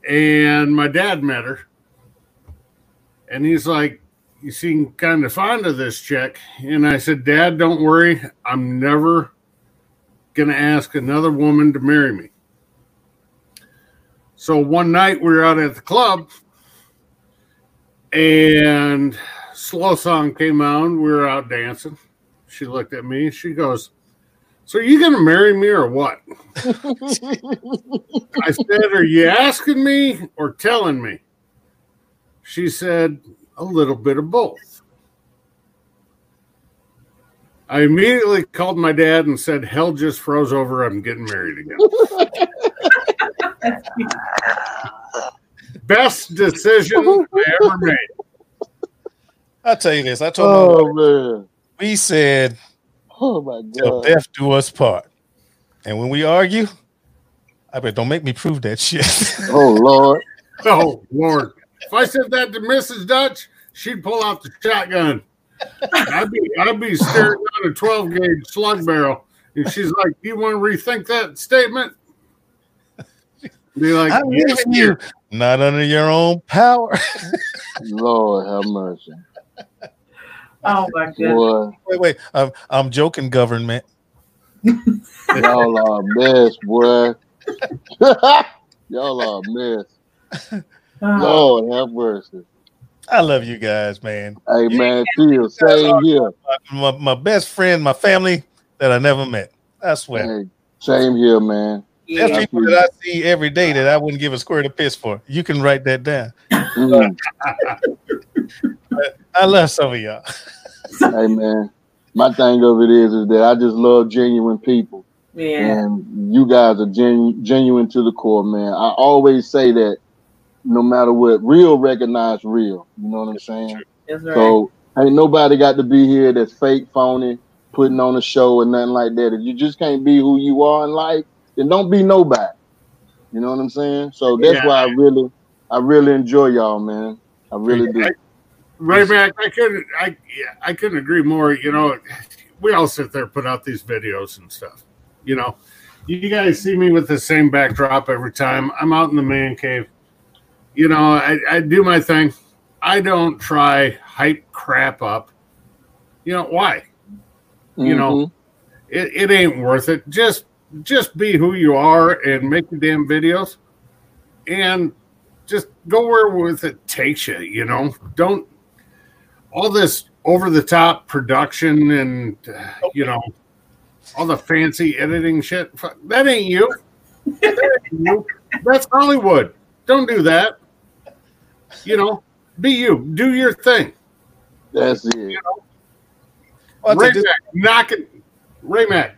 Speaker 3: and my dad met her, and he's like, you seem kind of fond of this chick. And I said, Dad, don't worry. I'm never going to ask another woman to marry me. So one night we were out at the club and slow song came on. We were out dancing. She looked at me. She goes, So are you going to marry me or what? [laughs] I said, Are you asking me or telling me? She said, A little bit of both. I immediately called my dad and said, Hell just froze over. I'm getting married again. [laughs] Best decision I ever made.
Speaker 1: I'll tell you this. I told my oh, wife,
Speaker 4: Oh man.
Speaker 1: we said [laughs]
Speaker 4: Oh my
Speaker 1: till
Speaker 4: god.
Speaker 1: death do us part. And when we argue, I bet don't make me prove that shit. [laughs] [laughs]
Speaker 4: Oh Lord.
Speaker 3: Oh, Lord. If I said that to Mrs. Dutch, she'd pull out the shotgun. I'd be I'd be staring down a 12 gauge slug barrel. And she's like, Do you want to rethink that statement? Be like,
Speaker 1: I'm
Speaker 3: "Yes,
Speaker 1: leaving you. Not under your own power.
Speaker 4: Lord have mercy.
Speaker 5: Oh my goodness.
Speaker 4: Boy,
Speaker 1: wait, wait. I'm, I'm joking, government. [laughs]
Speaker 4: y'all are a mess, boy. [laughs] y'all are a mess.
Speaker 5: Oh,
Speaker 4: Lord have mercy.
Speaker 1: I love you guys, man.
Speaker 4: Hey man, feel same here.
Speaker 1: My, my best friend, my family that I never met. I swear.
Speaker 4: Hey, same here, man.
Speaker 1: There's
Speaker 5: yeah.
Speaker 1: people that I see every day that I wouldn't give a square of piss for. You can write that down.
Speaker 4: Mhm. [laughs]
Speaker 1: I love some of y'all.
Speaker 4: hey man, my thing of it is is that I just love genuine people,
Speaker 5: Yeah.
Speaker 4: and you guys are genu- genuine to the core, man. I always say that, no matter what, real recognize real. You know what I'm saying?
Speaker 5: That's right.
Speaker 4: So ain't nobody got to be here that's fake, phony, putting on a show or nothing like that. If you just can't be who you are in life, then don't be nobody. You know what I'm saying? So that's
Speaker 3: Yeah.
Speaker 4: why I really, I really enjoy y'all, man. I really do.
Speaker 3: Right back. I couldn't. I yeah, I couldn't agree more. You know, we all sit there put out these videos and stuff. You know, you guys see me with the same backdrop every time. I'm out in the man cave. You know, I, I do my thing. I don't try hype crap up. You know why? You know,
Speaker 4: Mhm.
Speaker 3: It, it ain't worth it. Just just be who you are and make the damn videos, and just go where with it takes you. You know, don't all this over the top production and uh, you know all the fancy editing shit. That ain't you. That ain't you. That's Hollywood. Don't do that. You know, be you. Do your thing.
Speaker 4: that's it.
Speaker 1: Well,
Speaker 3: Ray
Speaker 1: to
Speaker 3: Mac, knocking, Ray Mac,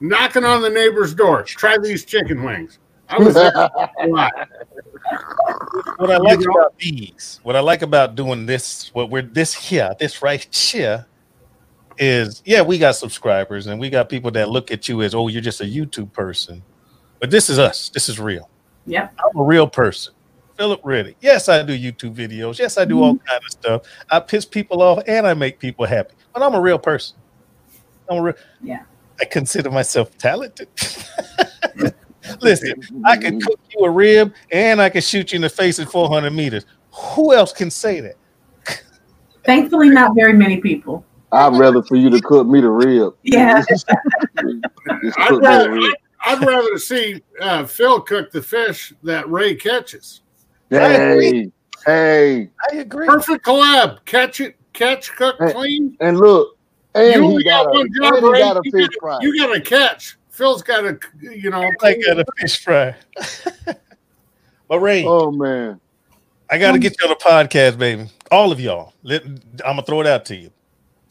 Speaker 3: knocking on the neighbor's door. Try these chicken wings. I was a lot. [laughs]
Speaker 1: what I like about these, what I like about doing this, what we're this here, this right here, is yeah, we got subscribers and we got people that look at you as oh, you're just a YouTube person, but this is us. This is real.
Speaker 5: Yeah,
Speaker 1: I'm a real person. Philip Reddick. Yes, I do YouTube videos. Yes, I do all mm-hmm. kind of stuff. I piss people off and I make people happy. But I'm a real person. I'm a real.
Speaker 5: Yeah.
Speaker 1: I consider myself talented. [laughs] Listen, I can [laughs] cook you a rib and I can shoot you in the face at 400 meters. Who else can say that?
Speaker 5: Thankfully, not very many people.
Speaker 4: I'd rather for you to cook me the rib. [laughs]
Speaker 5: Yeah. [laughs]
Speaker 4: Just
Speaker 3: I'd
Speaker 4: cook me the
Speaker 3: rather,
Speaker 4: rib.
Speaker 3: I'd rather see uh, Phil cook the fish that Ray catches.
Speaker 4: Hey, hey,
Speaker 1: I agree.
Speaker 3: Perfect collab. Catch it, catch, cook,
Speaker 4: Hey,
Speaker 3: clean.
Speaker 4: and look, and
Speaker 3: you
Speaker 4: he
Speaker 3: only got,
Speaker 4: got, a,
Speaker 3: one job,
Speaker 4: and he
Speaker 3: Ray.
Speaker 4: got a
Speaker 3: You
Speaker 4: fish
Speaker 3: gotta-
Speaker 4: fry.
Speaker 3: You got to catch. Phil's got a you know.
Speaker 1: I got a fish fry. [laughs] but Ray,
Speaker 4: Oh man,
Speaker 1: I got to get you on the podcast, baby. All of y'all. Let, I'm gonna throw it out to you.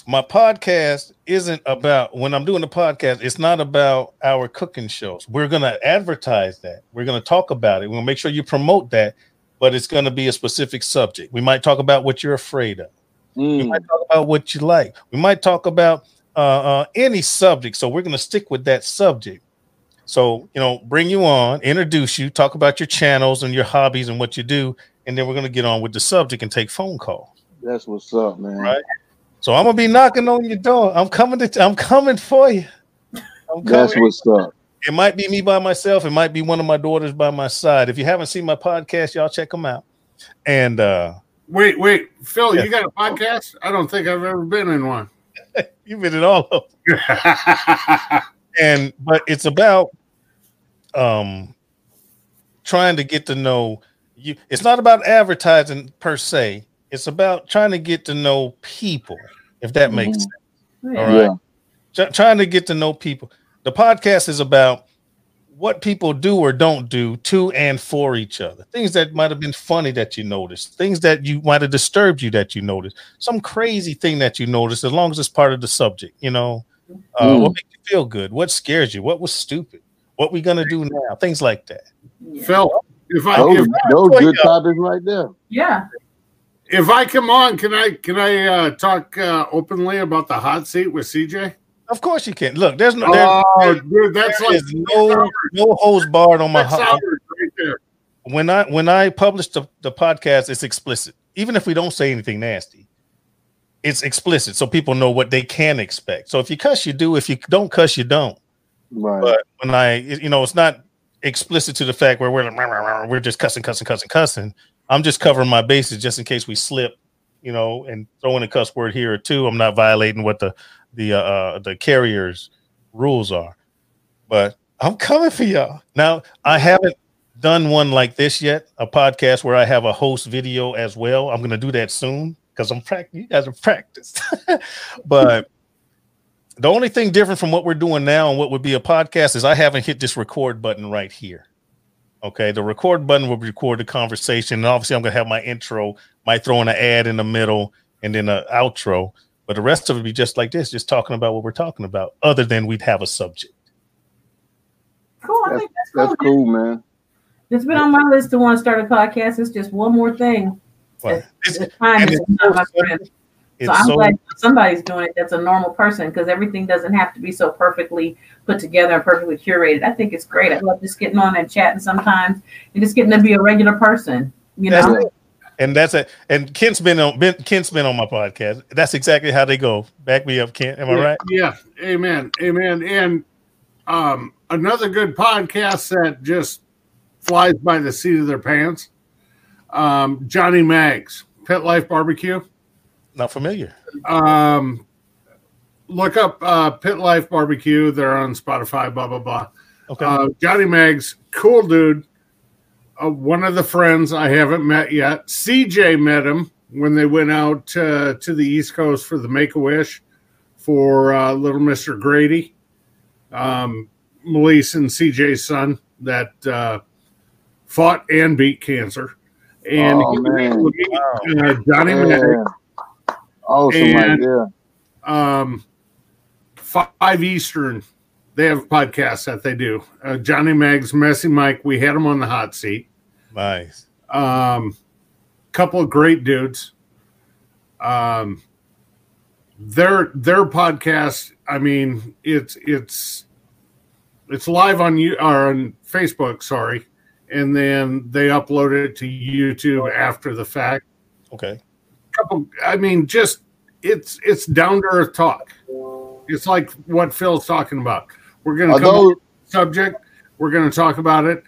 Speaker 1: My podcast isn't about when I'm doing the podcast. It's not about our cooking shows. We're gonna advertise that. We're gonna talk about it. We're gonna make sure you promote that. But it's gonna be a specific subject. We might talk about what you're afraid of. We
Speaker 4: Mm,
Speaker 1: might talk about what you like. We might talk about uh, uh, any subject. So we're going to stick with that subject. So you know, bring you on, introduce you, talk about your channels and your hobbies and what you do, and then we're going to get on with the subject and take phone calls.
Speaker 4: that's what's up, man.
Speaker 1: Right. So I'm gonna be knocking on your door. I'm coming to. I'm coming for you. I'm
Speaker 4: That's what's up.
Speaker 1: It might be me by myself. It might be one of my daughters by my side. If you haven't seen my podcast, y'all check them out. And uh
Speaker 3: Wait, wait, Phil,
Speaker 1: Yeah.
Speaker 3: you got a podcast? I don't think I've ever been in one. [laughs]
Speaker 1: you've been in all of them. and but it's about um trying to get to know you. It's not about advertising per se. It's about trying to get to know people if that makes sense. All right.
Speaker 4: Yeah.
Speaker 1: Try- trying to get to know people. The podcast is about what people do or don't do to and for each other things that might have been funny that you noticed things that you might have disturbed you that you noticed some crazy thing that you noticed as long as it's part of the subject you know uh,
Speaker 4: Mm.
Speaker 1: what makes you feel good what scares you what was stupid what we gonna do now things like that
Speaker 3: Phil, if I
Speaker 4: Those,
Speaker 3: if,
Speaker 4: those
Speaker 1: Boy,
Speaker 4: good
Speaker 1: yeah.
Speaker 4: topics right there.
Speaker 5: Yeah.
Speaker 3: if I come on, can I can I uh, talk uh, openly about the hot seat with CJ?
Speaker 1: Of course you can look there's no there,
Speaker 3: Oh, dude, that's like
Speaker 1: no no hose barred on my
Speaker 3: right there.
Speaker 1: when I when I publish the, the podcast, it's explicit. Even if we don't say anything nasty, it's explicit, so people know what they can expect. So if you cuss, you do. If you don't cuss, you don't.
Speaker 4: Right.
Speaker 1: But when I, you know, it's not explicit to the fact where we're like, "Rah, rah, rah," we're just cussing, cussing, cussing, cussing. I'm just covering my bases just in case we slip, you know, and throw in a cuss word here or two. I'm not violating what the the uh, uh the carrier's rules are. But I'm coming for y'all. Now I haven't done one like this yet, a podcast where I have a host video as well. I'm gonna do that soon because I'm practicing. You guys are practiced, [laughs] but the only thing different from what we're doing now and what would be a podcast is I haven't hit this record button right here. Okay, the record button will record the conversation, and obviously I'm gonna have my intro, might throw in an ad in the middle, and then an outro. But the rest of it would be just like this, just talking about what we're talking about, other than we'd have a subject.
Speaker 5: Cool. I
Speaker 4: That's,
Speaker 5: think that's cool.
Speaker 4: that's cool, man.
Speaker 5: It's been on my list to want to start a podcast. It's just one more thing.
Speaker 1: Well,
Speaker 5: It's-
Speaker 1: it's,
Speaker 5: time
Speaker 1: it's
Speaker 5: my
Speaker 1: so
Speaker 5: friend.
Speaker 1: it's
Speaker 5: So I'm
Speaker 1: so
Speaker 5: glad somebody's doing it that's a normal person because everything doesn't have to be so perfectly put together and perfectly curated. I think it's great. I love just getting on and chatting sometimes and just getting to be a regular person. You
Speaker 1: That's
Speaker 5: know,
Speaker 1: it. And that's it. And Kent's been on been, Kent's been on my podcast. That's exactly how they go. Back me up, Kent. Am I right?
Speaker 3: Yeah. Amen. Amen. And um, another good podcast that just flies by the seat of their pants. Um, Johnny Mags, Pit Life Barbecue.
Speaker 1: Not familiar.
Speaker 3: Um, look up uh, Pit Life Barbecue. They're on Spotify. Blah blah blah.
Speaker 1: Okay.
Speaker 3: Uh, Johnny Mags, cool dude. Uh, one of the friends I haven't met yet. CJ met him when they went out uh, to the East Coast for the Make a Wish for uh, Little Mister Grady, um, Melise and CJ's son that uh, fought and beat cancer. And
Speaker 4: Oh,
Speaker 3: he
Speaker 4: man.
Speaker 3: able to meet, uh, Johnny
Speaker 4: Yeah.
Speaker 3: Mags
Speaker 4: Awesome
Speaker 3: And-
Speaker 4: idea.
Speaker 3: um, Five Eastern. They have podcasts that they do. Uh, Johnny Mags, Messy Mike. We had him on the hot seat.
Speaker 1: Nice.
Speaker 3: Um, couple of great dudes. Um, their their podcast. I mean, it's it's it's live on you or on Facebook. Sorry, and then they upload it to YouTube after the fact.
Speaker 1: Okay.
Speaker 3: couple i mean just it's it's down to earth talk it's like what phil's talking about we're going to come
Speaker 4: Although
Speaker 3: up with a subject we're going to talk about it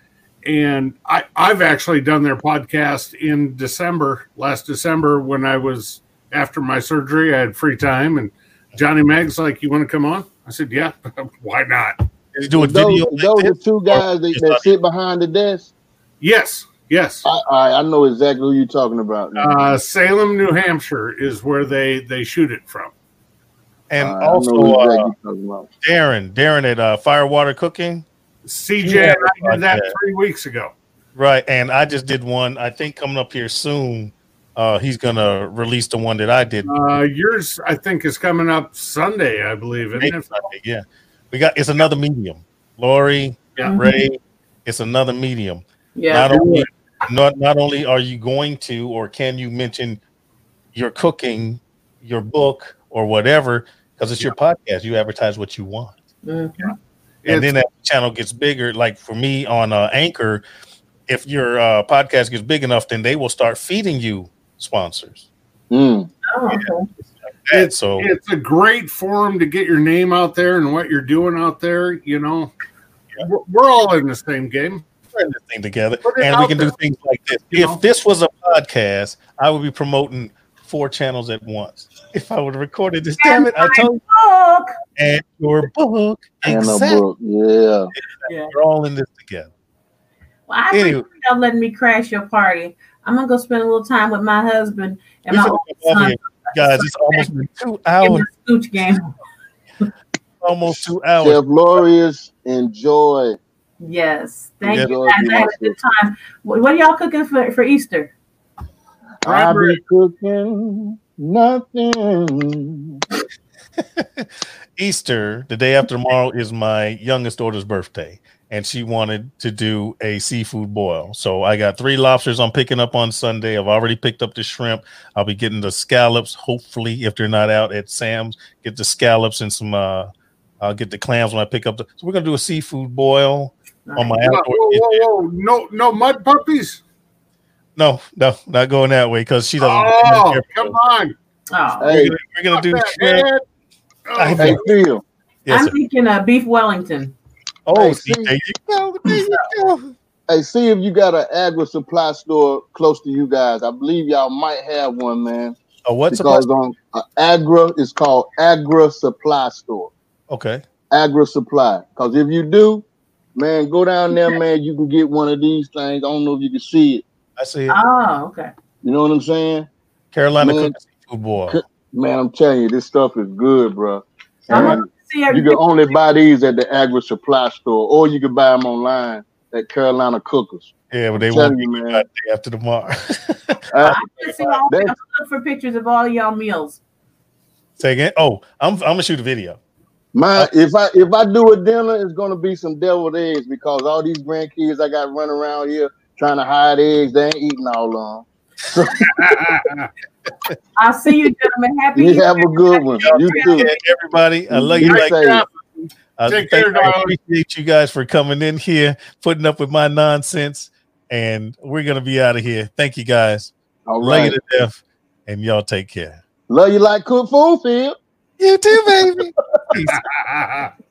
Speaker 3: and i i've actually done their podcast in december last december when i was after my surgery i had free time and johnny mag's like you want to come on i said yeah [laughs] why not
Speaker 1: Did you do a
Speaker 4: those,
Speaker 1: video?
Speaker 4: those
Speaker 1: like
Speaker 4: are two guys that, that sit behind the desk.
Speaker 3: yes yes
Speaker 4: I, I I know exactly who you're talking about.
Speaker 3: uh, salem new hampshire is where they they shoot it from
Speaker 1: and
Speaker 4: I
Speaker 1: also
Speaker 4: know exactly
Speaker 1: uh,
Speaker 4: who you're talking about.
Speaker 1: Darren, Darren at uh, Firewater Cooking.
Speaker 3: Cj
Speaker 1: Yeah,
Speaker 3: and i did that
Speaker 1: podcast.
Speaker 3: three weeks ago
Speaker 1: Right. And I just did one, I think coming up here soon. Uh, he's gonna release the one that I did.
Speaker 3: Uh, yours, I think, is coming up Sunday, I believe. Isn't it?
Speaker 1: Sunday, yeah. We got it's another medium. Lori,
Speaker 3: Yeah.
Speaker 1: Ray, it's another medium.
Speaker 5: yeah.
Speaker 1: Not only not not only are you going to or can you mention your cooking, your book, or whatever, because it's your podcast. You advertise what you want.
Speaker 5: Mhm.
Speaker 1: And then that channel gets bigger. Like for me on uh, Anchor, if your uh, podcast gets big enough, then they will start feeding you sponsors.
Speaker 4: Mm.
Speaker 5: Oh, okay.
Speaker 1: And
Speaker 3: It's,
Speaker 1: so
Speaker 3: it's a great forum to get your name out there and what you're doing out there. You know, we're, we're all in the same game.
Speaker 1: putting this thing together, and we
Speaker 3: out
Speaker 1: can do things like this.
Speaker 3: You
Speaker 1: if
Speaker 3: know?
Speaker 1: this was a podcast, I would be promoting four channels at once. If I would have recorded this, damn it, I told you. And your book,
Speaker 4: And a
Speaker 1: exactly.
Speaker 4: book. Yeah.
Speaker 5: Yeah.
Speaker 1: We're all in this together.
Speaker 5: Well, I
Speaker 1: Anyway.
Speaker 5: appreciate y'all letting me crash your party. I'm gonna go spend a little time with my husband and
Speaker 1: We
Speaker 5: my
Speaker 1: finna
Speaker 5: oldest
Speaker 1: get off
Speaker 5: son.
Speaker 1: here. Guys, it's almost been two hours.
Speaker 5: the scooch game. [laughs]
Speaker 1: Almost two hours.
Speaker 4: Chef Glorious, enjoy.
Speaker 5: Yes, thank
Speaker 1: Yeah.
Speaker 5: you. guys. I had a good time. What, what are y'all cooking for for Easter?
Speaker 4: I'll be cooking nothing. [laughs]
Speaker 1: Easter, the day after tomorrow, is my youngest daughter's birthday, and she wanted to do a seafood boil. So I got three lobsters I'm picking up on Sunday. I've already picked up the shrimp. I'll be getting the scallops, hopefully, if they're not out at Sam's. Get the scallops and some. uh I'll get the clams when I pick up the. So we're gonna do a seafood boil on my
Speaker 3: whoa, whoa, whoa, whoa. No, no mud puppies.
Speaker 1: No, no, not going that way because she doesn't.
Speaker 3: Oh, come on.
Speaker 5: Oh,
Speaker 1: We're
Speaker 4: Hey,
Speaker 1: gonna, we're gonna do
Speaker 3: that,
Speaker 1: shrimp.
Speaker 3: Oh,
Speaker 1: I-
Speaker 4: hey, Phil.
Speaker 1: Yes,
Speaker 5: I'm
Speaker 1: sir.
Speaker 5: thinking uh, beef Wellington.
Speaker 1: Oh,
Speaker 4: Hey,
Speaker 1: see,
Speaker 4: see-
Speaker 1: there you go. There you [laughs] go.
Speaker 4: Hey, see if you got an agri supply store close to you guys. I believe y'all might have one, man.
Speaker 1: Oh, what's
Speaker 4: because
Speaker 1: about?
Speaker 4: on uh, Agri is called Agri Supply Store.
Speaker 1: Okay.
Speaker 4: Agri Supply. Because if you do, man, go down there, man. You can get one of these things. I don't know if you can see it.
Speaker 1: I see it.
Speaker 5: Oh, okay.
Speaker 4: You know what I'm saying?
Speaker 1: Carolina
Speaker 4: Man.
Speaker 1: cooking seafood boil.
Speaker 4: Cook- Man, I'm telling you, this stuff is good, bro. And you can only buy these at the Agri Supply Store, or you can buy them online at Carolina Cookers.
Speaker 1: Yeah, but they
Speaker 4: I'm
Speaker 1: won't
Speaker 4: you, man.
Speaker 1: day after tomorrow.
Speaker 4: Uh, [laughs]
Speaker 5: I can see all
Speaker 4: That-
Speaker 5: y'all look for pictures of all y'all meals.
Speaker 1: Say again. Oh, I'm I'm gonna shoot a video.
Speaker 4: My if I if I do a dinner, it's gonna be some deviled eggs because all these grandkids I got running around here trying to hide eggs, they ain't eating all of them. [laughs]
Speaker 5: I'll see you, gentlemen. Happy.
Speaker 4: You have a good one. You too.
Speaker 1: Everybody, I love you.
Speaker 4: Be
Speaker 1: Like
Speaker 4: safe.
Speaker 1: Uh, I
Speaker 3: Take care,
Speaker 1: I appreciate you guys for coming in here, putting up with my nonsense, and we're gonna be out of here. Thank you guys.
Speaker 4: All
Speaker 1: Love you to death, and y'all take care.
Speaker 4: Love you like cook food, Phil.
Speaker 1: You too, baby. Peace. [laughs] [laughs]